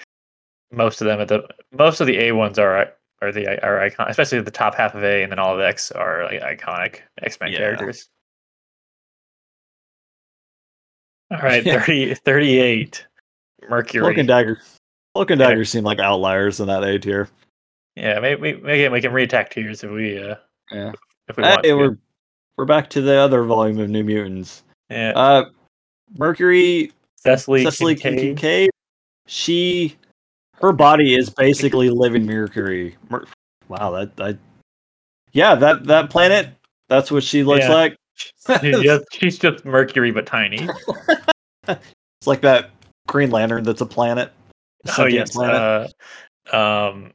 most of them at the most of the A ones are are the are icon, especially the top half of A, and then all of X are like iconic X Men Yeah. characters. All right, Yeah. 30, 38. Mercury. Cloak and Dagger. Cloak and Yeah. Dagger seem like outliers in that A tier. Yeah, maybe we, we can we can reattack tiers if we uh Yeah. if we want Hey, to. we're we're back to the other volume of New Mutants. yeah, Uh, Mercury Cessily, Cessily Kincaid. Kincaid. She, her body is basically living Mercury. Mer- wow, that that. yeah, that that planet. That's what she looks Yeah. like. She's just, she's just Mercury but tiny. It's like that Green Lantern that's a planet. a Oh yes. planet. Uh, um,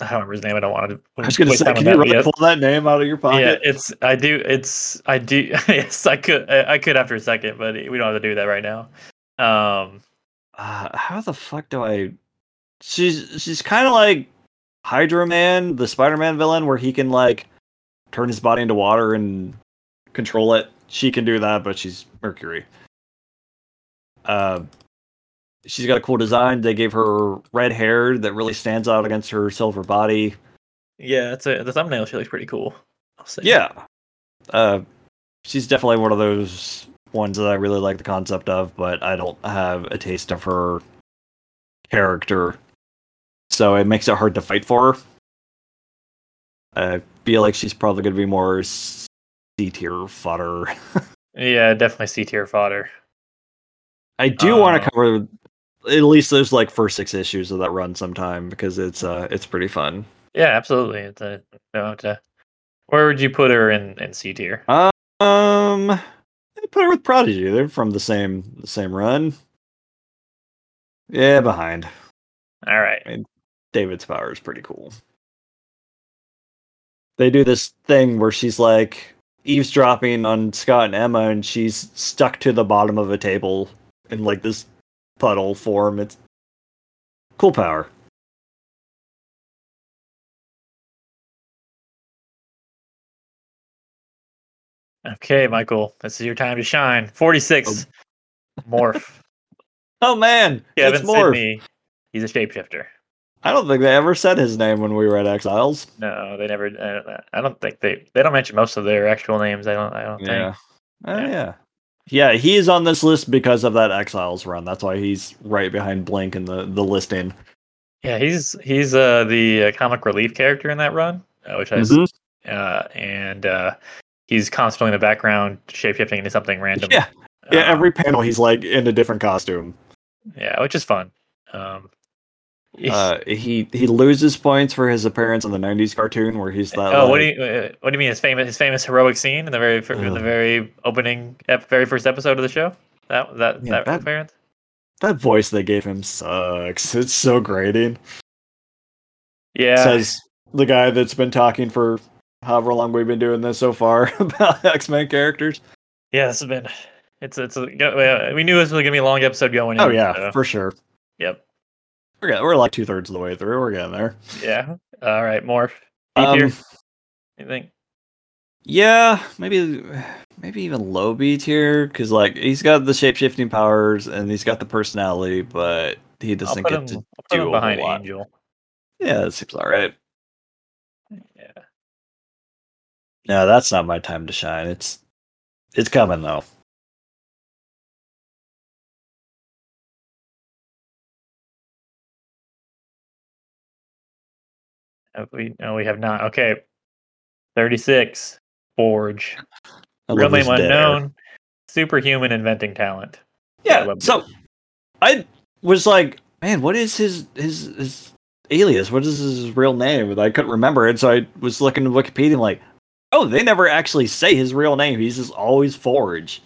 I don't remember his name. I don't want to. I was gonna say, can you really pull that name out of your pocket? Yeah, it's. I do. It's. I do. yes, I could. I, I could after a second, but we don't have to do that right now. Um. Uh, how the fuck do I? She's she's kind of like Hydro-Man, the Spider-Man villain, where he can like turn his body into water and control it. She can do that, but she's Mercury. Uh, she's got a cool design. They gave her red hair that really stands out against her silver body. Yeah, it's a the thumbnail. She looks pretty cool. I'll say. Yeah. Uh, she's definitely one of those ones that I really like the concept of, but I don't have a taste of her character. So it makes it hard to fight for her. I feel like she's probably going to be more C tier fodder. Yeah, definitely C tier fodder. I do want Uh, to cover at least those like first six issues of that run sometime because it's uh it's pretty fun. Yeah, absolutely. It's a, it's a- where would you put her in in C tier? Um, I put her with Prodigy. They're from the same the same run. Yeah, behind. All right. David's power is pretty cool. They do this thing where she's like eavesdropping on Scott and Emma, and she's stuck to the bottom of a table in like this puddle form. It's cool power. Okay, Michael, this is your time to shine. Forty six. Morph. Oh man, Kevin it's Morph. He's a shapeshifter. I don't think they ever said his name when we were at Exiles. No, they never. Uh, I don't think they. They don't mention most of their actual names. I don't. I don't Yeah. think. Oh, Yeah. yeah. Yeah, he is on this list because of that Exiles run. That's why he's right behind Blink in the, the listing. Yeah, he's he's uh, the uh, comic relief character in that run, uh, which has Mhm. uh, and uh, he's constantly in the background shapeshifting into something random. Yeah. Yeah, Uh, every panel he's like in a different costume. yeah, which is fun. Um, Uh, he he loses points for his appearance in the '90s cartoon where he's that. oh, what do you uh, what do you mean? His famous his famous heroic scene in the very fir- the very opening very first episode of the show. That that Yeah, that, that- appearance. that voice they gave him sucks. It's so grating. Yeah, Says the guy that's been talking for however long we've been doing this so far about X Men characters. yeah. This has been it's it's a, uh, we knew this was gonna be a long episode going. Oh in, yeah, so, for sure. yep. We're we're like two thirds of the way through. We're getting there. Yeah. All right. More. B Um, tier. You think? Yeah, maybe maybe even low B tier because like he's got the shape shifting powers and he's got the personality, but he doesn't get him, to do him a behind lot. Angel. Yeah, that seems all right. Yeah. No, that's not my time to shine. It's it's coming though. Have we no, we have not. Okay. Thirty-six. Forge. Real name his dead air. unknown. Superhuman inventing talent. Yeah. love So I was like, man, what is his his his alias? What is his real name? And I couldn't remember it, so I was looking at Wikipedia and like, oh, they never actually say his real name. He's just always Forge.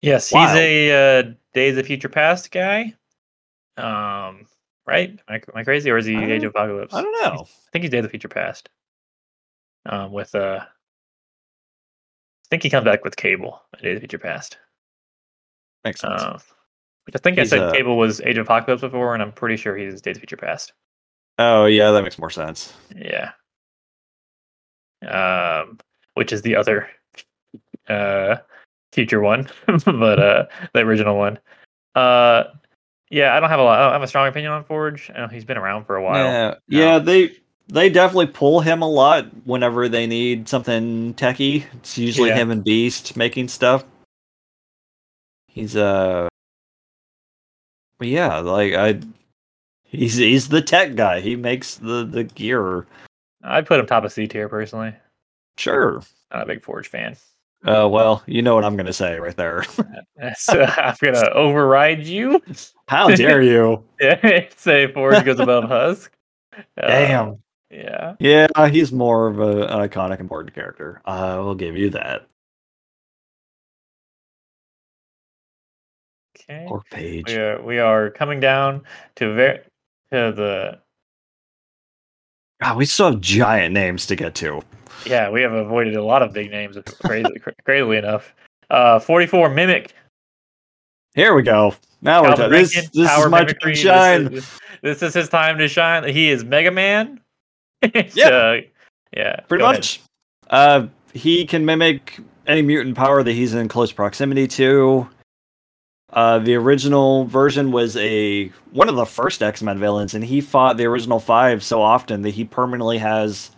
Yes, Wild. he's a uh, Days of Future Past guy. Um, right? Am I, am I crazy, or is he Age of Apocalypse? I don't know. I think he's Days of the Future Past. Um, with uh, I think he comes back with Cable. in Days of Future Past. Makes sense. Uh, which I think I said uh, Cable was Age of Apocalypse before, and I'm pretty sure he's Days of Future Past. oh yeah, that makes more sense. Yeah. um, which is the other uh, future one, but uh, the original one. Uh, yeah, I don't have a lot. I don't have a strong opinion on Forge. I know he's been around for a while. Yeah, yeah, they they definitely pull him a lot whenever they need something techie. It's usually Yeah. him and Beast making stuff. He's uh but yeah, like I he's he's the tech guy. He makes the the gear. I'd put him top of C tier personally. Sure. I'm not a big Forge fan. Uh well, you know what I'm going to say right there. So I'm gonna override you. How dare you? Say Forge goes above Husk. Uh, Damn. Yeah. Yeah, he's more of a, an iconic important character. I will give you that. Okay. Or page. We are we are coming down to ver- to the God, we still have giant names to get to. yeah we have avoided a lot of big names crazily crazily enough. Uh, 44 mimic. Here we go. Now we're Calvin done. This, this power is my time to shine. This is, this is his time to shine. He is Mega Man. Yeah. Uh, yeah. Pretty much. Uh, he can mimic any mutant power that he's in close proximity to. Uh, the original version was a one of the first X Men villains, and he fought the original five so often that he permanently has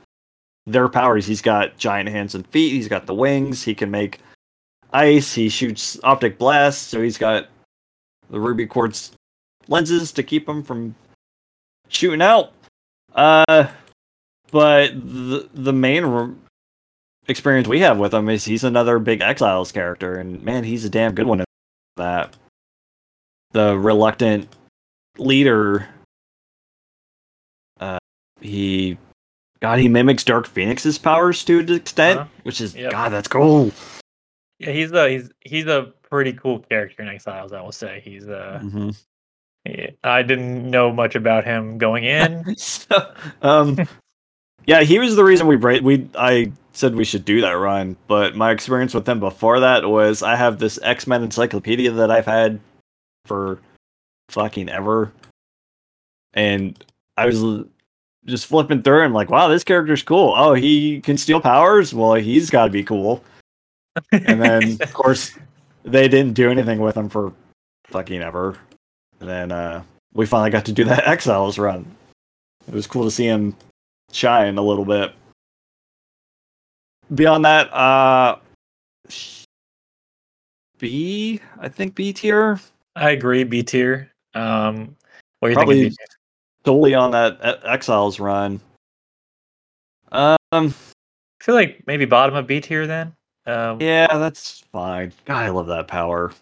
their powers. He's got giant hands and feet. He's got the wings. He can make ice. He shoots optic blasts. So he's got the ruby quartz lenses to keep him from shooting out. Uh, but the the main experience we have with him is he's another big Exiles character, and man, he's a damn good one at that. The reluctant leader. Uh, he, God, he mimics Dark Phoenix's powers to an extent, Uh-huh. which is Yep. God, that's cool. Yeah, he's a he's he's a pretty cool character in Exiles. I will say he's uh Mhm. yeah, I didn't know much about him going in. so, um, yeah, he was the reason we break. We I said we should do that run, but my experience with him before that was I have this X Men encyclopedia that I've had for fucking ever, and I was just flipping through and like, wow, this character's cool. Oh, he can steal powers. Well, he's got to be cool. And then, of course, they didn't do anything with him for fucking ever. And then uh, we finally got to do that Exiles run. It was cool to see him shine a little bit. Beyond that, uh, B, I think B tier, I agree, B tier. Um, what do you Probably- think? Solely on that E- Exiles run. Um, I feel like maybe bottom of B tier then. Um, yeah, that's fine. God, I love that power.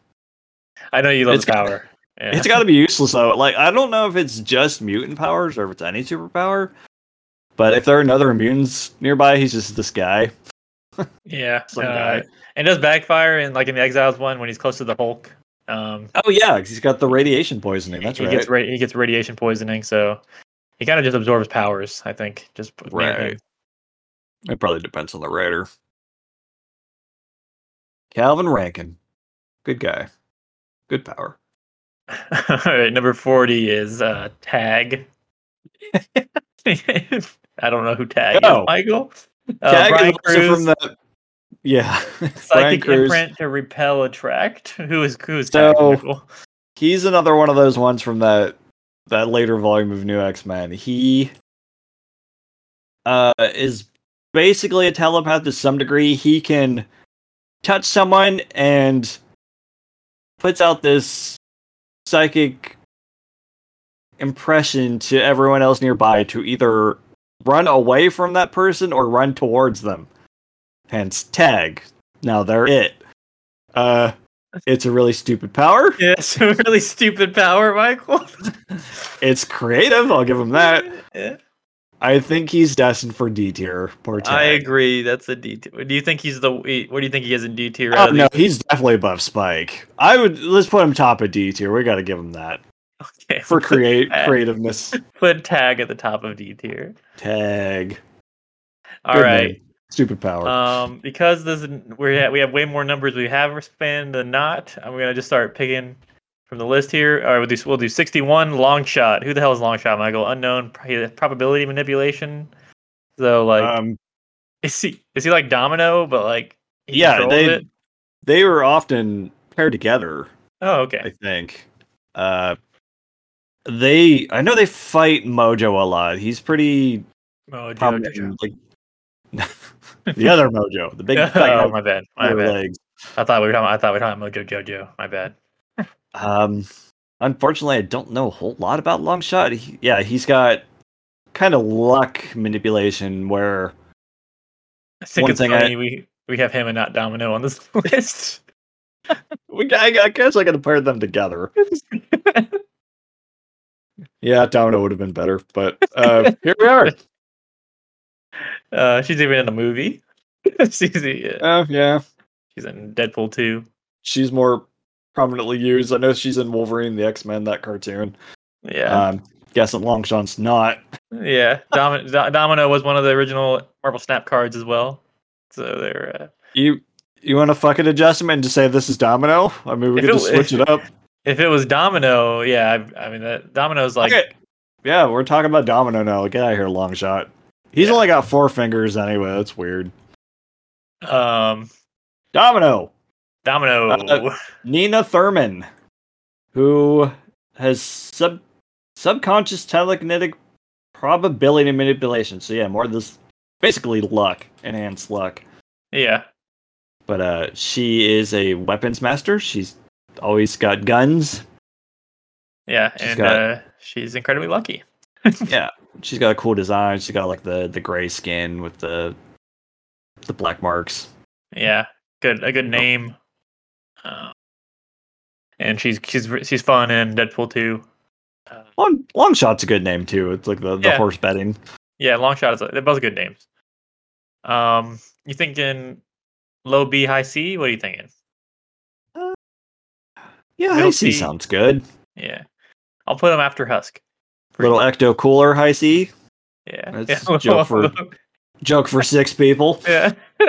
I know you love It's power. Yeah. It's got to be useless though. Like I don't know if it's just mutant powers or if it's any superpower. But if there are another mutants nearby, he's just this guy. yeah. Some uh, guy. and does backfire in like in the Exiles one when he's close to the Hulk. Um, Oh yeah, he's got the radiation poisoning. That's he right. gets ra- he gets radiation poisoning, so he kind of just absorbs powers. I think just with me and him. Right. It probably depends on the writer. Calvin Rankin, good guy, good power. All right, number 40 is uh, Tag. I don't know who Tag Oh. is, Michael. Uh, Tag Brian is Cruz, from the yeah. Psychic Cruz. imprint to repel attract. Who is who is So-? Michael? He's another one of those ones from that that later volume of New X Men. He uh is basically a telepath to some degree. He can touch someone and puts out this psychic impression to everyone else nearby to either run away from that person or run towards them. Hence tag. Now they're it. Uh it's a really stupid power. Yeah, it's a really stupid power, Michael. It's creative, I'll give him that. Yeah. I think he's destined for D tier. I agree. That's a D tier. Do you think he's the? What do you think he is in D tier? Oh, no, he's definitely above Spike. I would let's put him top of D tier. We got to give him that Okay, for create Tag- creativeness. Put Tag at the top of D tier. Tag. All Good right. name. Stupid power. Um, because this is, we have, we have way more numbers we have spanned than not. I'm gonna just start picking from the list here. All right, we'll do we'll do 61 long shot. Who the hell is long shot, Michael? Unknown probability manipulation. So like, um, Is he is he like Domino, but like yeah, they it? they were often paired together. Oh, okay. I think. Uh, they I know they fight Mojo a lot. He's pretty prominent. Like the other Mojo, the big oh, my bad. My bad. legs. I thought we were talking. I thought we were talking Mojo Jojo. My bad. Um, unfortunately, I don't know a whole lot about Longshot. He, yeah, he's got kind of luck manipulation where I think One it's thing I- funny we we have him and not Domino on this list. we, I, I guess I gotta pair them together. Yeah, Domino would have been better, but uh, here we are. Uh, she's even in a movie. she's the, uh, yeah, she's in Deadpool 2. she's more prominently used. I know she's in Wolverine, the X Men, that cartoon. Yeah, Um, guessing Longshot's not. yeah. Domin- Do- Domino was one of the original Marvel Snap cards as well. So they're uh, You you want to fucking adjustment and just say this is Domino? I mean, we could just switch it up. if it was Domino, yeah. I, I mean, that Domino's like Okay. Yeah, we're talking about Domino now. Get out of here, Longshot. He's Yeah. only got four fingers anyway. That's weird. um Domino, Domino. Uh, Neena Thurman, who has sub subconscious telekinetic probability manipulation. So yeah, more of this basically luck, enhanced luck. yeah, But uh, she is a weapons master. She's always got guns. yeah, She's and got- uh, she's incredibly lucky. yeah, she's got a cool design. She's got like the the gray skin with the the black marks. Yeah, good a good name. Um, and she's she's she's fun in Deadpool too. Uh, Long long shot's a good name too. It's like the, the Yeah. horse betting. yeah, long shot is they're both good names. Um, you thinking low B high C? What are you thinking? Yeah, Middle high C C. sounds good. Yeah, I'll put them after Husk. Little ecto cooler high C. Yeah, That's yeah. a joke for- Joke for six people. yeah.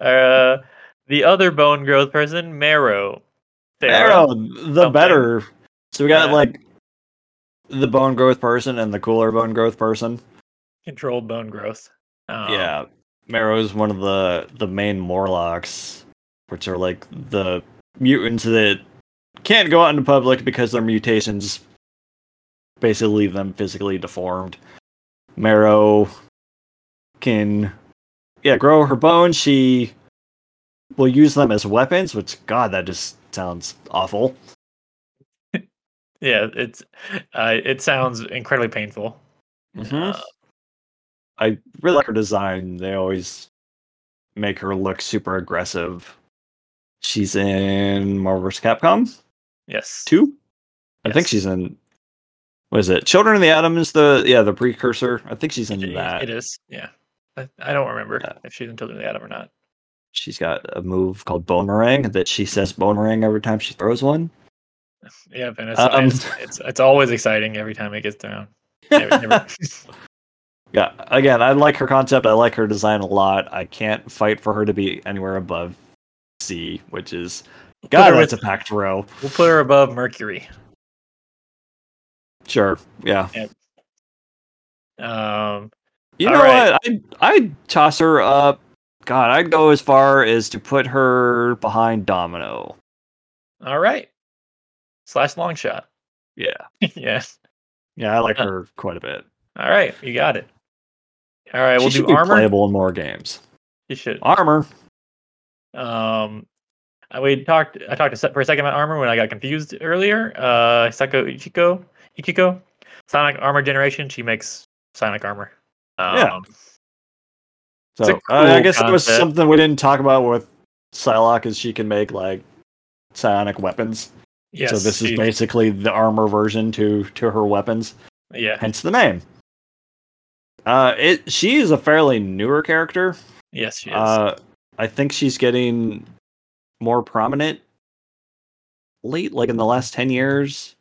uh, the other bone growth person, Marrow. Sarah. Arrow, the something. better. So we got Yeah. like the bone growth person and the cooler bone growth person. controlled bone growth. Um, yeah, Marrow is one of the the main Morlocks, which are like the mutants that can't go out into public because their mutations basically leave them physically deformed. Marrow can, yeah, grow her bones. She will use them as weapons, which God, that just sounds awful. yeah. It's uh, it sounds incredibly painful. Uh, I really like her design. They always make her look super aggressive. She's in Marvel vs. Capcom yes. 2. I think she's in. What is it? Children of the Atom is the yeah the precursor. I think she's in It- that. It is. Yeah. I, I don't remember Yeah. if she's in Children of the Atom or not. She's got a move called Boomerang that she says Boomerang every time she throws one. Yeah, and it's, Um, it's, it's it's always exciting every time it gets thrown. Yeah, again, I like her concept. I like her design a lot. I can't fight for her to be anywhere above C, which is God, her that's a packed row. we'll put her above Mercury. Sure, yeah. Um, You know right. what? I'd, I'd toss her up. God, I'd go as far as to put her behind Domino. all right. Slash long shot. Yeah. yeah. Yeah, I like Uh, her quite a bit. All right, you got it. All right, she we'll do armor. playable in more games. You should. Armor. Um, uh, we talked. I talked for a second about armor when I got confused earlier. Uh, Sako Ichiki, Ichiki, Psionic armor generation. She makes Psionic armor. Um, Yeah. So a I- I cool guess it was something we didn't talk about with Psylocke is she can make like psionic weapons. Yes. so this she- is basically the armor version to to her weapons, Yeah. hence the name. Uh, it she is a fairly newer character. Yes, she is. Uh, I think she's getting more prominent late, like in the last ten years.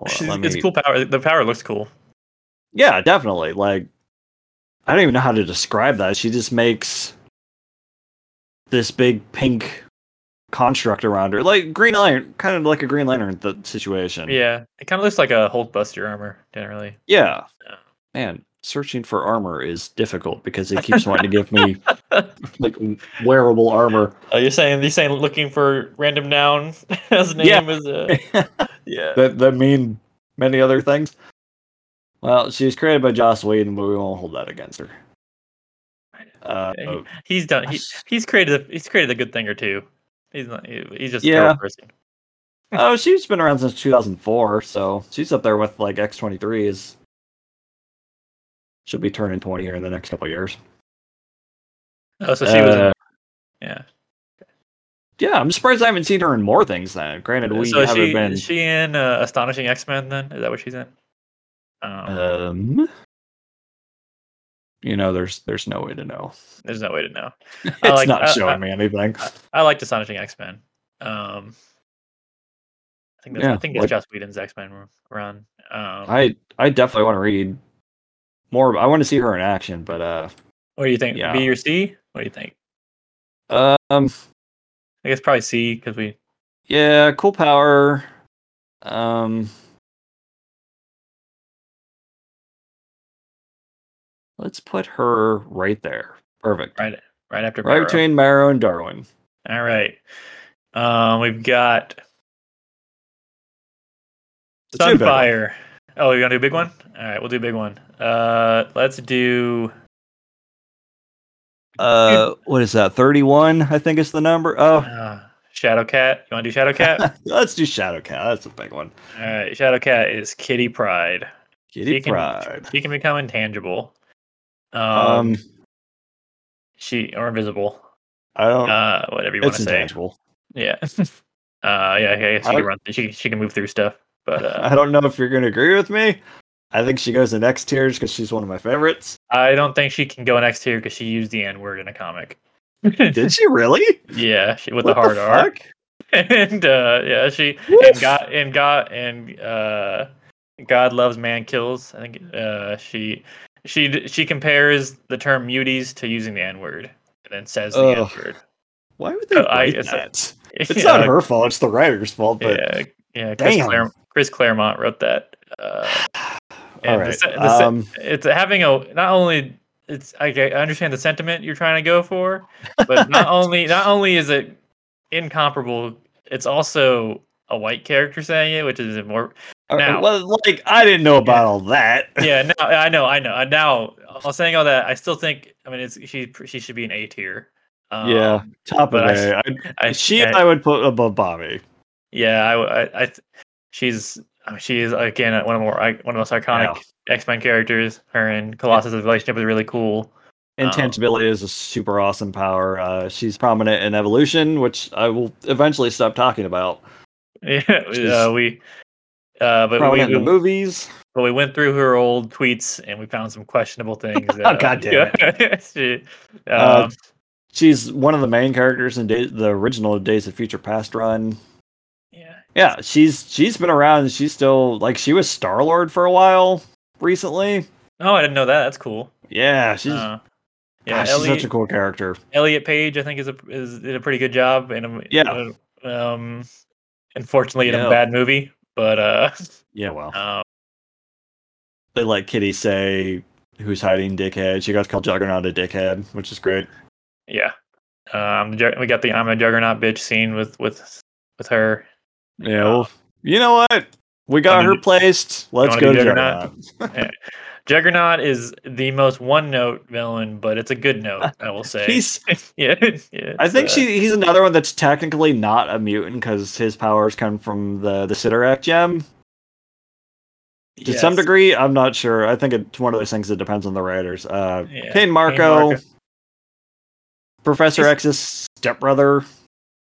On, it's me- cool power. The power looks cool. Yeah, definitely. Like, I don't even know how to describe that. She just makes this big pink construct around her, like Green Lantern, kind of like a Green Lantern th- situation. Yeah, it kind of looks like a Hulk Buster armor generally. Yeah. Yeah. Man, searching for armor is difficult because it keeps wanting to give me like wearable armor. Oh, you're saying you're saying looking for random noun as name Yeah. is uh, yeah. that that mean many other things. Well, she was created by Joss Whedon, but we won't hold that against her. Uh, He- he's done. He, he's created. A, he's created a good thing or two. He's not. he- He's just Yeah. terrible person. oh, she's been around since 2004, so she's up there with like X23. Is she'll be turning 20 here in the next couple of years. Oh, so she was. Uh, In, yeah. Yeah, I'm surprised I haven't seen her in more things. Then, granted, we so haven't she been. is she in uh, Astonishing X Men? Then is that what she's in? Um, Um, you know, there's there's no way to know. there's no way to know. It's I like- not I- showing I- me anything. I liked Astonishing X Men. Um, I think that's, I Yeah, think that's like- Joss Whedon's X Men run. Um, I I definitely want to read more. I want to see her in action, but uh, what do you think? yeah. B or C? What do you think? um, I guess probably C because we. yeah, cool power. Um, let's put her right there. Perfect. Right, right after Right Barrow. between Marrow and Darwin. All right. Um, we've got Let's do a big one. Sunfire. Oh, you want to do a big one? All right, we'll do a big one. Uh, let's do. Uh, what is that? Thirty-one, I think is the number. Oh, Uh, Shadowcat. You want to do Shadowcat? let's do Shadowcat. That's a big one. All right, Shadowcat is Kitty Pryde. Kitty She can- Pryde. She can become intangible. Um, Um, she or invisible. I don't. Uh, whatever you want to say. intangible. Yeah. uh, yeah, yeah. She I- can run. She she can move through stuff. But uh, I don't know if you're going to agree with me. I think she goes in X tiers because she's one of my favorites. I don't think she can go next tier because she used the N word in a comic. Did she really? yeah, she, with What the hard R. fuck? and uh, yeah, she Woof. and God and God and uh, God loves man kills. I think uh, she she she compares the term muties to using the N word and then says the N word. Why would they Uh, I- write it's- that? It's not her fault. It's the writer's fault. But yeah, yeah. Damn. Chris Claremont wrote that. Uh, all and the the um, it's having a not only it's I, I understand the sentiment you're trying to go for, but not only not only is it incomparable, it's also a white character saying it, which is more. now- well, like I didn't know about all that. Yeah, no, I know, I know. Now, while saying all that, I still think. I mean, it's she she should be an A tier. Um, yeah, top of but I s- A. I, I, she I- I would put above Bobby. yeah, I, I, I she's she is again one of the more one of the most iconic X Men characters. Her and Colossus' relationship is really cool. Um, Intangibility is a super awesome power. Uh, she's prominent in evolution, which I will eventually stop talking about. Yeah, uh, we. Uh, but we, the movies. but we went through her old tweets and we found some questionable things. Oh, God damn it! she, Uh, um, She's one of the main characters in the original Days of Future Past run. Yeah, she's she's been around. She's still like she was Star Lord for a while recently. Oh, I didn't know that. That's cool. Yeah, she's Uh, yeah, yeah, she's such a cool character. Elliot Page, I think, is a is did a pretty good job. In a, Yeah. Um, unfortunately, in Yeah. a bad movie, but uh, Yeah, well, um, they let Kitty say who's hiding dickhead. She got called Juggernaut a dickhead, which is great. yeah. Um, we got the I'm a Juggernaut bitch scene with with with her. Yeah, well, you know what? We got Wanna her placed. Let's go to Juggernaut? Juggernaut. Juggernaut is the most one note villain, but it's a good note, I will say. He's yeah, yeah, I think uh, she he's another one that's technically not a mutant because his powers come from the the Cyttorak gem. To some degree, I'm not sure. I think it's one of those things that depends on the writers. Uh, Yeah, Cain Marko, Marko. Professor X's stepbrother.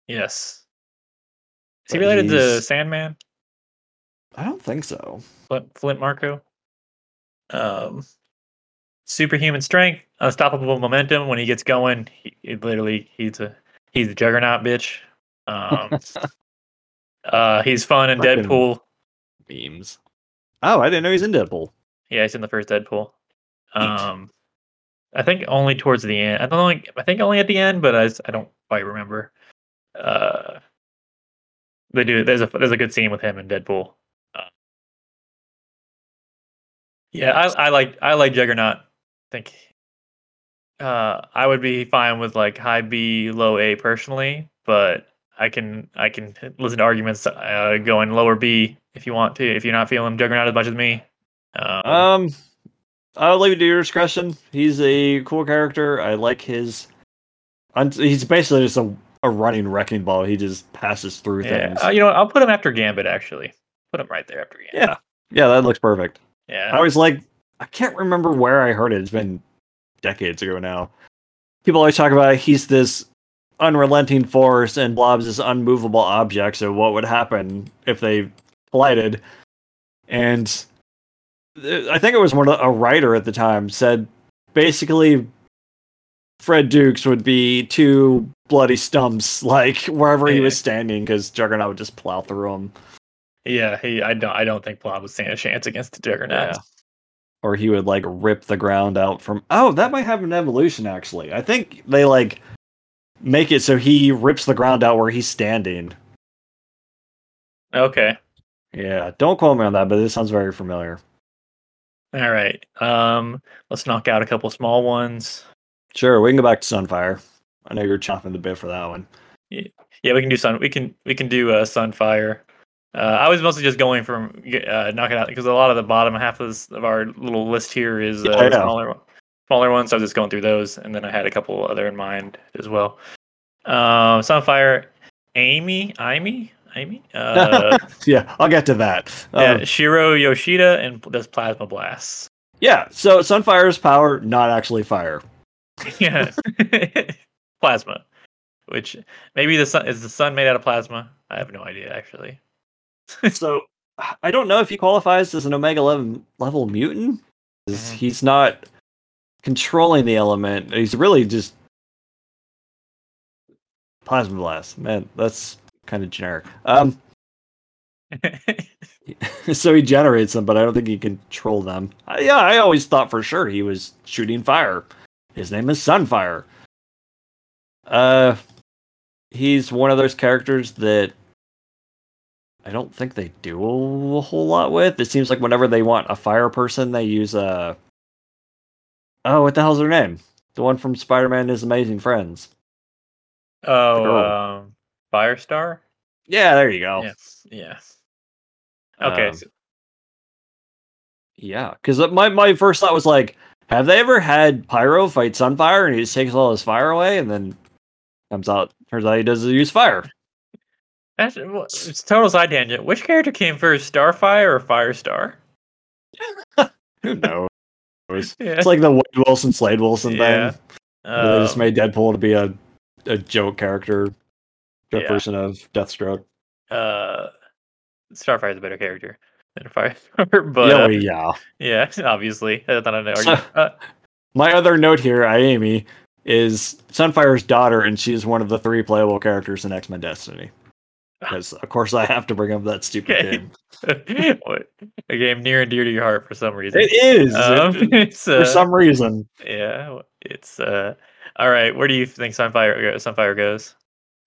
Yes. Is he related to Sandman? I don't think so. Flint, Flint Marko. Um, superhuman strength, unstoppable momentum. When he gets going, he, he literally he's a he's a juggernaut bitch. Um, uh, he's fun in Fucking- Deadpool. Beams. Oh, I didn't know he's in Deadpool. Yeah, he's in the first Deadpool. Um, I think only towards the end. I don't know. I think only at the end, but I, I don't quite remember. Uh, they do. There's a there's a good scene with him in Deadpool. Uh, Yeah, I, I like I like Juggernaut. I think uh, I would be fine with like high B, low A personally, but I can I can listen to arguments uh, going lower B if you want to. If you're not feeling Juggernaut as much as me, um, Um, I'll leave it to your discretion. He's a cool character. I like his. He's basically just a, a running wrecking ball. He just passes through yeah, things. uh, you know, what, I'll put him after Gambit. Actually, put him right there after Gambit. yeah, yeah, that looks perfect. Yeah, I always like. I can't remember where I heard it. It's been decades ago now. People always talk about he's this unrelenting force and Blob's this unmovable object. So what would happen if they collided? And I think it was one of the, a writer at the time said basically Fred Dukes would be two bloody stumps like wherever he was standing because Juggernaut would just plow through him. yeah. He, I don't, I don't think Blob would stand a chance against the Juggernaut. Yeah. Or he would like rip the ground out from. Oh, that might have an evolution actually. I think they like make it so he rips the ground out where he's standing. Okay. Yeah, don't quote me on that, but this sounds very familiar. All right. Um, let's knock out a couple small ones. Sure, we can go back to Sunfire. I know you're chomping the bit for that one. Yeah, yeah we can do sun. We can we can do uh, Sunfire. Uh, I was mostly just going from uh, knocking out because a lot of the bottom half of, this, of our little list here is uh, Yeah, smaller smaller ones. So I was just going through those, and then I had a couple other in mind as well. Um, Sunfire, Amy, Amy, Amy. Uh, Yeah, I'll get to that. yeah, Um, Shiro Yoshida and does plasma blasts. yeah, so Sunfire's power, not actually fire. yeah, plasma. Which maybe the sun is the sun made out of plasma. I have no idea actually. so I don't know if he qualifies as an Omega level, level mutant. Mhm. He's not controlling the element. He's really just plasma blast. Man, that's kind of generic. Um, so he generates them, but I don't think he can control them. Uh, yeah, I always thought for sure he was shooting fire. His name is Sunfire. Uh, he's one of those characters that I don't think they do a whole lot with. It seems like whenever they want a fire person, they use a. Oh, what the hell's her name? The one from Spider-Man and His Amazing Friends. oh, um, Firestar. Yeah, there you go. Yes. Yes. Okay. Um, so- Yeah, because my my first thought was like, have they ever had Pyro fight Sunfire and he just takes all his fire away and then comes out turns out he doesn't use fire. that's, well, it's a total side tangent. Which character came first, Starfire or Firestar? Who knows? It's like the Wade Wilson Slade Wilson Yeah. thing. where they just Um, made Deadpool to be a a joke character, joke Yeah. version of Deathstroke. uh, Starfire is a better character than Firestar, but yeah, uh, yeah. yeah, obviously. Not an So- argument. Uh, My other note here, Aimi, is Sunfire's daughter, and she's one of the three playable characters in X Men Destiny. Because of course I have to bring up that stupid Okay. game. a game near and dear to your heart for some reason. It is Um, it- for uh, some reason. yeah, it's uh. All right, where do you think Sunfire Sunfire goes?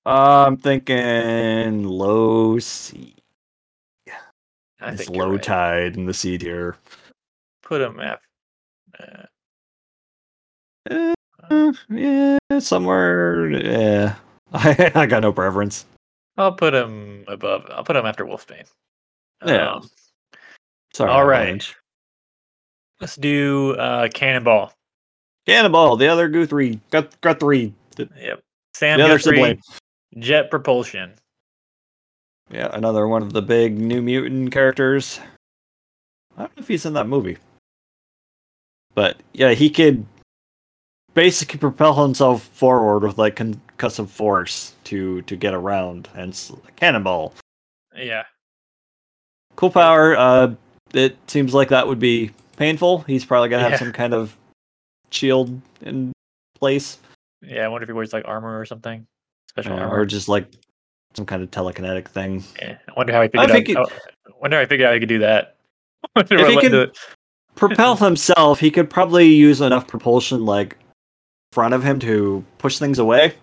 I'm thinking low sea. I It's low right. tide in the sea tier. Put him at. Uh, Eh, yeah, somewhere. Yeah, I, I got no preference. I'll put him above. I'll put him after Wolfsbane. Yeah. Um, Sorry. All right. Orange. let's do uh, Cannonball. Cannonball, the other Guthrie, Gut, Guthrie, the, Yep. Sam the Guthrie. Jet Propulsion. Yeah, another one of the big New Mutant characters. I don't know if he's in that movie, but yeah, he could basically propel himself forward with like concussive force to to get around, and cannonball. Yeah. Cool power. Uh, it seems like that would be painful. He's probably gonna have Yeah. some kind of shield in place, Yeah. I wonder if he wears like armor or something. Special uh, armor. or just like some kind of telekinetic thing. Yeah. I wonder how he I figured think out. oh, I wonder how he figured out he could do that. If he can- propel himself, he could probably use enough propulsion like in front of him to push things away.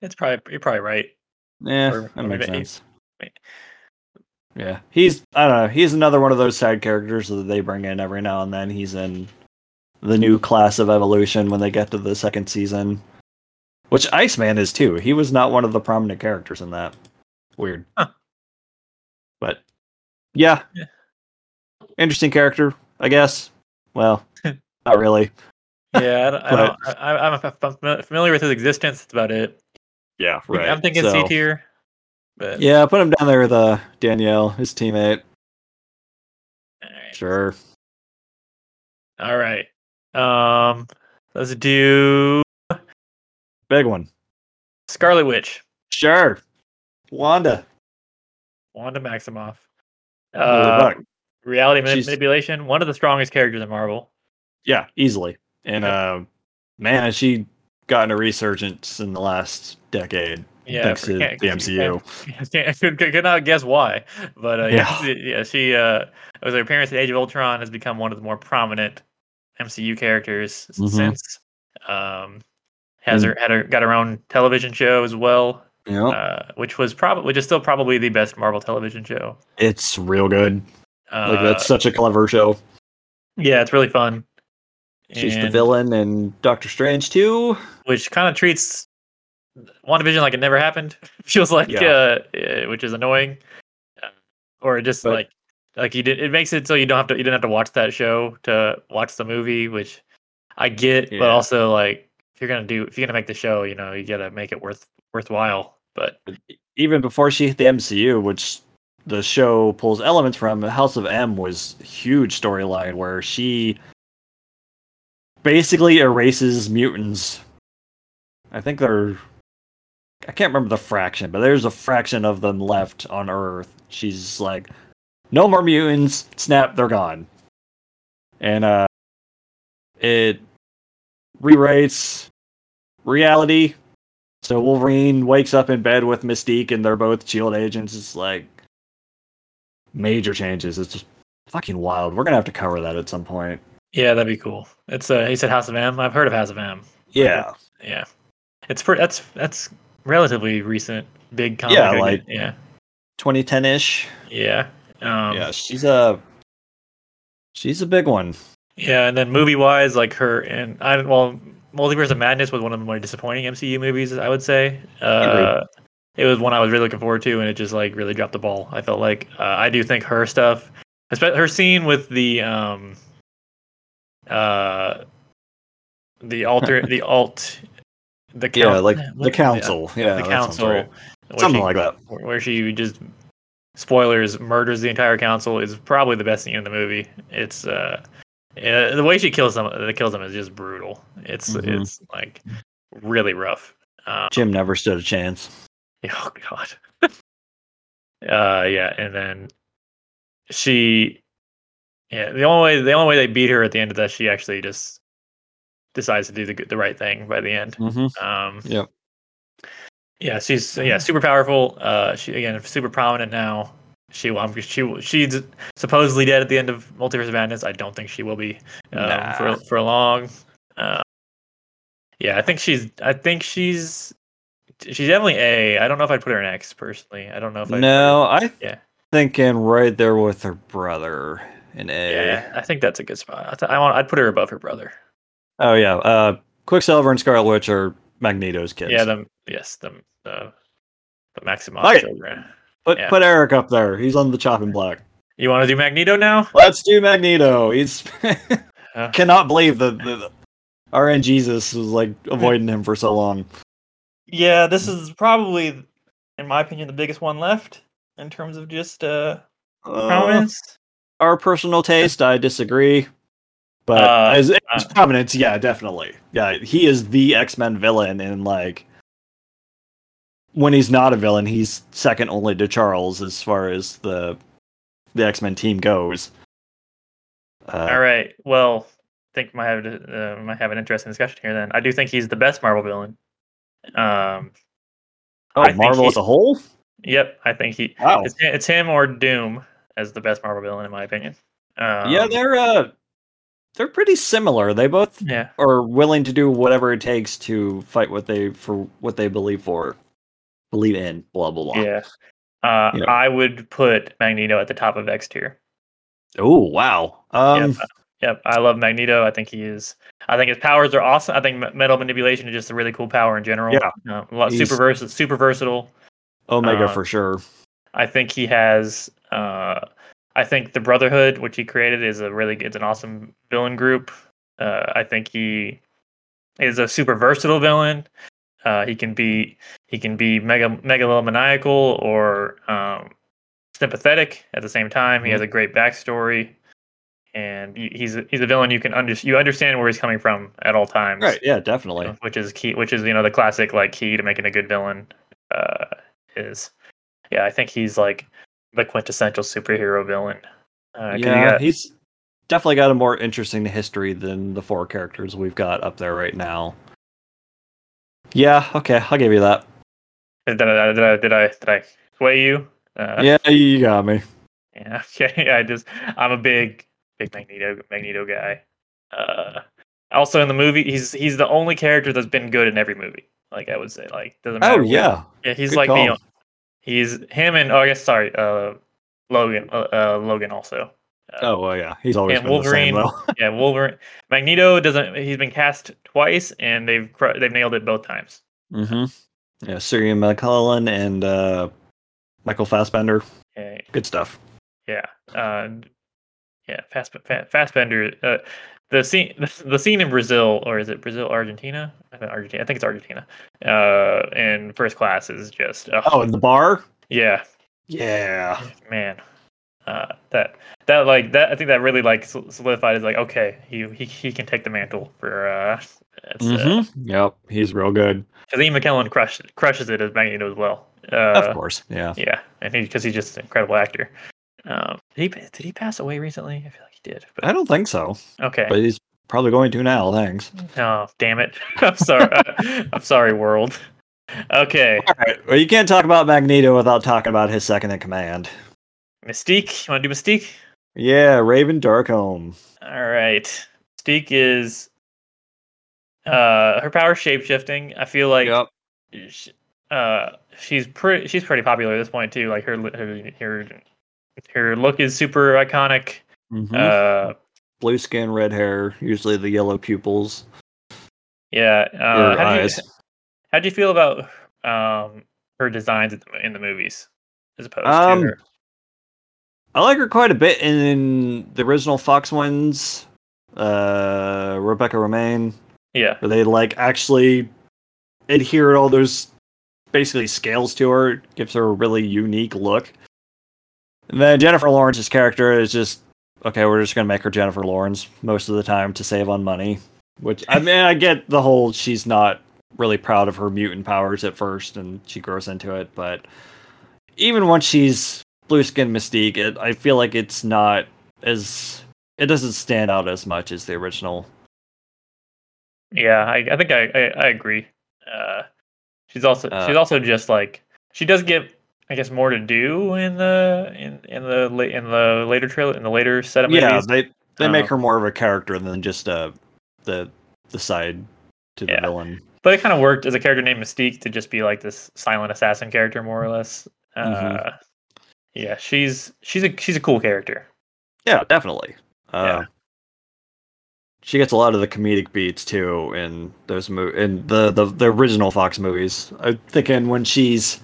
It's probably you're probably right. Yeah, Or- that or makes sense. Yeah, he's I don't know. He's another one of those side characters that they bring in every now and then. He's in the new class of evolution when they get to the second season, which Iceman is too. He was not one of the prominent characters in that. Weird, Huh. but yeah, Yeah. interesting character, I guess. Well, not really. Yeah, I don't, I don't, I, f- familiar with his existence. That's about it. Yeah, right. I'm thinking C tier. But Yeah, put him down there with uh, Danielle, his teammate. all right. Sure. All right. Um, let's do Big one. Scarlet Witch, Sure. Wanda. Wanda Maximoff. Uh, reality She's- manipulation. One of the strongest characters in Marvel. Yeah, easily. And uh, man, has she gotten a resurgence in the last decade Yeah, thanks to the MCU. can't- could, not guess why, but uh, yeah, Yeah. she- yeah, she uh, with her appearance in Age of Ultron has become one of the more prominent MCU characters Mhm. since. Um, has And- her had her got her own television show as well, Yeah, uh, which was probably which is still probably the best Marvel television show. it's real good. Uh, Like that's such a clever show. yeah, it's really fun. She's the villain and Doctor Strange too. which kind of treats WandaVision like it never happened. Feels like, Yeah. uh, eh, which is annoying, Uh, or just But- like like you did. It makes it so you don't have to you didn't have to watch that show to watch the movie, which I get, Yeah. but also like if you're gonna do if you're gonna make the show, you know, you gotta make it worth worthwhile. But Even before she hit the MCU, which the show pulls elements from, House of M was huge storyline where she basically erases mutants. I think they're I can't remember the fraction, but there's a fraction of them left on Earth. She's like, no more mutants. Snap, they're gone. And uh, it rewrites reality. So Wolverine wakes up in bed with Mystique, and they're both Shield agents. It's like major changes. It's just fucking wild. We're gonna have to cover that at some point. yeah, that'd be cool. It's uh, he said House of M. I've heard of House of M. Yeah, Yeah, it's pretty. That's that's relatively recent. Big comic. Yeah, like- yeah, 2010 ish. yeah. Um, yeah, she's a she's a big one. Yeah, and then movie wise, like her and I well, Multiverse of Madness was one of the more disappointing MCU movies, I would say. Uh, it was one I was really looking forward to, and it just like really dropped the ball. I felt like uh, I do think her stuff, especially her scene with the um, uh, the alter, the alt, the Yeah, like the council. Yeah, the council, right. something she- like that. where she just spoilers murders the entire council is probably the best scene in the movie. It's uh, uh the way she kills them, the kills them is just brutal. It's Mhm. it's like really rough. Um, Jim never stood a chance. oh god. uh yeah, and then she yeah, the only way the only way they beat her at the end of that she actually just decides to do the the right thing by the end. Mm-hmm. Um, yeah. Yeah, she's yeah super powerful. Uh, she again super prominent now. She will. She she's supposedly dead at the end of Multiverse of Madness. I don't think she will be um, Nah. for for long. Uh, yeah, I think she's. I think she's. She's definitely A. I don't know if I'd put her in X personally. I don't know if I. No, I Yeah. thinking right there with her brother in A. Yeah, I think that's a good spot. I, th- I want. I'd put her above her brother. Oh yeah. Uh, Quicksilver and Scarlet Witch are Magneto's kids. Yeah, them. Yes, them. The the Maximoff Okay. children. Put yeah. put Eric up there. He's on the chopping block. You want to do Magneto now? Let's do Magneto. He's Uh, cannot believe that the, the RN Jesus was like avoiding him for so long. Yeah, this is probably, in my opinion, the biggest one left in terms of just uh, Uh, prominence. our personal taste, I disagree. But Uh, as, as uh, prominence, yeah, definitely. Yeah, he is the X Men villain, in like when he's not a villain, he's second only to Charles as far as the the X Men team goes. Uh, All right. Well, I think we might have uh, might have an interesting discussion here. Then I do think he's the best Marvel villain. Um. oh, I Marvel he- as a whole. Yep. I think he. Wow. It's, it's him or Doom as the best Marvel villain, in my opinion. Um, yeah, they're uh, they're pretty similar. They both Yeah. are willing to do whatever it takes to fight what they for what they believe for, believe in. Blah blah blah. Yeah. Uh, Yeah. I would put Magneto at the top of X tier. Oh wow. Um, Yep. Yep, I love Magneto. I think he is. I think his powers are awesome. I think metal manipulation is just a really cool power in general. Yeah. uh, a lot, He's- super versatile. Super versatile. Omega uh, for sure. I think he has. Uh, I think the Brotherhood, which he created, is a really it's an awesome villain group. Uh, I think he is a super versatile villain. Uh, he can be he can be mega megalomaniacal or um, sympathetic at the same time. He has a great backstory, and he's a, he's a villain you can under, you understand where he's coming from at all times. Right. Yeah. Definitely. which is key which is you know the classic like key to making a good villain uh is yeah i think he's like the quintessential superhero villain uh, you yeah. got- He's definitely got a more interesting history than the four characters we've got up there right now. Yeah. Okay. I'll give you that. did, I, did, I, did i did i sway you uh, yeah. You got me. yeah okay i just i'm a big big magneto magneto guy uh also in the movie he's he's the only character that's been good in every movie like i would say like doesn't matter Oh yeah. yeah he's Good like call. the he's him and oh i guess sorry uh logan uh, uh logan also Uh, Oh well, yeah. He's always and been the same Wolverine- yeah, Wolverine. Magneto doesn't. He's been cast twice, and they've they've nailed it both times. mm-hmm. Yeah. Sir Ian McKellen and uh, Michael Fassbender. Yeah, Good stuff. yeah, uh, yeah. Fast, Fassbender. Uh, the scene, the scene in Brazil, or is it Brazil, Argentina? I think Argentina. I think it's Argentina. Uh, in First Class is just. Oh, in the bar. yeah, Yeah. man. Uh, that that like that. I think that really like solidified. Is like okay, he he he can take the mantle for. Uh, uh, Mm-hmm. Yep. He's real good. Because Ian McKellen crushes crushes it as Magneto as well. Uh, of course. Yeah. Yeah, and he because he's just an incredible actor. Um, did he did he pass away recently? I feel like he did. But I don't think so, okay. but he's probably going to now. Thanks. oh damn it! I'm sorry. I'm sorry, world. Okay, All right. Well, you can't talk about Magneto without talking about his second in command. Mystique. You want to do Mystique? Yeah, Raven Darkholme. All right. Mystique is uh her power shape shifting. I feel like sh- uh she's pretty she's pretty popular at this point too. Like her her her, her look is super iconic. Mhm. Uh Blue skin, red hair, usually the yellow pupils. yeah. Or Uh, how do you. How'd you feel about um her designs in the, in the movies as opposed Um, to her? I like her quite a bit in the original Fox ones. Uh, Rebecca Romijn, Yeah, where they like actually adhere all those basically scales to her, gives her a really unique look. And then Jennifer Lawrence's character is just okay. We're just gonna make her Jennifer Lawrence most of the time to save on money. Which I mean, I get the whole she's not really proud of her mutant powers at first, and she grows into it. But even once she's blue skin Mystique, it, I feel like it's not as it doesn't stand out as much as the original. yeah. I, I think I, I I agree. Uh, she's also Uh, she's also just like she does get I guess more to do in the in in the la- in the later trailer in the later set of Yeah, movies. they they make Uh, her more of a character than just uh the the side to the Yeah. villain. but it kind of worked as a character named Mystique to just be like this silent assassin character more or less. Uh, Mhm. Yeah, she's she's a she's a cool character. Yeah, definitely. Uh, Yeah. She gets a lot of the comedic beats too in those mo- in the, the the original Fox movies. I'm thinking when she's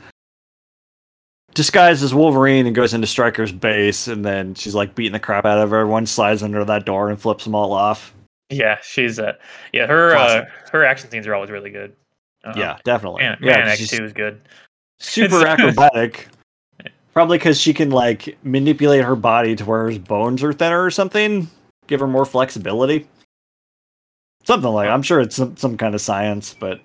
disguised as Wolverine and goes into Stryker's base, and then she's like beating the crap out of everyone, slides under that door and flips them all off. Yeah, she's uh yeah her uh, her action scenes are always really good. Um, yeah, definitely. Man, yeah, Man X two is good. super acrobatic. Probably because she can like manipulate her body to where her bones are thinner or something, give her more flexibility. Something like I'm sure it's some, some kind of science, but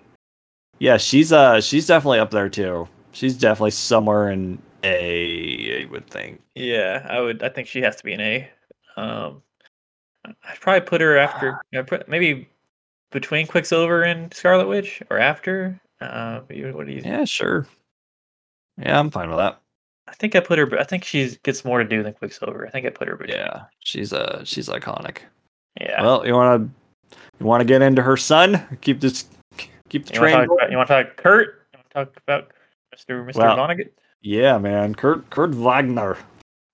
yeah, she's uh she's definitely up there too. She's definitely somewhere in A, I would think. Yeah, I would. I think she has to be an A. Um, I'd probably put her after, put- maybe between Quicksilver and Scarlet Witch, or after. Uh, what do you? Think? Yeah, sure. Yeah, I'm fine with that. I think I put her. I think she gets more to do than Quicksilver. I think I put her between. Yeah, she's uh she's iconic. Yeah. Well, you want to you want to get into her son? Keep this keep the you train going? about? You want to talk Kurt? You want to talk about Mr. Mr. Well, Vonnegut? Yeah, man. Kurt Kurt Wagner.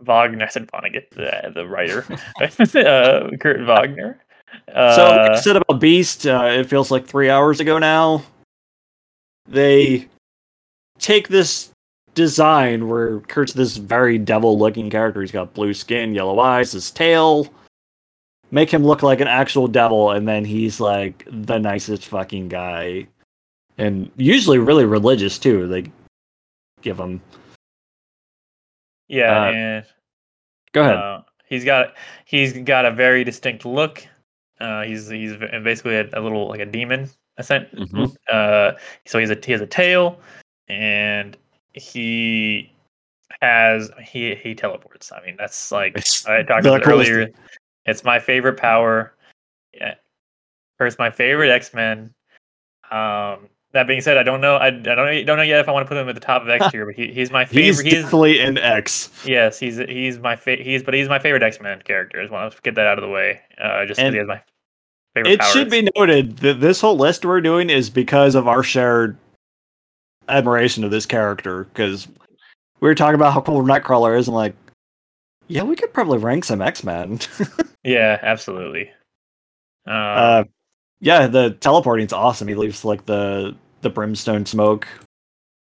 Wagner. I said Vonnegut, the, the writer. uh, Kurt Wagner. Uh, So like I said about Beast, uh, it feels like three hours ago now. They take this design where Kurt's this very devil-looking character. He's got blue skin, yellow eyes, his tail. Make him look like an actual devil, and then he's like the nicest fucking guy, and usually really religious too. They give him. yeah, uh, and Go ahead. Uh, he's got he's got a very distinct look. Uh, he's he's basically a, a little like a demon, ascent. Mhm. Uh, so he's a he has a tail, and he has he he teleports. I mean, that's like It's I talked about earlier. It's my favorite power. Yeah. First, my favorite X Men. Um, that being said, I don't know. I, I don't know. Don't know yet if I want to put him at the top of X tier, but he, he's my He's favorite. He's, definitely an X. yes, he's he's my fa- he's but he's my favorite X Men character. Just want to get that out of the way. Uh, just because he has my favorite. It should be noted that this whole list we're doing is because of our shared admiration of this character. Because we were talking about how cool Nightcrawler is, and like, yeah, we could probably rank some X Men. Yeah, absolutely. Uh, uh, yeah, the teleporting's awesome. He leaves like the the brimstone smoke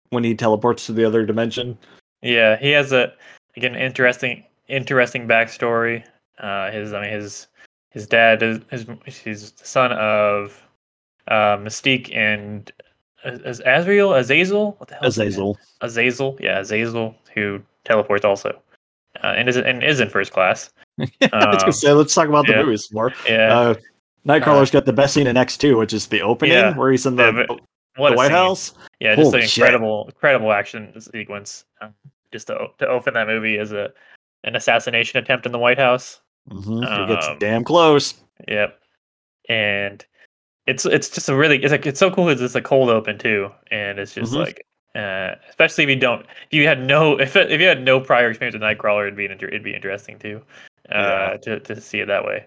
when he teleports to the other dimension. Yeah, he has a again interesting interesting backstory. Uh, his I mean his his dad is his he's the son of uh, Mystique and is Azrael Azazel what the hell is? Azazel. Azazel yeah Azazel who teleports also uh, and is and is in first class. I was gonna Um, say, let's talk about the yeah. movies more. Yeah, Uh, Nightcrawler's got the best scene in X two, which is the opening Yeah. where he's in the, Yeah, what the White scene. House. Yeah, just Holy an shit. incredible incredible action sequence. Um, just to to open that movie as a an assassination attempt in the White House. hmm he gets Um, damn close. Yep. And it's it's just a really it's like it's so cool because it's a cold open too, and it's just Mhm. like uh, especially if you don't if you had no if if you had no prior experience with Nightcrawler, it'd be inter- it'd be interesting too, uh, Yeah. to to see it that way.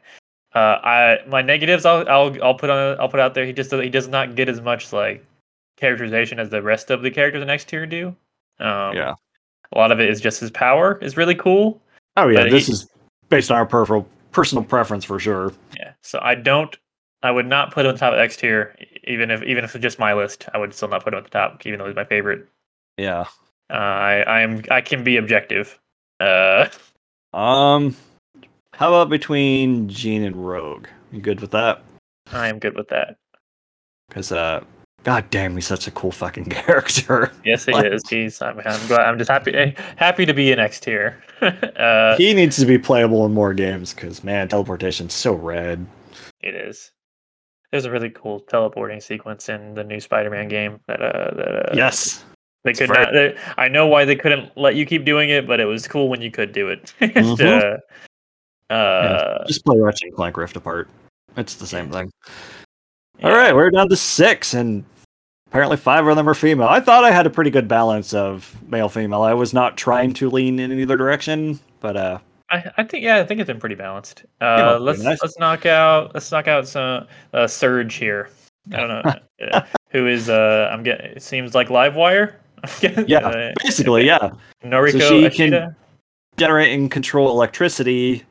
Uh, I my negatives I'll I'll I'll put on I'll put out there. He just he does not get as much like characterization as the rest of the characters in X tier do. Um, Yeah. A lot of it is just his power is really cool. Oh yeah, this he- is based on our personal personal preference for sure. Yeah. So I don't. I would not put him on the top of X tier, even if even if it's just my list. I would still not put him at the top, even though he's my favorite. Yeah. Uh, I I am I can be objective. Uh, Um, how about between Jean and Rogue? You good with that? I am good with that. Because uh, god damn, he's such a cool fucking character. Yes, he Like- is. He's. I'm, I'm glad. I'm just happy eh, happy to be in X tier. uh, he needs to be playable in more games because man, teleportation's so rad. it is. There's a really cool teleporting sequence in the new Spider-Man game that uh that uh, yes. They could not. They, I know why they couldn't let you keep doing it, but it was cool when you could do it. Mhm. uh, uh, Just play Ratchet and Clank Rift Apart. It's the same thing. yeah. All right, we're down to six, and apparently five of them are female. I thought I had a pretty good balance of male female. I was not trying to lean in either direction, but uh, I, I think yeah, I think it's been pretty balanced. Uh, let's nice. let's knock out let's knock out some uh, Surge here. I don't know uh, who is. Uh, I'm getting. It seems like Livewire. yeah, Uh, basically, yeah. Noriko she can- generate and control electricity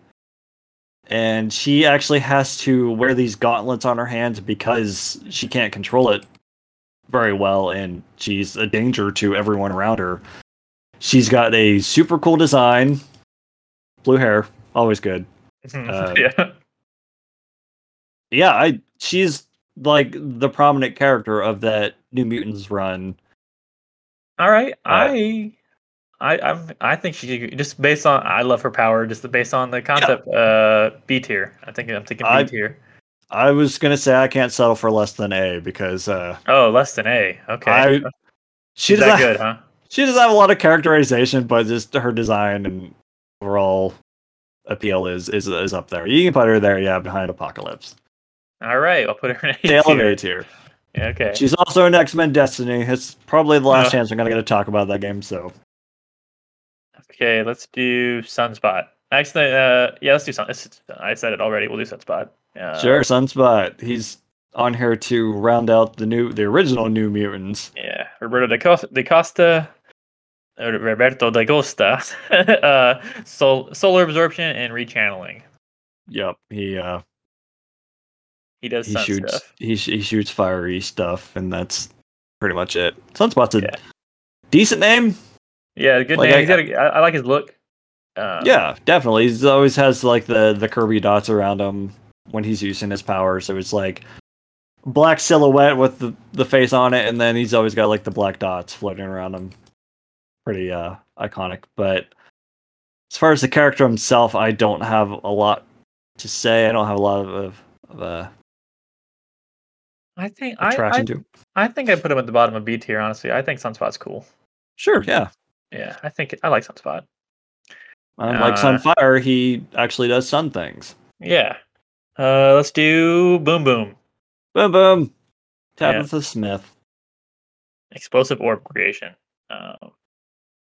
and she actually has to wear these gauntlets on her hands because she can't control it very well and she's a danger to everyone around her she's got a super cool design blue hair always good uh, yeah. yeah i she's like the prominent character of that new mutants run All right. uh, I. I I'm, I think she just based on I love her power just based on the concept uh B tier. I think I'm thinking B tier. i was gonna say i can't settle for less than a because uh Oh, less than A. Okay. I- she She's does that have- good, huh? She does have a lot of characterization, but just her design and overall appeal is is is up there. You can put her there, yeah, behind Apocalypse. All right, I'll put her in A tier. Yeah, okay. She's also in X Men Destiny. It's probably the last Uh. chance I'm gonna get to talk about that game. So Okay, let's do Sunspot. Actually, uh, yeah, let's do Sun. it's- I said it already. We'll do Sunspot. Uh, sure, Sunspot. He's on here to round out the new, the original New Mutants. Yeah, Roberto De Costa. Da Costa Roberto da Costa, uh, sol- solar absorption and rechanneling. Yep. He uh He does he shoots stuff. he sh- he shoots fiery stuff, and that's pretty much it. Sunspot's a Yeah. decent name. Yeah, good Like, name. I- He's got a, I, I like his look. Um, yeah, definitely. He's always has like the the Kirby dots around him when he's using his power. So it's like black silhouette with the the face on it, and then he's always got like the black dots floating around him. Pretty uh iconic. But as far as the character himself, I don't have a lot to say. I don't have a lot of, of, of uh, I think I, I attraction to. I think I put him at the bottom of B tier. Honestly, I think Sunspot's cool. Sure, yeah. Yeah, I think I like Sunspot. Unlike Uh, Sunfire, he actually does sun things. Yeah. Uh, let's do Boom Boom. Boom, boom. Tabitha Smith. explosive orb creation. Um,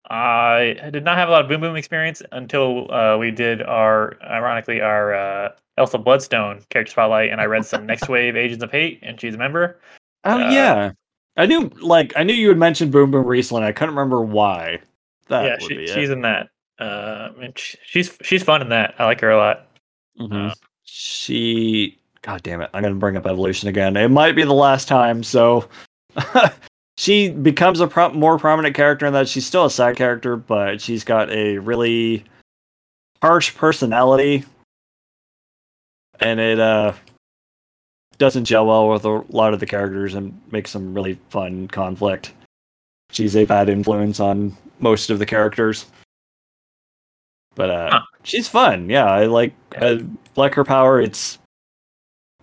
I did not have a lot of boom boom experience until uh, we did our, ironically, our uh, Elsa Bloodstone character spotlight, and I read some Next Wave Agents of Hate, and she's a member. Oh Uh, yeah, I knew. Like I knew you had mentioned Boom Boom recently. I couldn't remember why. That yeah, she, be she's in that. Uh, and sh- she's she's fun in that. I like her a lot. Mhm. uh, she. God damn it! I'm gonna bring up Evolution again. It might be the last time. So she becomes a pro- more prominent character in that she's still a side character, but she's got a really harsh personality, and it uh doesn't gel well with a lot of the characters and makes some really fun conflict. She's a bad influence on most of the characters. But uh Huh. she's fun. Yeah, I like I like her power. It's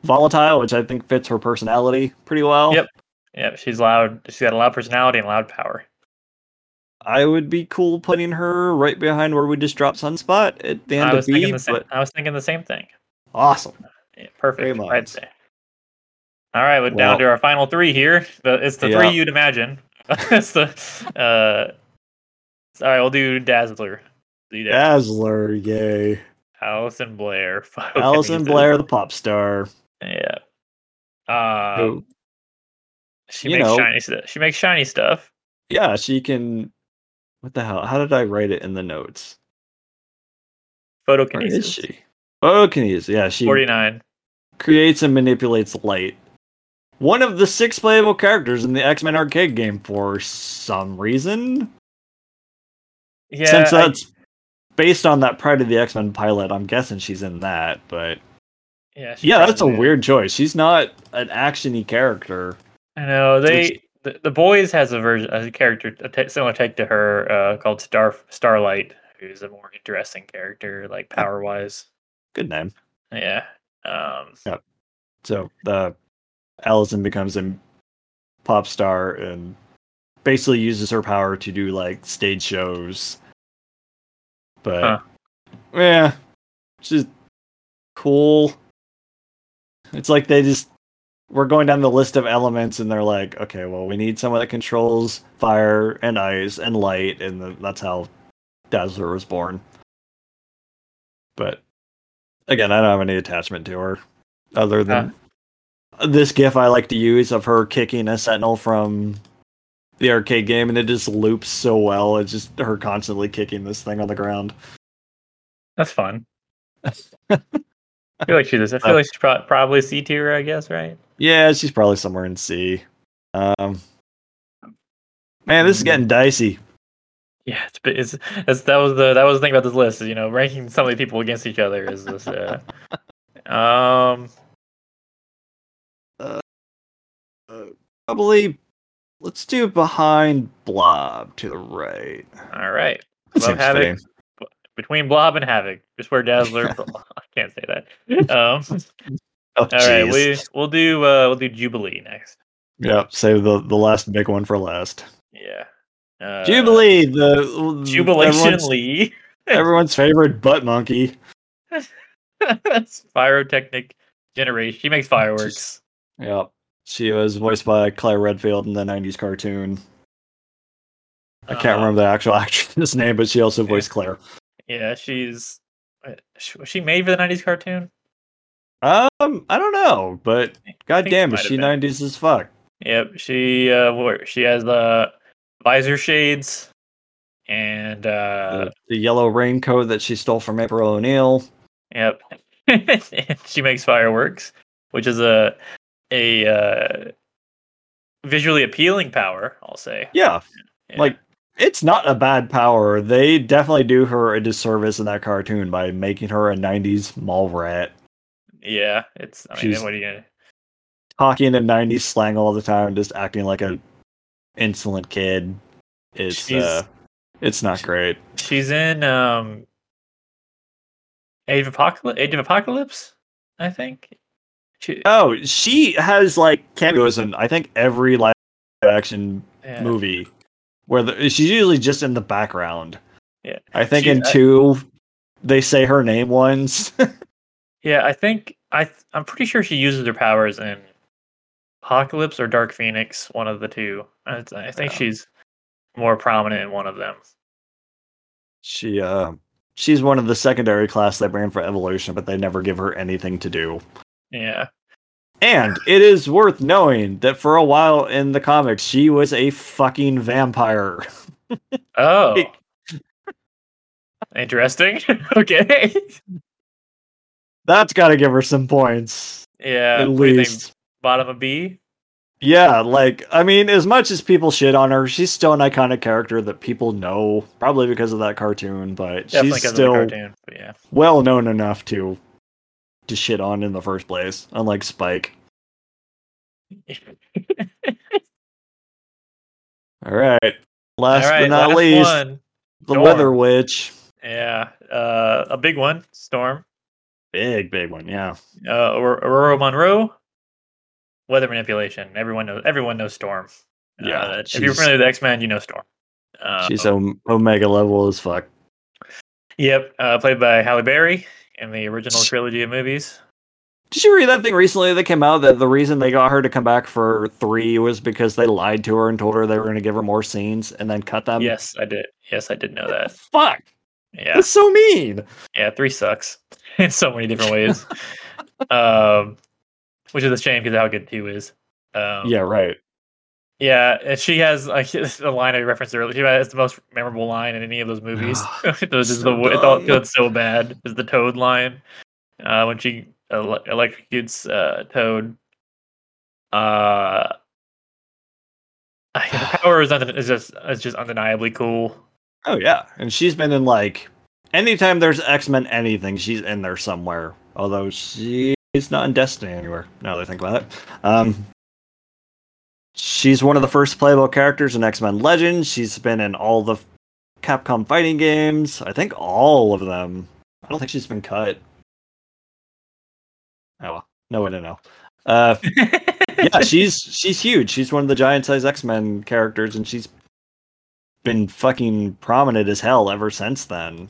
volatile, which I think fits her personality pretty well. Yep. Yeah, she's loud. She's got a loud personality and loud power. I would be cool putting her right behind where we just dropped Sunspot at the end I of was thinking B, the same. but I was thinking the same thing. awesome. Yeah, perfect. Great I'd say. All right, we're down Well- to our final three here. It's the Yeah. three you'd imagine. it's the. Uh, all right, we'll do Dazzler. Do that. Dazzler, yay. Alison Blaire. Alison Blaire, the pop star. Yeah. Uh, who- she you makes know- shiny stuff. She makes shiny stuff. yeah, she can. What the hell? How did I write it in the notes? Where is Photokinesis. she? Oh, Kinesis. Yeah, she Forty nine. creates and manipulates light. One of the six playable characters in the X Men arcade game for some reason. Yeah. Since I- that's based on that Pryde of the X Men pilot, I'm guessing she's in that. But yeah. yeah, that's a weird choice. She's not an actiony character. I know they. The, the boys has a version, a character, a t- similar take to her, uh, called Star Starlight, who's a more interesting character, like power wise. Good name. Yeah. Um, Yeah. So the Alison becomes a pop star and basically uses her power to do like stage shows. But Huh. yeah, she's cool. It's like they just we're going down the list of elements and they're like, okay, well, we need someone that controls fire and ice and light, and the, that's how Dazzler was born. But again, I don't have any attachment to her other than this gif I like to use of her kicking a sentinel from the arcade game, and it just loops so well. It's just her constantly kicking this thing on the ground. that's fun. I feel like she's. I feel Uh, like she's pro- probably C tier. I guess right. Yeah, she's probably somewhere in C. Um, man, this is getting dicey. Yeah, it's, it's, it's that was the that was the thing about this list. Is, you know, ranking so many people against each other is this. Uh, um. Probably, let's do behind Blob to the right. All right. That seems Havoc. Between Blob and Havoc, just where Dazzler. I can't say that. Um. Oh, All right, we we'll do uh we'll do Jubilee next. Yeah, save the the last big one for last. Yeah. Uh, Jubilee, the Jubilation everyone's, Lee. everyone's favorite butt monkey. Pyrotechnic generation. She makes fireworks. Yep. She was voiced by Claire Redfield in the 90s cartoon. I can't Uh, remember the actual actress' name, but she also yeah. voiced Claire. Yeah, she's. uh, Was she made for the '90s cartoon? Um, I don't know, but god think damn she is she have 90s as fuck. Yep. She uh, she has the visor shades. and uh, the, the yellow raincoat that she stole from April O'Neil. Yep. she makes fireworks, which is a a uh, visually appealing power. I'll say. Yeah, Yeah. like it's not a bad power. They definitely do her a disservice in that cartoon by making her a '90s mall rat, yeah, it's. I mean, She's- what are you gonna? talking in '90s slang all the time, just acting like a insolent kid. It's She's- uh, it's not great. She's in um, Age of Apocalypse. Age of Apocalypse, I think. She, Oh, she has like cameos in I think every live action yeah. movie where the, she's usually just in the background. Yeah. I think She- in I- two they say her name once. Yeah, I think I I'm pretty sure she uses her powers in Apocalypse or Dark Phoenix, one of the two. I, I think Yeah. she's more prominent in one of them. she uh she's one of the secondary class they bring for evolution, but they never give her anything to do. Yeah. And it is worth knowing that for a while in the comics, she was a fucking vampire. Oh. Interesting. okay. That's got to give her some points, Yeah. at you think, least. Bottom of B. Yeah, like I mean, as much as people shit on her, she's still an iconic character that people know, probably because of that cartoon. But Definitely she's still cartoon. But yeah. well known enough to to shit on in the first place, unlike Spyke. All right, last All right. but not last least, one. the Storm. Weather Witch. Yeah. Uh, a big one. Storm. Big, big one. Yeah. Uh, Ororo Monroe. Weather manipulation. Everyone knows. Everyone knows Storm. Yeah, Uh, if you're familiar with X Men, you know Storm. Uh, She's om- Omega level as fuck. Yep, uh, played by Halle Berry in the original trilogy of movies. Did you read that thing recently that came out that the reason they got her to come back for three was because they lied to her and told her they were going to give her more scenes and then cut them? yes, I did. Yes, I did know that. Fuck. Yeah, That's so mean. yeah, three sucks in so many different ways. um, which is a shame because how good two is. Um, yeah, right. Yeah, and she has like the line I referenced earlier. She has the most memorable line in any of those movies. Those is So the it's, all, it's so bad. Is the Toad line uh, when she ele- electrocutes uh, Toad. Uh, the power is, undeni- is just is just undeniably cool. Oh, yeah. And she's been in like anytime there's X Men anything, she's in there somewhere. Although she's not in Destiny anywhere, now that I think about it. Um, she's one of the first playable characters in X Men Legends. She's been in all the Capcom fighting games. I think all of them. I don't think she's been cut. Oh well, no way to know. Uh, yeah, she's she's huge. She's one of the giant size X Men characters, and she's been fucking prominent as hell ever since then.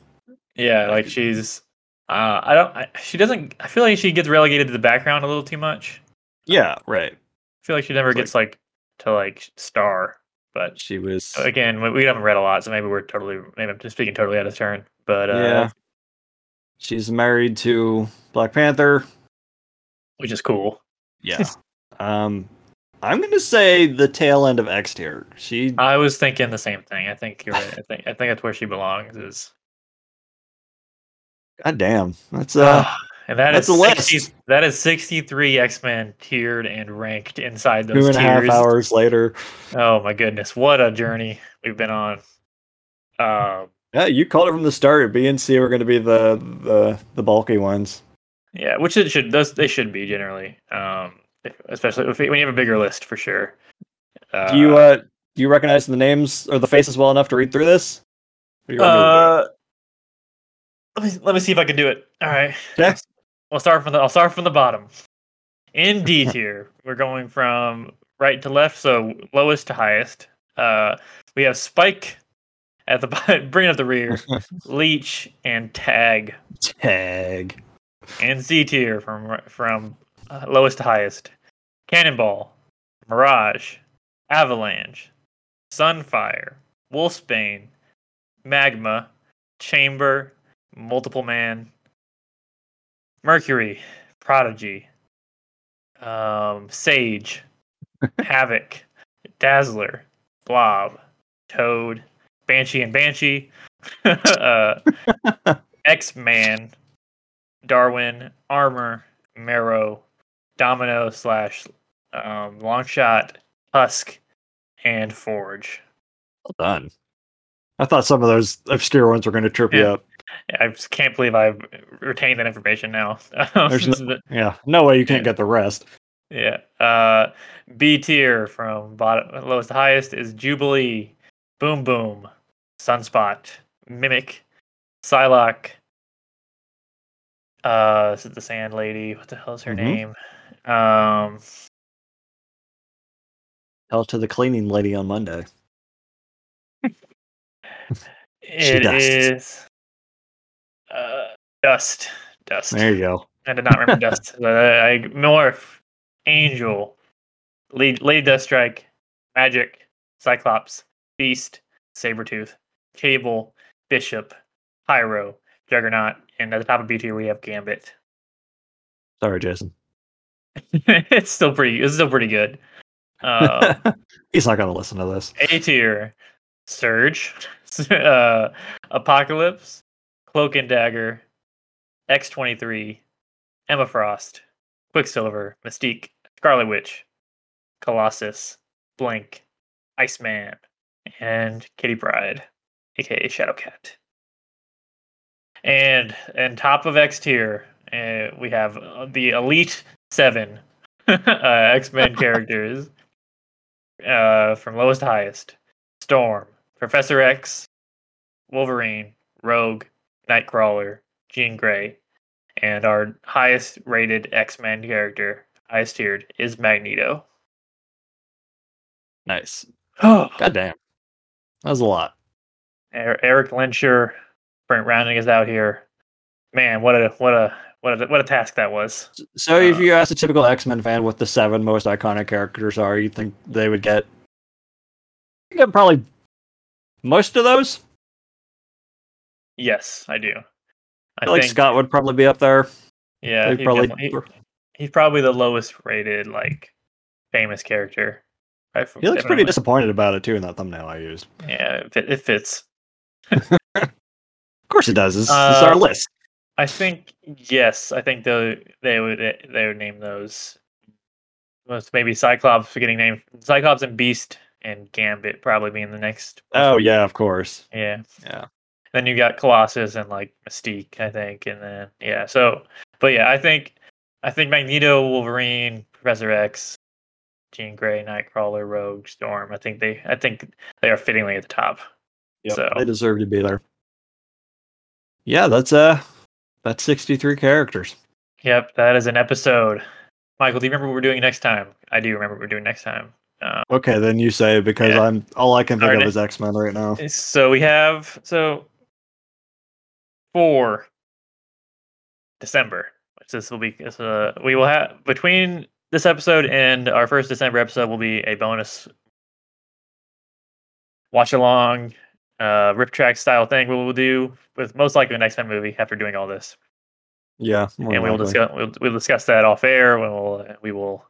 yeah, like she's. Uh, I don't. I, she doesn't. I feel like she gets relegated to the background a little too much. Yeah, right. I feel like she never It's like- gets like to like star. But She was. again, we, we haven't read a lot, so maybe we're totally. Maybe I'm just speaking totally out of turn. But uh, yeah. She's married to Black Panther. which is cool. Yeah. um, I'm gonna say the tail end of X tier. She. I was thinking the same thing. I think you're right. I think I think that's where she belongs. Is God damn. That's uh. And that is that's a 60, list. that is 63 X-Men tiered and ranked inside Two those and a half tiers. hours later. Oh my goodness, what a journey we've been on. Um, Yeah, you called it from the start. B and C were going to be the the the bulky ones. yeah, which it should those they should be generally. Um, especially if, when you have a bigger list for sure. Uh, Do you uh do you recognize the names or the faces well enough to read through this? Or you want me to do it? Uh, let me let me see if I can do it. All right. Okay. I'll start from the I'll start from the bottom. In D tier, we're going from right to left, so lowest to highest. Uh, we have Spyke at the bottom, bringing up the rear, Leech and Tag. Tag. And Z tier from from uh, lowest to highest. Cannonball, Mirage, Avalanche, Sunfire, Wolfsbane, Magma, Chamber, Multiple Man, Mercury, Prodigy, um, Sage, Havoc, Dazzler, Blob, Toad, Banshee and Banshee, uh, X Man, Darwin, Armor, Marrow, Domino slash um, Longshot, Husk, and Forge. Well done. I thought some of those obscure ones were going to trip you up. I just can't believe I've retained that information now. There's no- Yeah, no way you can't get the rest. Yeah. Uh, B tier from bottom lowest to highest is Jubilee, Boom Boom, Sunspot, Mimic, Psylocke. Uh, this is the Sand Lady. What the hell is her Mhm. name? Um, Tell to the cleaning lady on Monday. it is uh, Dust. Dust. There you go. I did not remember Dust. Uh, I Morph, Angel, Lead, Lady Deathstrike, Magik, Cyclops, Beast, Sabretooth, Cable, Bishop, Pyro, Juggernaut, and at the top of B tier we have Gambit. Sorry, Jason. it's still pretty. It's still pretty good. Uh, He's not to listen to this. A tier, Surge, uh, Apocalypse, Cloak and Dagger, X twenty three, Emma Frost, Quicksilver, Mystique, Scarlet Witch, Colossus, Blink, Iceman, and Kitty Pryde, aka Shadowcat. And and top of X tier, uh, we have uh, the Elite Seven uh, X Men characters uh, from lowest to highest. Storm, Professor X, Wolverine, Rogue, Nightcrawler, Jean Grey, and our highest rated X Men character, highest tiered, is Magneto. Nice. Oh, God damn. That was a lot. Erik Lehnsherr, Brent rounding us out here. Man, what a what a what a what a task that was. So, if Uh, you ask a typical X Men fan what the seven most iconic characters are, you think they would get? You get probably most of those. Yes, I do. I I feel like think Scott would probably be up there. yeah, They'd he probably. he- he's probably the lowest rated like famous character. Right? He looks pretty disappointed about it too in that thumbnail I used. Yeah, it, fit- it fits. Of course, it does. This, this is our Uh, list. I think yes. I think they they would they would name those. Most maybe Cyclops for getting named Cyclops and Beast and Gambit probably being the next. Oh yeah, of course. yeah. Yeah. Then you got Colossus and like Mystique, I think, and then yeah. So, but yeah, I think I think Magneto, Wolverine, Professor X, Jean Grey, Nightcrawler, Rogue, Storm. I think they I think they are fittingly at the top. Yep, So- they deserve to be there. Yeah, that's uh, that's sixty-three characters. Yep, that is an episode. Michael, do you remember what we're doing next time? I do remember what we're doing next time. Uh, Okay, then you say because Yeah. I'm all I can think Alright. of is X Men right now. so we have so for December, which this will be uh, we will have between this episode and our first December episode will be a bonus watch along uh RiffTrax style thing we will do with most likely an X-Men movie after doing all this. Yeah, and we will discuss we'll, we'll discuss that off air when we'll we will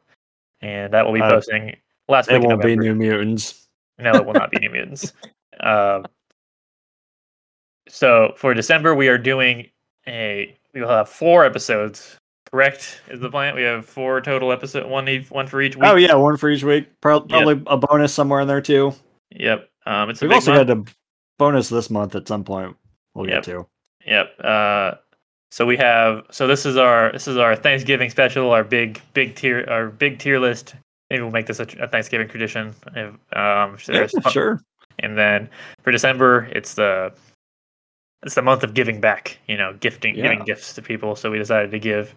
and that will be Uh, posting last It week won't be New Mutants. No, it will not be New Mutants. Um, so for December, we are doing a. We will have four episodes. Correct is the plan. We have four total episode. One each, one for each week. Oh yeah, one for each week. Pro- Probably a bonus somewhere in there too. Yep. Um, it's We've also month. got a bonus this month at some point. We'll Yep. get to. Yep. Uh, so we have. So this is our this is our Thanksgiving special. Our big big tier our big tier list. Maybe we'll make this a, a Thanksgiving tradition. If, um, fun- sure. And then for December, it's the it's the month of giving back. You know, gifting, Yeah. giving gifts to people. So we decided to give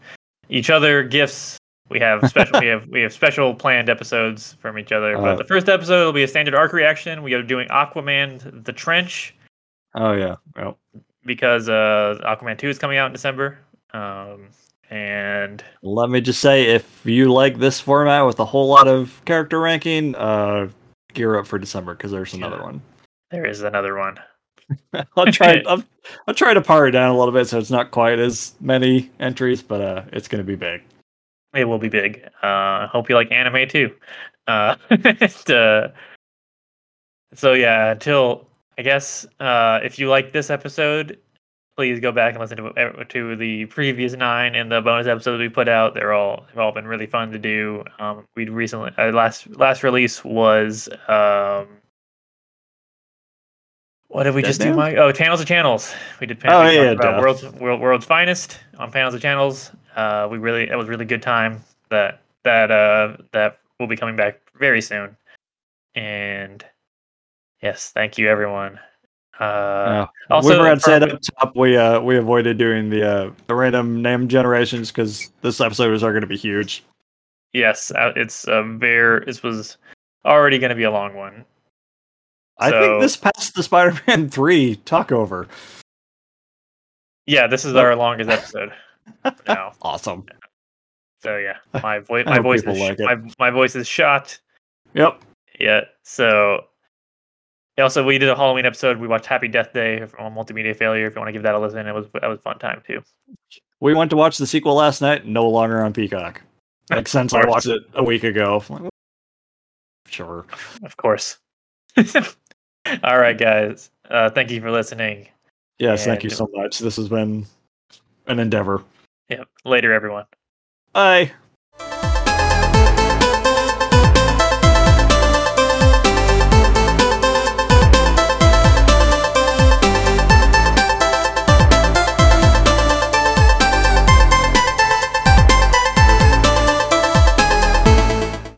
each other gifts. We have special. we have we have special planned episodes from each other. Uh, but the first episode will be a standard arc reaction. We are doing Aquaman: The Trench Oh yeah. Well, because uh, Aquaman Two is coming out in December. Um, and let me just say, if you like this format with a whole lot of character ranking, uh, gear up for December because there's another Yeah. one. there is another one. I'll try. I'll, I'll try to par it down a little bit so it's not quite as many entries, but uh, it's going to be big. It will be big. Uh, hope you like anime too. Uh, uh, so yeah, until I guess uh, if you like this episode, please go back and listen to to the previous nine and the bonus episodes we put out. They're all have all been really fun to do. Um, we recently uh, last last release was um, what did we just do? Mike? Oh, Channels of Channels. We did. Oh, we yeah, about world's world, world's finest on Panels of Channels. Uh, we really that was a really good time. That that uh that will be coming back very soon. And yes, thank you everyone. Uh, Yeah. also, said for- up top, we uh we avoided doing the uh the random name generations because this episode is are going to be huge. Yes, uh, it's a very. This was already going to be a long one. I So- think this passed the Spider-Man three talk over. Yeah, this is our longest episode now. Awesome. So yeah, my voice, my voice is like my my voice is shot. Yep. Yeah. So yeah, also we did a Halloween episode. We watched Happy Death Day from Multimedia Failure. If you want to give that a listen, it was that was a fun time too. We went to watch the sequel last night. No longer on Peacock. Like since I watched it a week ago. Sure. Of course. All right, guys. Uh, thank you for listening. Yes. Thank you so much. This has been an endeavor. Yeah. Later, everyone. Bye.